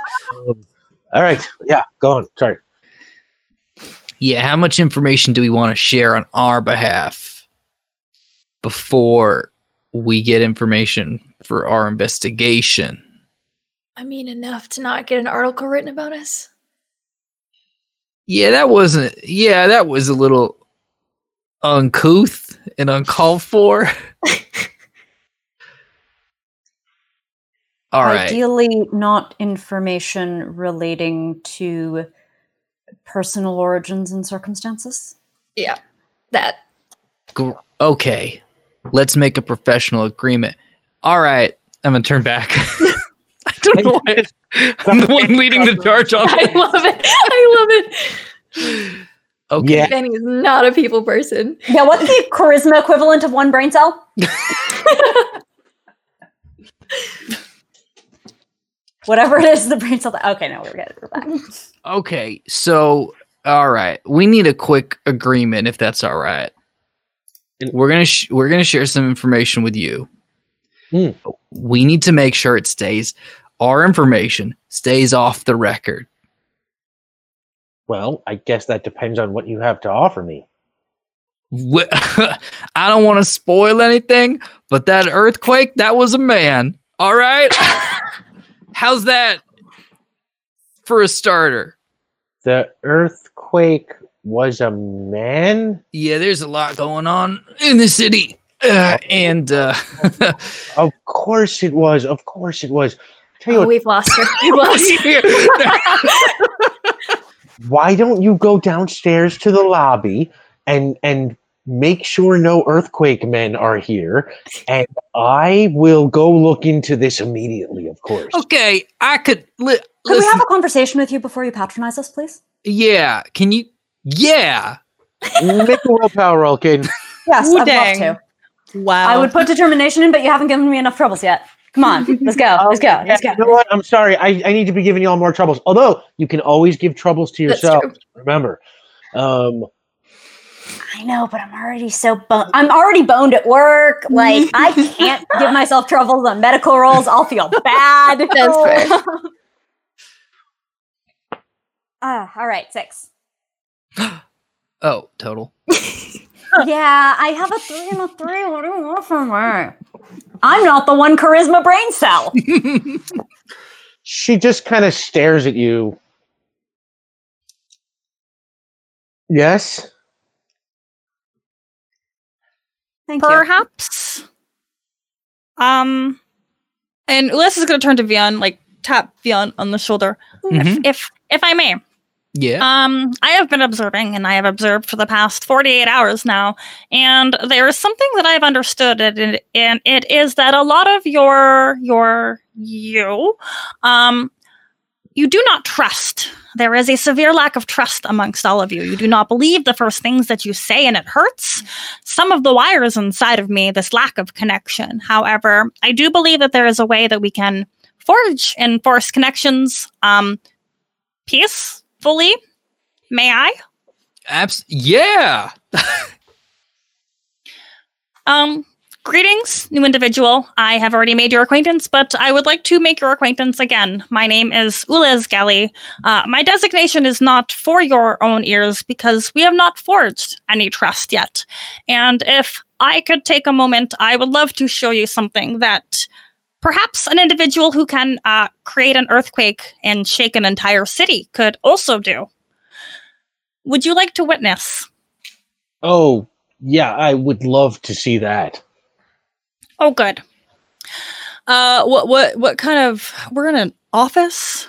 all right, yeah, go on. Sorry. Yeah, how much information do we want to share on our behalf before we get information for our investigation? I mean, enough to not get an article written about us. Yeah, that wasn't. Yeah, that was a little uncouth and uncalled for. All right. Ideally, not information relating to personal origins and circumstances. Yeah, that. Okay. Let's make a professional agreement. All right. I'm gonna turn back. I don't know why. I'm the one leading the charge on I love it. I love it. Okay. Yeah. Benny is not a people person. Yeah, what's the charisma equivalent of one brain cell? Whatever it is, the brain cell. Okay, no, we're good. We're back. Okay. So, all right. We need a quick agreement if that's all right. And- We're gonna sh- we're gonna share some information with you. Hmm. We need to make sure it stays. Our information stays off the record. Well, I guess that depends on what you have to offer me. I don't want to spoil anything, but that earthquake, that was a man. All right. How's that for a starter? The earthquake was a man. Yeah, there's a lot going on in the city. Uh, and uh, Of course it was. Of course it was. Tell you Oh, what, we've lost her. We've lost her. why don't you go downstairs to the lobby and and make sure no earthquake men are here, and I will go look into this immediately. Of course. okay, I could li- Could we have a conversation with you before you patronize us, please? yeah, can you? Yeah, Make a willpower roll, kid. Yes, Ooh, I'd dang. love to. Wow. I would put determination in, but you haven't given me enough troubles yet. Come on, let's go. Let's go. Let's go. You know what? I'm sorry. I, I need to be giving you all more troubles. Although you can always give troubles to That's yourself. true. Remember. Um, I know, but I'm already so boned. I'm already boned at work. Like I can't give myself troubles on medical rolls. I'll feel bad. That's fair. Ah, all right, six. Oh, total. Yeah, I have a three and a three. What do you want from me? I'm not the one charisma brain cell. she just kind of stares at you. Yes. Thank you. Perhaps. Um, and Ulez is going to turn to Vion, like tap Vion on the shoulder. Mhm. If, if if I may, Yeah. um, I have been observing, and I have observed for the past forty-eight hours now, and there is something that I've understood, and and it is that a lot of your your you, um, you do not trust. There is a severe lack of trust amongst all of you. You do not believe the first things that you say, and it hurts some of the wires inside of me, this lack of connection. However, I do believe that there is a way that we can forge and force connections um, peacefully. May I? Abs- yeah. Um, greetings, new individual. I have already made your acquaintance, but I would like to make your acquaintance again. My name is Ulez Gali. Uh, my designation is not for your own ears because we have not forged any trust yet. And if I could take a moment, I would love to show you something that perhaps an individual who can uh, create an earthquake and shake an entire city could also do. Would you like to witness? Oh, yeah, I would love to see that. Oh, good. Uh, what what what kind of? We're in an office.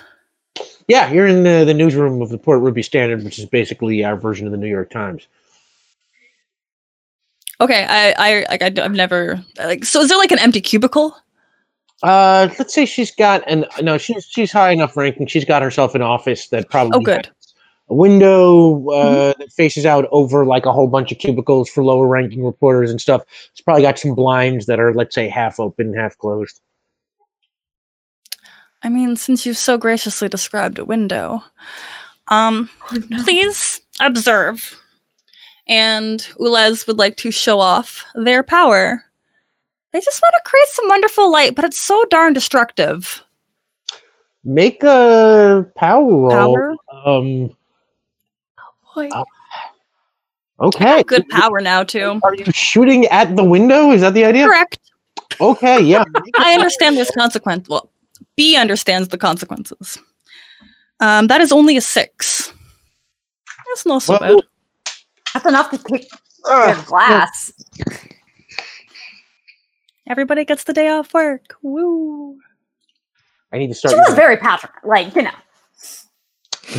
Yeah, you're in the, the newsroom of the Port Ruby Standard, which is basically our version of the New York Times. Okay, I I like I, have never like. So is there like an empty cubicle? Uh, let's say she's got an no, she's she's high enough ranking. She's got herself an office that probably Oh, good. a window uh, that faces out over like a whole bunch of cubicles for lower ranking reporters and stuff. It's probably got some blinds that are let's say half open, half closed. I mean, since you've so graciously described a window, um, please observe. And Ulez would like to show off their power. They just want to create some wonderful light, but it's so darn destructive. Make a power roll. Power? Um. Boy. Uh, Okay. Good power now too. Are you shooting at the window? Is that the idea? Correct. Okay. Yeah. I understand this consequence. Well, B understands the consequences. Um, that is only a six. That's not so Well, bad. That's enough to kick Ugh. your glass. Everybody gets the day off work. Woo. I need to start. She was very passionate. Like, you know.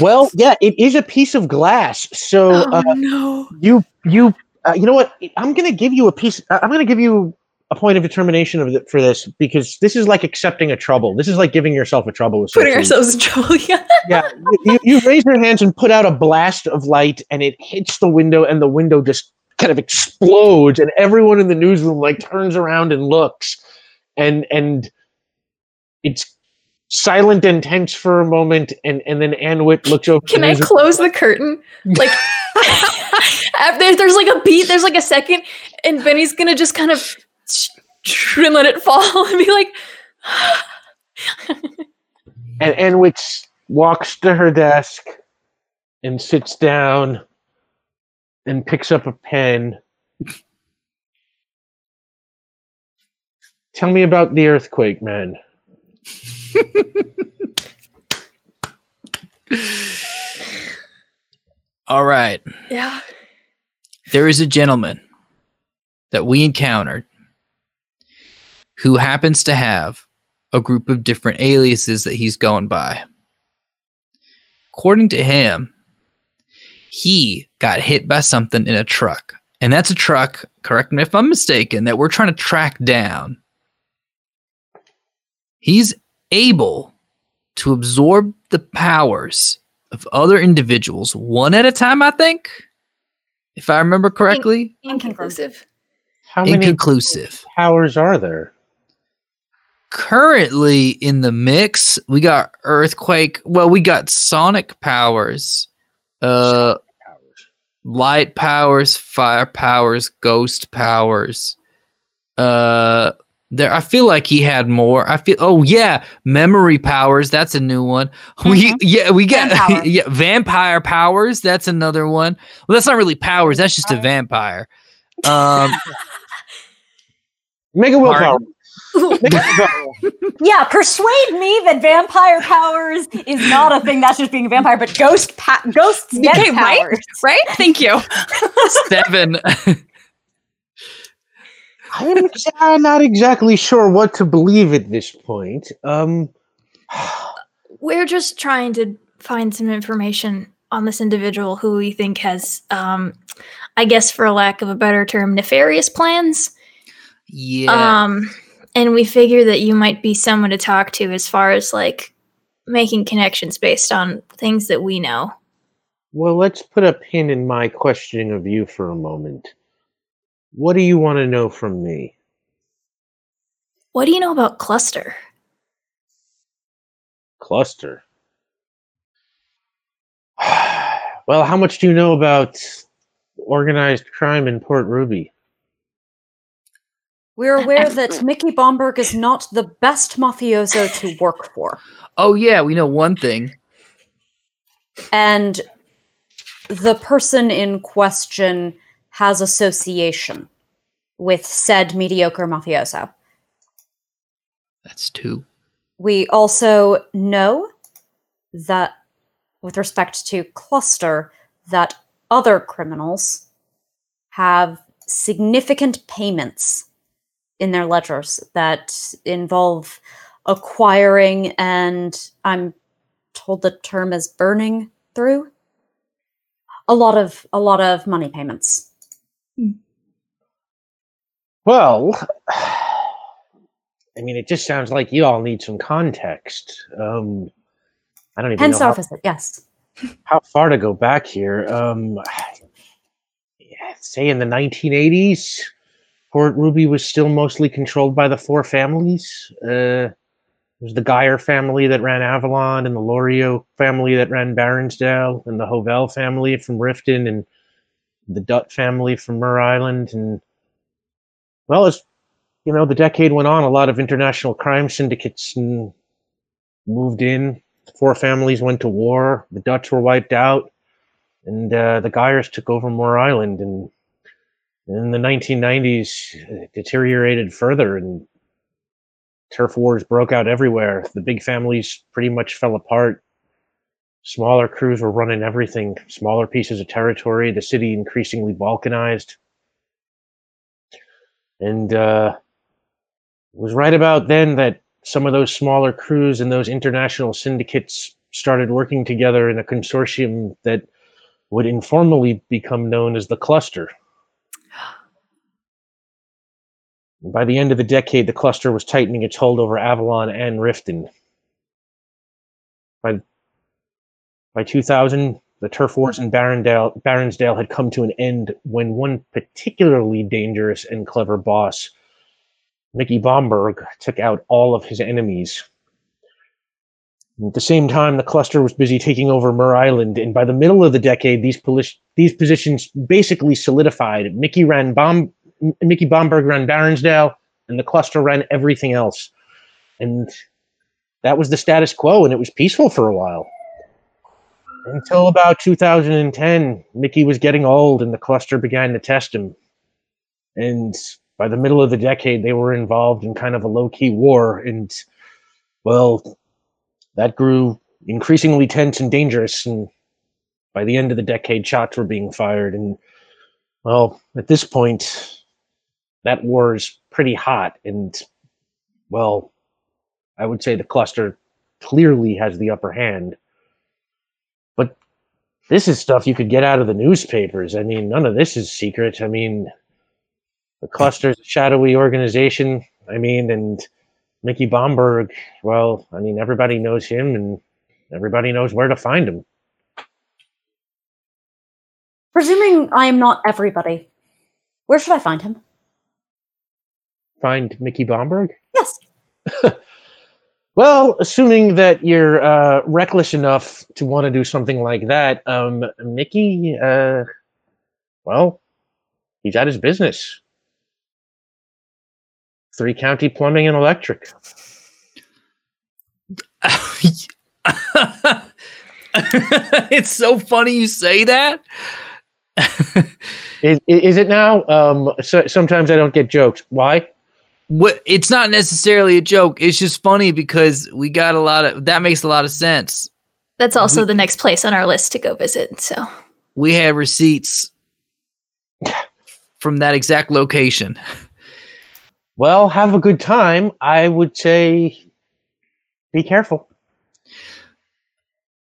Well, yeah, it is a piece of glass. So uh, no. you you uh, you know what? I'm going to give you a piece. I'm going to give you a point of determination of the, for this because this is like accepting a trouble. This is like giving yourself a trouble. Putting essentially. ourselves in trouble. Yeah. Yeah, you, you, you raise your hands and put out a blast of light, and it hits the window, and the window just kind of explodes, and everyone in the newsroom like turns around and looks, and and it's silent and tense for a moment, and and then Anne Witt looks over. Can I close the curtain? Like, after, there's like a beat, there's like a second, and Benny's gonna just kind of and let it fall and be like, And Anne Witt walks to her desk and sits down and picks up a pen. Tell me about the earthquake, man. All right. yeah. There is a gentleman that we encountered who happens to have a group of different aliases that he's going by. According to him, he got hit by something in a truck. And that's a truck, correct me if I'm mistaken, that we're trying to track down. He's able to absorb the powers of other individuals one at a time, I think, if I remember correctly. Inconclusive. How many Inconclusive. powers are there? Currently in the mix, we got earthquake. Well, we got sonic powers, uh, light powers, fire powers, ghost powers. Uh, there. I feel like he had more. I feel. Oh yeah, memory powers. That's a new one. We yeah we got Vampire. yeah vampire powers. That's another one. Well, that's not really powers. That's just a vampire. Um, Make a willpower. Martin. Make a willpower. Yeah, persuade me that vampire powers is not a thing. That's just being a vampire, but ghost pa- ghosts get Okay, right? powers. Right? Thank you. seven. I'm exa- not exactly sure what to believe at this point. Um, We're just trying to find some information on this individual who we think has, um, I guess, for lack of a better term, nefarious plans. Yeah. Um, and we figure that you might be someone to talk to as far as like making connections based on things that we know. well, let's put a pin in my questioning of you for a moment. What do you want to know from me? What do you know about Cluster? Cluster. well, how much do you know about organized crime in Port Ruby? We're aware that Mickey Bomberg is not the best mafioso to work for. oh yeah, we know one thing. And the person in question has association with said mediocre mafioso. That's two. We also know that, with respect to Cluster, that other criminals have significant payments in their ledgers that involve acquiring and I'm told the term is burning through a lot of a lot of money payments. Well, I mean, it just sounds like you all need some context. Um, I don't even Hence know our how, yes. how far to go back here. Um, yeah, say in the 1980s, Port Ruby was still mostly controlled by the four families. Uh, was the Geyer family that ran Avalon, and the Lorio family that ran Baronsdale, and the Hovell family from Riften, and the Dutt family from Mur Island. And well, as you know, the decade went on, a lot of international crime syndicates moved in. Four families went to war. The Dutch were wiped out, and uh, the Geyers took over Moore Island. And in the 1990s, it deteriorated further, and turf wars broke out everywhere. The big families pretty much fell apart. Smaller crews were running everything, smaller pieces of territory. The city increasingly balkanized. And uh, it was right about then that some of those smaller crews and those international syndicates started working together in a consortium that would informally become known as the cluster. By the end of the decade, the cluster was tightening its hold over Avalon and Riften. By, by 2000, the turf wars in Barondale, Baronsdale had come to an end when one particularly dangerous and clever boss, Mickey Bomberg, took out all of his enemies. At the same time, the cluster was busy taking over Mur Island, and by the middle of the decade, these, poli- these positions basically solidified. Mickey ran Bom- Mickey Bomberg ran Baronsdale, and the cluster ran everything else. And that was the status quo, and it was peaceful for a while. Until about 2010, Mickey was getting old, and the cluster began to test him. And by the middle of the decade, they were involved in kind of a low key war, and well, that grew increasingly tense and dangerous. And by the end of the decade, shots were being fired, and well, at this point, that war is pretty hot, and well, I would say the cluster clearly has the upper hand. But this is stuff you could get out of the newspapers. I mean, none of this is secret. I mean, the cluster's a shadowy organization. I mean, and Mickey Bomberg, well, I mean, everybody knows him and everybody knows where to find him. Presuming I am not everybody, where should I find him? Find Mickey Bomberg? Yes. Well, assuming that you're uh, reckless enough to want to do something like that, um, Mickey, uh, well, he's at his business. Three County Plumbing and Electric. it's so funny you say that. Is, is it now? Um, so, sometimes I don't get jokes. Why? What it's not necessarily a joke. It's just funny because we got a lot of that makes a lot of sense. That's also the next place on our list to go visit. So We have receipts from that exact location. Well, have a good time. I would say be careful.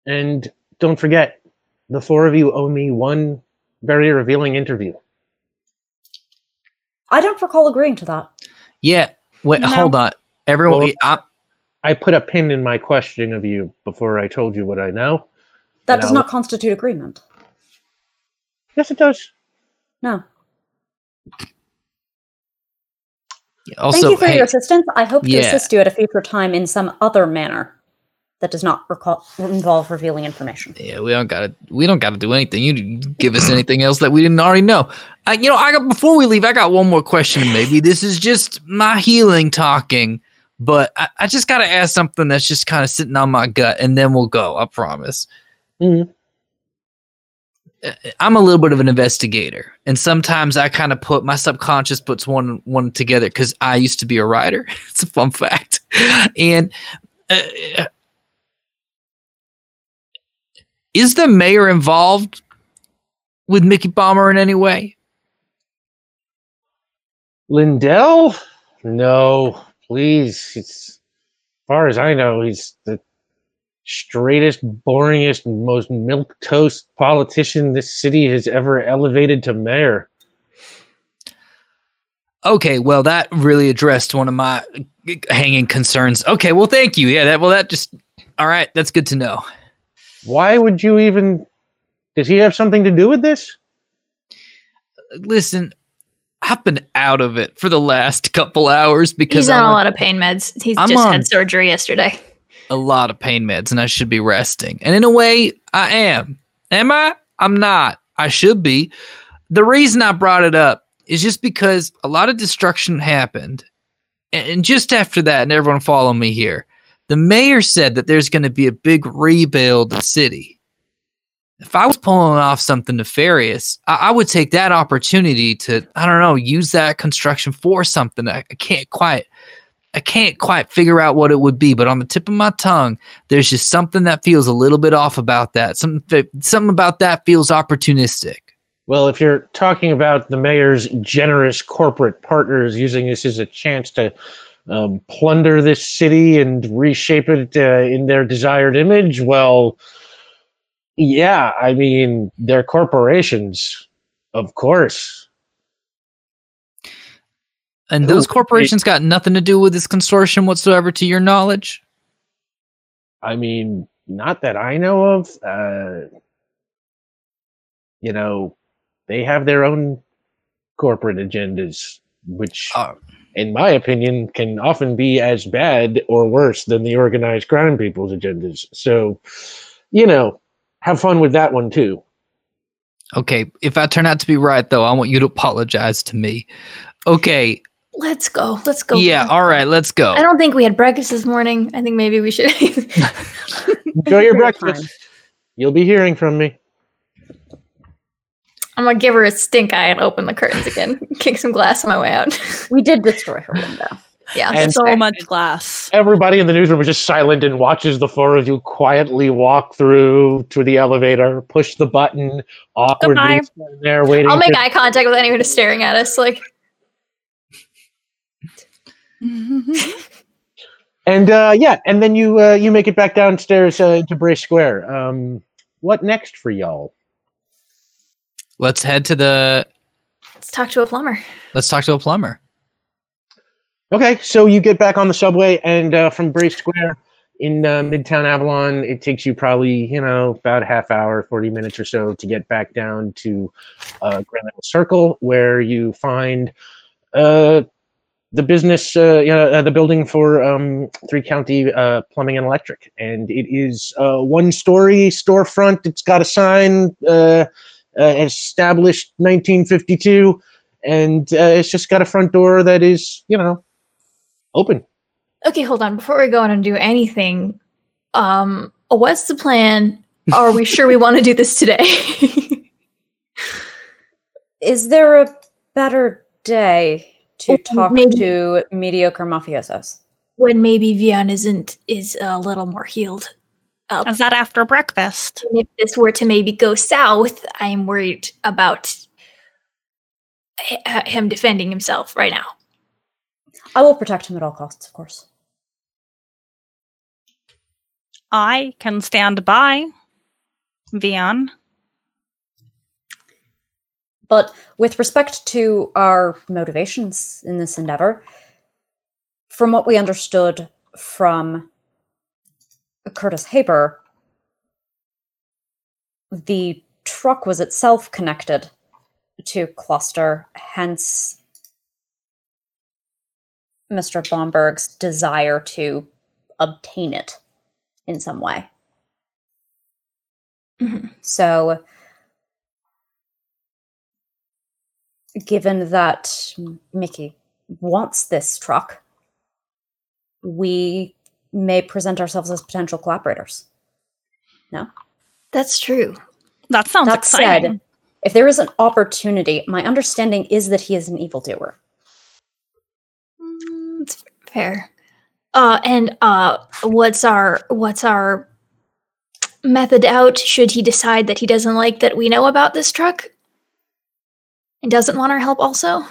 And don't forget, the four of you owe me one very revealing interview. I don't recall agreeing to that. Yeah. Wait, No. hold on. Everyone, Well- I, I put a pin in my questioning of you before I told you what I know. That does I'll- not constitute agreement. Yes, it does. No. also, Thank you for hey, your assistance. I hope to Yeah. assist you at a future time in some other manner that does not recall, involve revealing information. Yeah, we don't gotta we don't gotta do anything. You give us anything else that we didn't already know. I, you know, I got before we leave, I got one more question. Maybe this is just my healing talking, but I, I just gotta ask something that's just kind of sitting on my gut, and then we'll go. I promise. Mhm. Uh, I'm a little bit of an investigator, and sometimes I kind of put my subconscious puts one one together because I used to be a writer. it's a fun fact, and. Uh, is the mayor involved with Mickey Bomberg in any way? Lindell? No, please. It's, as far as I know, he's the straightest, boringest, most milk toast politician this city has ever elevated to mayor. Okay, well, that really addressed one of my hanging concerns. Okay, well, thank you. Yeah, that well, that just all right. That's good to know. Why would you even? Does he have something to do with this? Listen, I've been out of it for the last couple hours because He's on I'm a lot of pain meds. He's I'm just had surgery yesterday. a lot of pain meds and I should be resting. And in a way, I am. Am I? I'm not. I should be. The reason I brought it up is just because a lot of destruction happened. And and just after that, and everyone follow me here, the mayor said that there's going to be a big rebuild of the city. If I was pulling off something nefarious, I, I would take that opportunity to, I don't know, use that construction for something. I, I can't quite I can't quite figure out what it would be, but on the tip of my tongue, there's just something that feels a little bit off about that. Something, something about that feels opportunistic. Well, if you're talking about the mayor's generous corporate partners using this as a chance to um, plunder this city and reshape it uh, in their desired image, well, yeah, I mean, they're corporations, of course. And those Ooh, corporations got nothing to do with this consortium whatsoever, to your knowledge. I mean, not that I know of. Uh, you know, they have their own corporate agendas, which, Uh, in my opinion, can often be as bad or worse than the organized crime people's agendas. So, you know, have fun with that one too. okay, if I turn out to be right, though, I want you to apologize to me. Okay, Let's go. Let's go. yeah, all right, let's go. I don't think we had breakfast this morning. I think maybe we should. Enjoy your your breakfast. You'll be hearing from me. I'm gonna give her a stink eye and open the curtains again. Kick some glass on my way out. We did destroy her window. yeah, And- so fair. much glass. Everybody in the newsroom is just silent and watches the four of you quietly walk through to the elevator, push the button, awkwardly Goodbye. stand there waiting. I'll make for- eye contact with anyone who's staring at us. Like, And uh, yeah, and then you uh, you make it back downstairs uh, into Bray Square. Um, what next for y'all? Let's head to the. let's talk to a plumber. Let's talk to a plumber. Okay, so you get back on the subway, and uh, from Bray Square in uh, Midtown Avalon, it takes you probably you know about a half hour, forty minutes or so to get back down to uh, Grand Central Circle, where you find uh, the business, uh, you know, uh, the building for um, Three County uh, Plumbing and Electric, and it is a one-story storefront. It's got a sign uh, established 1952, and uh, it's just got a front door that is, you know, open. Okay, hold on. Before we go on and do anything, um, what's the plan? Are we sure we want to do this today? Is there a better day to Or talk maybe- to mediocre mafiosos? when maybe Vion isn't is a little more healed up. Is that after breakfast? And if this were to maybe go south, I'm worried about h- him defending himself right now. I will protect him at all costs, of course. I can stand by Vion. But with respect to our motivations in this endeavor, from what we understood from Curtis Haber, the truck was itself connected to Cluster, hence Mr. Bomberg's desire to obtain it in some way. Mhm. So, given that Mickey wants this truck, we may present ourselves as potential collaborators. No? That's true. That sounds That exciting. said, if there is an opportunity, my understanding is that he is an evildoer. Mm, it's fair. Uh, and uh, what's our what's our method out? Should he decide that he doesn't like that we know about this truck and doesn't want our help? Also,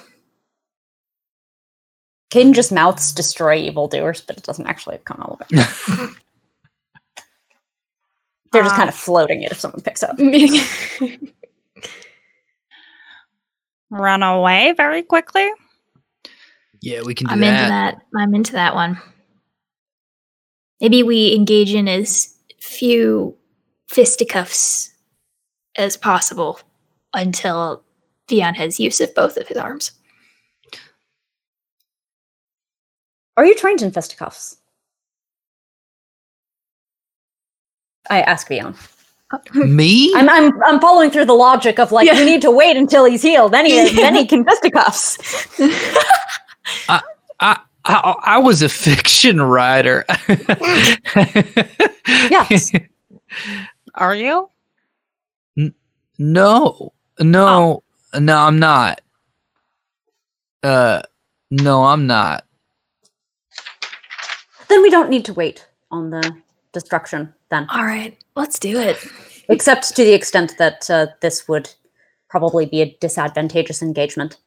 Caden just mouths destroy evildoers, but it doesn't actually come out of it. They're just Ah. kind of floating it if someone picks up. Run away very quickly. Yeah, we can do I'm that. into that. I'm into that one. Maybe we engage in as few fisticuffs as possible until Vion has use of both of his arms. Are you trained in fisticuffs? I ask Vion. Me? I'm, I'm I'm following through the logic of like we need to wait until he's healed, then he then he can fisticuffs. I, I I was a fiction writer. Yes. Are you? No, no, no, I'm not. Uh, no, I'm not. Then we don't need to wait on the destruction then. All right, let's do it. Except to the extent that uh, this would probably be a disadvantageous engagement,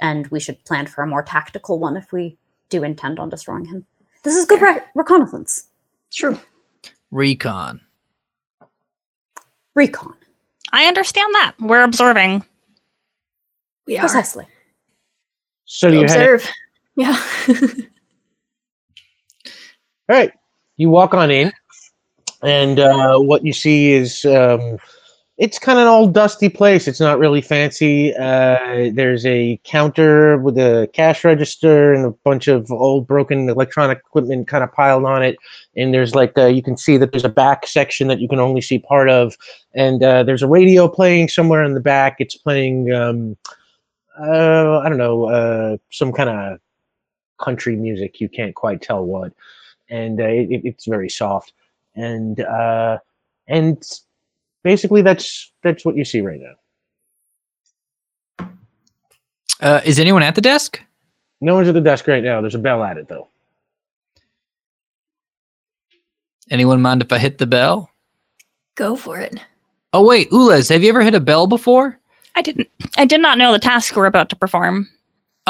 and we should plan for a more tactical one if we do intend on destroying him. This is good re- reconnaissance. True. Recon. Recon. I understand that. We're observing. We are. Precisely. So do you head Observe. Yeah. All right. You walk on in, and uh, what you see is um, it's kind of an old dusty place. It's not really fancy. Uh, there's a counter with a cash register and a bunch of old broken electronic equipment kind of piled on it. And there's like, uh, you can see that there's a back section that you can only see part of. And uh, there's a radio playing somewhere in the back. It's playing, um, uh, I don't know, uh, some kind of country music. You can't quite tell what and uh, it, it's very soft and uh and basically that's that's what you see right now Uh, is anyone at the desk? no one's at the desk right now there's a bell at it though Anyone mind if I hit the bell? Go for it. Oh wait, Ulez, have you ever hit a bell before? I didn't. I did not know the task we're about to perform.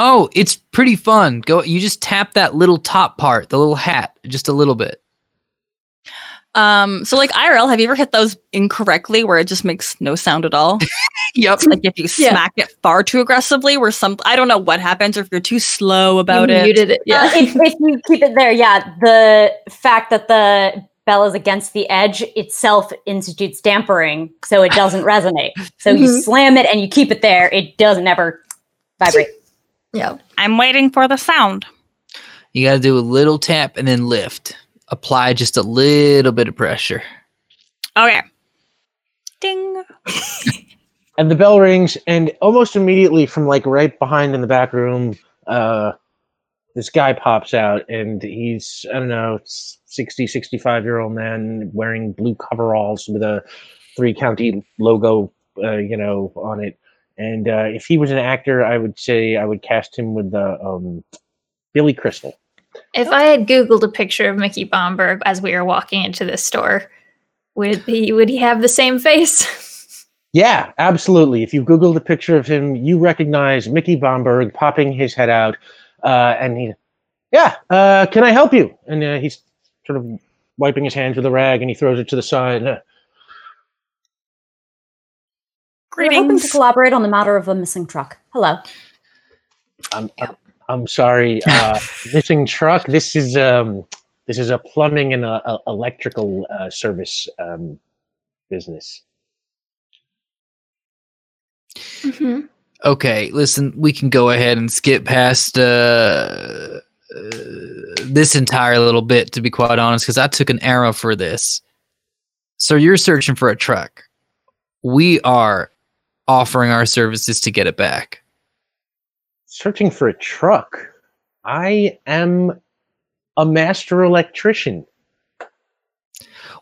Oh, it's pretty fun. Go. You just tap that little top part, the little hat, just a little bit. Um, so like IRL, have you ever hit those incorrectly where it just makes no sound at all? Yep. like if you Yeah. smack it far too aggressively, where some I don't know what happens, or if you're too slow about you it. muted it. Yeah. Yeah. if, if you keep it there, yeah, the fact that the bell is against the edge itself institutes dampering, so it doesn't resonate. So you Mhm. slam it and you keep it there, it doesn't ever vibrate. Yeah. I'm waiting for the sound. You got to do a little tap and then lift. Apply just a little bit of pressure. Okay. Ding. and the bell rings and almost immediately from like right behind in the back room uh this guy pops out and he's i don't know 60 65 year old man wearing blue coveralls with a three county logo uh, you know on it and uh, if he was an actor i would say i would cast him with the um billy crystal If I had Googled a picture of Mickey Bomberg as we were walking into this store, would he would he have the same face? Yeah, absolutely. If you Googled a picture of him, you recognize Mickey Bomberg popping his head out, uh, and he, Yeah, uh, can I help you? And uh, he's sort of wiping his hands with a rag, and he throws it to the side. Uh, We're hoping to collaborate on the matter of a missing truck. Hello. I'm, I'm I'm sorry, uh, missing truck. This is um this is a plumbing and a, a electrical uh, service um, business. hmm Okay, listen, we can go ahead and skip past uh, uh, this entire little bit, to be quite honest, because I took an arrow for this. So you're searching for a truck. We are offering our services to get it back. Searching for a truck. I am a master electrician.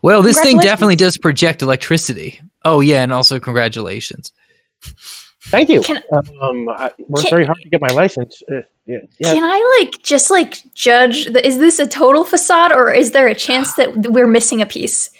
Well, this thing definitely does project electricity. Oh yeah, and also congratulations. Thank you. Can- um, I worked can- very hard to get my license. Uh, yeah, yeah. Can I like just like judge? The, is this a total facade, or is there a chance that we're missing a piece?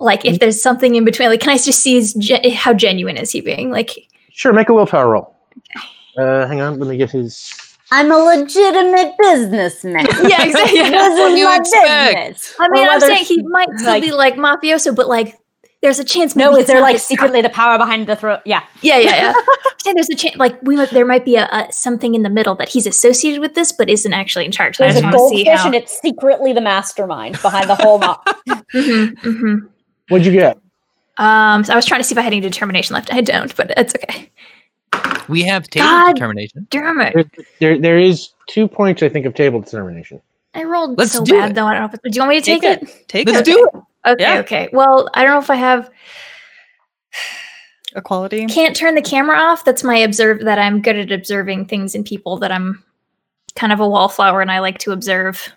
Like, if there's something in between, like, can I just see his ge- how genuine is he being? Like, Sure, make a willpower roll. Uh, hang on, let me get his. I'm a legitimate businessman. yeah, exactly. this What do you my expect? business. I mean, Or I'm saying he might still like- be like mafioso, but like, there's a chance. No, is there like secretly the power behind the throat? Yeah. Yeah, yeah, yeah. I'm saying there's a chance, like we might, there might be a, a something in the middle that he's associated with this, but isn't actually in charge. And I There's just a want to see goldfish how. and it's secretly the mastermind behind the whole mob. Mhm, mhm. What'd you get? Um, so I was trying to see if I had any determination left. I don't, but it's okay. We have table God. determination. Damn it! There, there, there is two points, I think, of table determination. I rolled Let's so do bad it. though. I don't know. If, do you want me to take, it? Take it? Take Let's it. do it. Okay, Yeah. okay. Well, I don't know if I have. Equality. Can't turn the camera off. That's my observe. That I'm good at observing things in people. That I'm kind of a wallflower and I like to observe.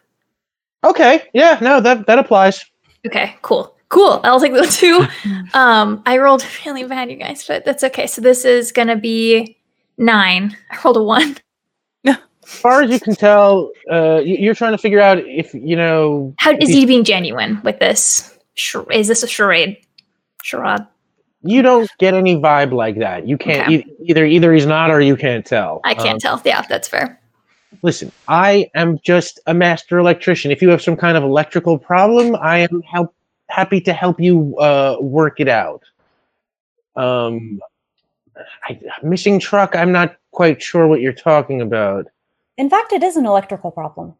Okay, yeah, no, that that applies. Okay, cool. Cool. I'll take those two. um, I rolled really bad, you guys, but that's okay. So this is gonna be nine. I rolled a one. As far as you can tell, uh, you're trying to figure out if you know. How if is he's- he being genuine with this? Is this a charade? Charade. You don't get any vibe like that. You can't Okay. e- either. Either he's not, or you can't tell. I can't Um, tell. Yeah, that's fair. listen, I am just a master electrician. If you have some kind of electrical problem, I am help happy to help you uh, work it out. Um, I, missing truck. I'm not quite sure what you're talking about. In fact, it is an electrical problem.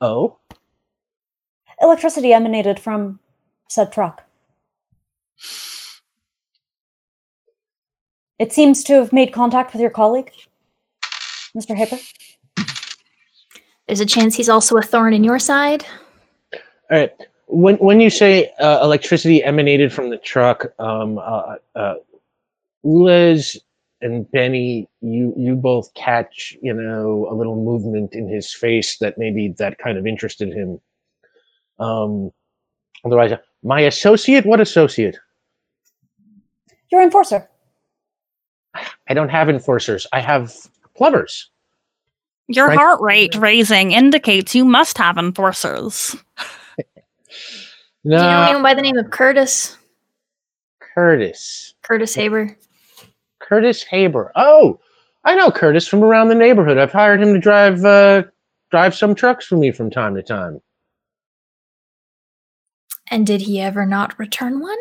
Oh, Electricity emanated from said truck. It seems to have made contact with your colleague, Mr. Haber. There's a chance he's also a thorn in your side. all right. When when you say uh, electricity emanated from the truck, um, uh, uh, Ulez and Benny, you you both catch you know a little movement in his face that maybe that kind of interested him. Um, otherwise, my associate. What associate? Your enforcer. I don't have enforcers. I have plumbers. Your Right. heart rate raising indicates you must have enforcers. Do you know anyone by the name of Curtis? Curtis. Curtis Haber. Curtis Haber. Oh, I know Curtis from around the neighborhood. I've hired him to drive uh, drive some trucks for me from time to time. And did he ever not return one?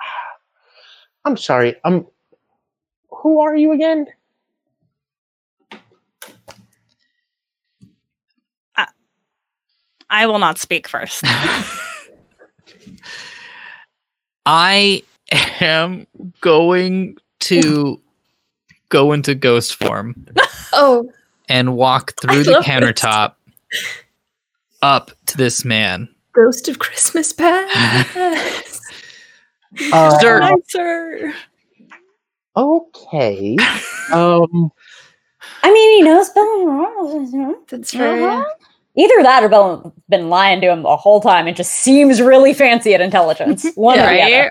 I'm sorry. Um, who are you again? I will not speak first. I am going to go into ghost form Oh, and walk I through the love this. countertop up to this man. Ghost of Christmas Past. Uh, Sir. Hi, sir. Okay. Um, I mean, he knows Bill. That's fair. Uh-huh. Either that or Bill been lying to him the whole time and just seems really fancy at intelligence. One or the other.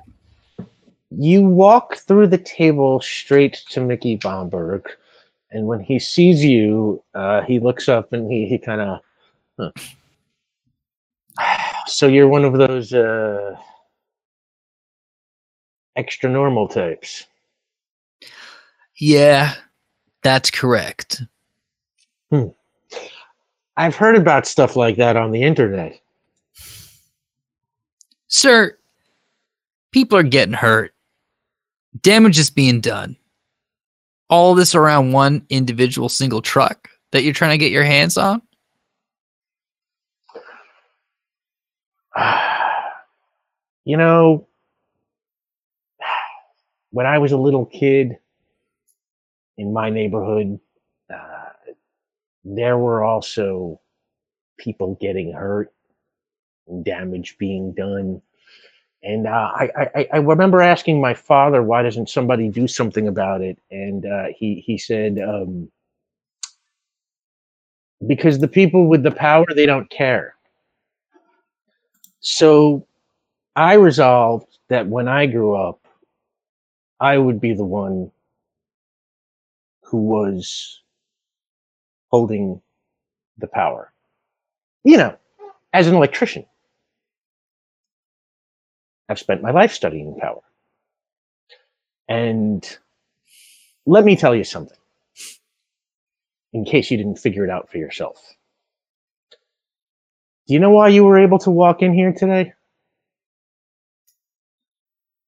you walk through the table straight to Mickey Bomberg, and when he sees you, uh, he looks up and he he kind of. Huh. So you're one of those uh, extra normal types. Yeah, that's correct. I've heard about stuff like that on the internet. Sir, people are getting hurt. Damage is being done. All this around one individual single truck that you're trying to get your hands on? you know, when I was a little kid in my neighborhood, there were also people getting hurt and damage being done. And uh, I, I, I remember asking my father, why doesn't somebody do something about it? And uh, he, he said, um, because the people with the power, they don't care. So I resolved that when I grew up, I would be the one who was holding the power. You know, as an electrician. I've spent my life studying power. And let me tell you something, in case you didn't figure it out for yourself. Do you know why you were able to walk in here today?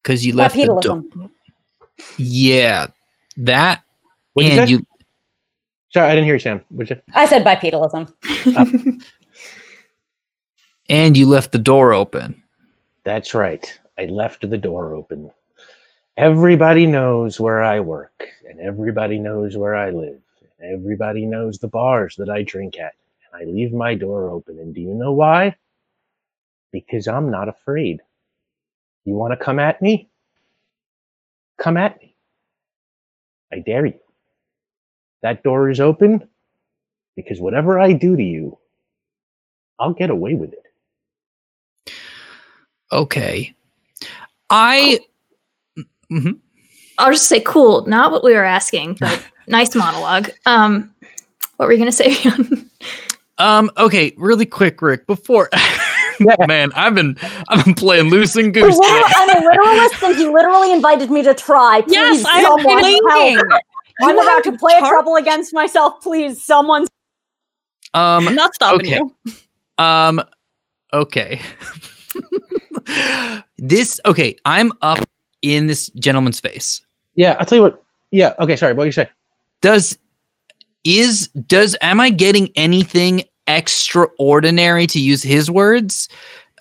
Because you left the door. Yeah, that What'd and say? you Sorry, I didn't hear you, Sam. What'd you say? I said bipedalism. Oh. and you left the door open. That's right. I left the door open. Everybody knows where I work, and everybody knows where I live. Everybody knows the bars that I drink at. And I leave my door open. And do you know why? Because I'm not afraid. You want to come at me? Come at me. I dare you. That door is open because whatever I do to you, I'll get away with it. Okay. I Mhm. I'll just say, cool. Not what we were asking, but nice monologue. Um, what were you going to say? um okay, really quick, Rick, before Man, I've been I've been playing loose and goose. I'm goose. today. a literalist, and he literally invited me to try. Yes, I'm someone waiting. help. I'm about to play a tar- trouble against myself. Please, someone. Um I'm not stopping Okay. you. Um, okay. this okay. I'm up in this gentleman's face. Yeah, I'll tell you what. Yeah, okay, sorry. What do you say? Does is does am I getting anything extraordinary to use his words,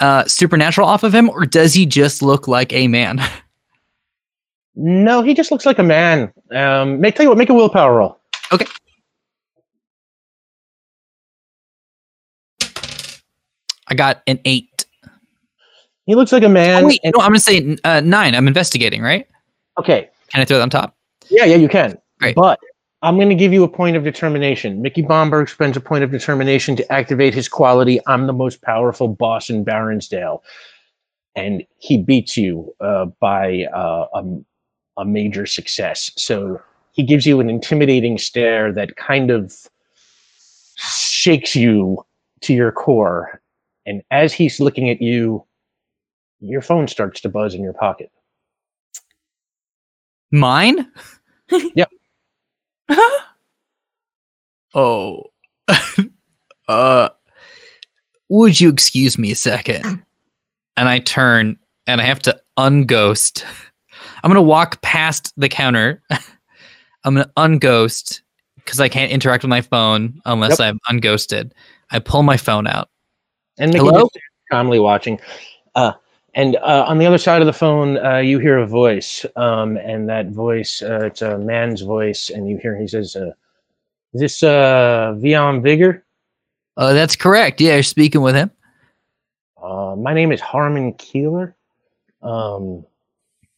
uh, supernatural off of him, or does he just look like a man? No, he just looks like a man. Um, make tell you what, make a willpower roll. Okay. I got an eight. He looks like a man. Oh, wait, no, I'm gonna say uh, nine. I'm investigating, right? okay, Can I throw that on top? yeah, yeah, you can. Great. But I'm going to give you a point of determination. Mickey Bomberg spends a point of determination to activate his quality. I'm the most powerful boss in Baronsdale, and he beats you uh, by uh, a, a major success. So he gives you an intimidating stare that kind of shakes you to your core. And as he's looking at you, your phone starts to buzz in your pocket. Mine? Yep. oh. uh would you excuse me a second? And I turn and I have to unghost. I'm gonna walk past the counter. I'm gonna unghost because I can't interact with my phone unless I'm unghosted. I pull my phone out. And Mickey Hello? calmly watching. Uh, and uh, on the other side of the phone, uh, you hear a voice, um, and that voice, uh, it's a man's voice, and you hear he says, uh, "Is this uh, Vion Vigor? Uh, that's correct. Yeah, you're speaking with him. Uh, my name is Harmon Keeler, um,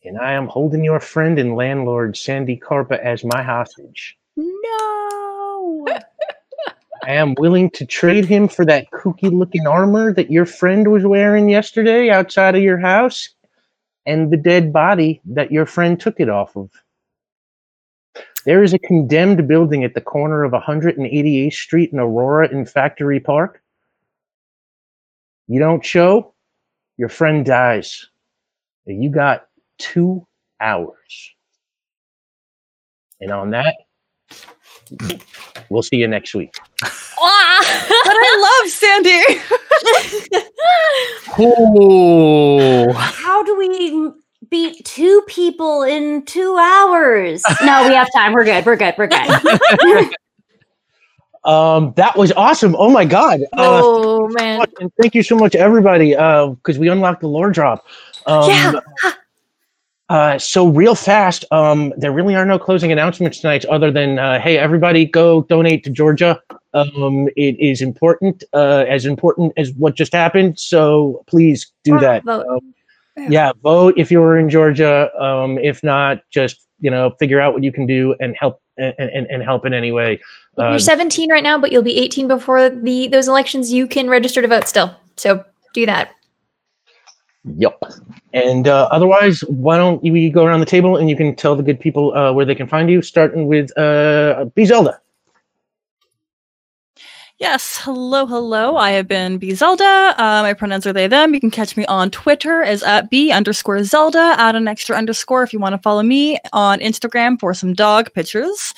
and I am holding your friend and landlord Sandy Carpa as my hostage. No. I am willing to trade him for that kooky looking armor that your friend was wearing yesterday outside of your house and the dead body that your friend took it off of. There is a condemned building at the corner of 188th Street in Aurora in Factory Park. You don't show, your friend dies. You got two hours. And on that, we'll see you next week. But I love Sandy. Oh, How do we beat two people in two hours? No, we have time. We're good. We're good. We're good. Um, that was awesome. Oh my god. Uh, oh man. and thank you so much, everybody, Uh, because we unlocked the lore drop. Um, Yeah. Uh, so real fast, um, there really are no closing announcements tonight, other than uh, hey, everybody, go donate to Georgia. Um, it is important, uh, as important as what just happened. So please do that. Vote. Um, yeah, vote if you were in Georgia. Um, if not, just you know, figure out what you can do and help and, and, and help in any way. You're 17 right now, but you'll be 18 before the those elections. You can register to vote still. So do that. Yep. And uh, otherwise, why don't we go around the table and you can tell the good people uh, where they can find you, starting with uh, B Zelda. Yes, hello, hello. I have been B Zelda. Uh, my pronouns are they, them. You can catch me on Twitter as at B underscore Zelda. Add an extra underscore if you want to follow me on Instagram for some dog pictures.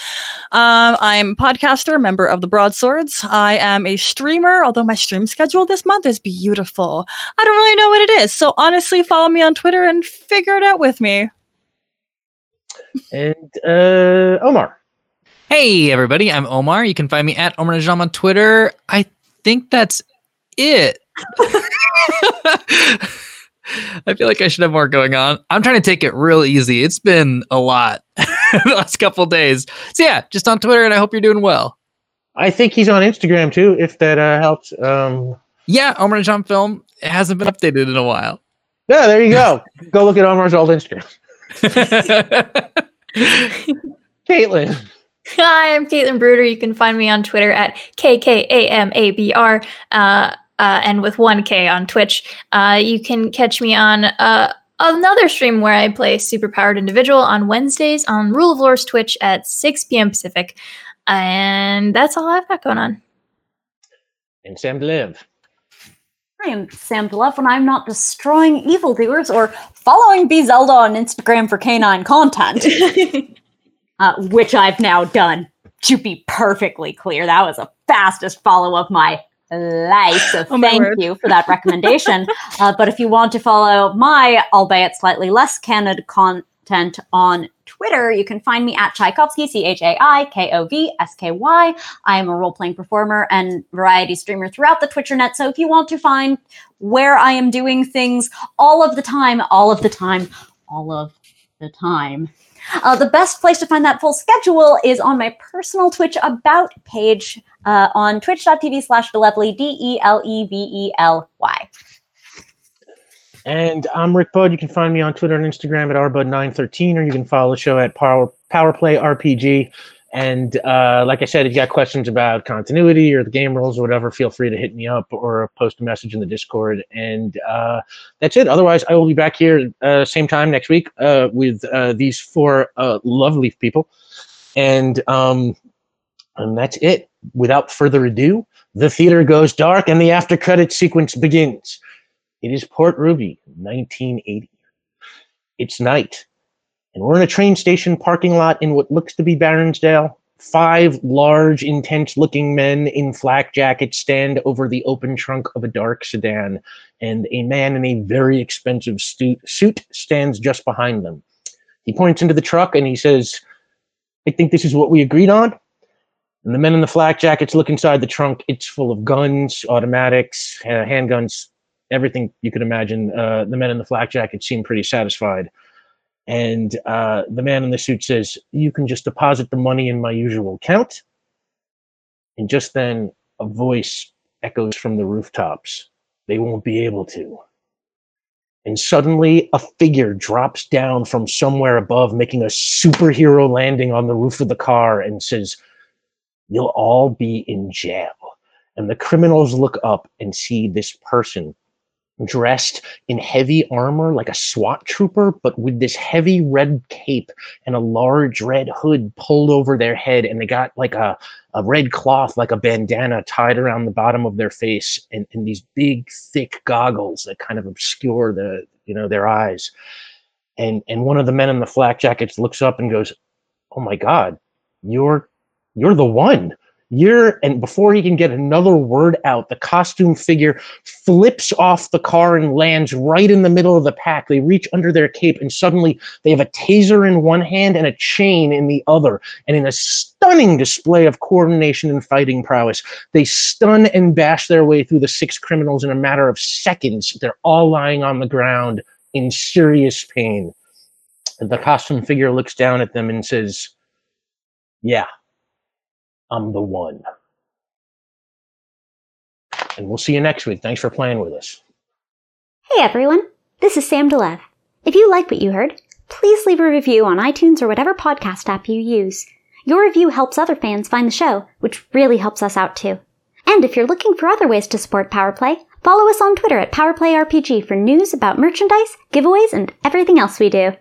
Um, I'm podcaster, member of the Broadswords. I am a streamer, although my stream schedule this month is beautiful. I don't really know what it is. So honestly, follow me on Twitter and figure it out with me. And uh, Omar. Hey everybody! I'm Omar. You can find me at Omar Najam on Twitter. I think that's it. I feel like I should have more going on. I'm trying to take it real easy. It's been a lot the last couple days. So yeah, just on Twitter, and I hope you're doing well. I think he's on Instagram too, if that uh, helps. Um, Yeah, Omar Najam film. It hasn't been updated in a while. yeah, there you go. go look at Omar's old Instagram. Caitlin. Hi, I'm Caitlin Bruder. You can find me on Twitter at KKAMABR uh, uh, and with 1K on Twitch. Uh, you can catch me on uh, another stream where I play Superpowered Individual on Wednesdays on Rule of Lore's Twitch at 6 p.m. Pacific. And that's all I've got going on. And Sam Live. I am Sam de Leve when I'm not destroying evildoers or following B Zelda on Instagram for canine content, uh, which I've now done. To be perfectly clear, that was the fastest follow of my life. So Oh, thank you for that recommendation. uh, but if you want to follow my, albeit slightly less candid content on Twitter, you can find me at Tchaikovsky, C H A I K O V S K Y. I am a role playing performer and variety streamer throughout the Twitcher net. So if you want to find where I am doing things all of the time, all of the time, all of the time, uh, the best place to find that full schedule is on my personal Twitch About page uh, on twitch.tv slash Delevely, D E L E V E L Y. And I'm Rick Bud. You can find me on Twitter and Instagram at rbud913, or you can follow the show at Power Power Play RPG. And uh, like I said, if you got questions about continuity or the game rules or whatever, feel free to hit me up or post a message in the Discord. And uh, that's it. Otherwise, I will be back here uh, same time next week uh, with uh, these four uh, lovely people. And um, and that's it. Without further ado, the theater goes dark and the after credit sequence begins. It is Port Ruby, 1980. It's night, and we're in a train station parking lot in what looks to be Baronsdale. Five large, intense looking men in flak jackets stand over the open trunk of a dark sedan, and a man in a very expensive suit stands just behind them. He points into the truck and he says, I think this is what we agreed on. And the men in the flak jackets look inside the trunk. It's full of guns, automatics, uh, handguns, everything you could imagine. Uh, the men in the flak jackets seem pretty satisfied. And uh, the man in the suit says, You can just deposit the money in my usual account. And just then, a voice echoes from the rooftops. They won't be able to. And suddenly, a figure drops down from somewhere above, making a superhero landing on the roof of the car and says, You'll all be in jail. And the criminals look up and see this person dressed in heavy armor like a SWAT trooper, but with this heavy red cape and a large red hood pulled over their head. And they got like a, a red cloth, like a bandana tied around the bottom of their face and, and these big, thick goggles that kind of obscure the, you know, their eyes. And and one of the men in the flak jackets looks up and goes, Oh my God, you're you're the one. You're and before he can get another word out, the costume figure flips off the car and lands right in the middle of the pack. They reach under their cape and suddenly they have a taser in one hand and a chain in the other. And in a stunning display of coordination and fighting prowess, they stun and bash their way through the six criminals in a matter of seconds. They're all lying on the ground in serious pain. The costume figure looks down at them and says, Yeah, I'm the one. And we'll see you next week. Thanks for playing with us. Hey everyone, this is Sam de Leve. If you like what you heard, please leave a review on iTunes or whatever podcast app you use. Your review helps other fans find the show, which really helps us out too. And if you're looking for other ways to support PowerPlay, follow us on Twitter at PowerPlayRPG for news about merchandise, giveaways, and everything else we do.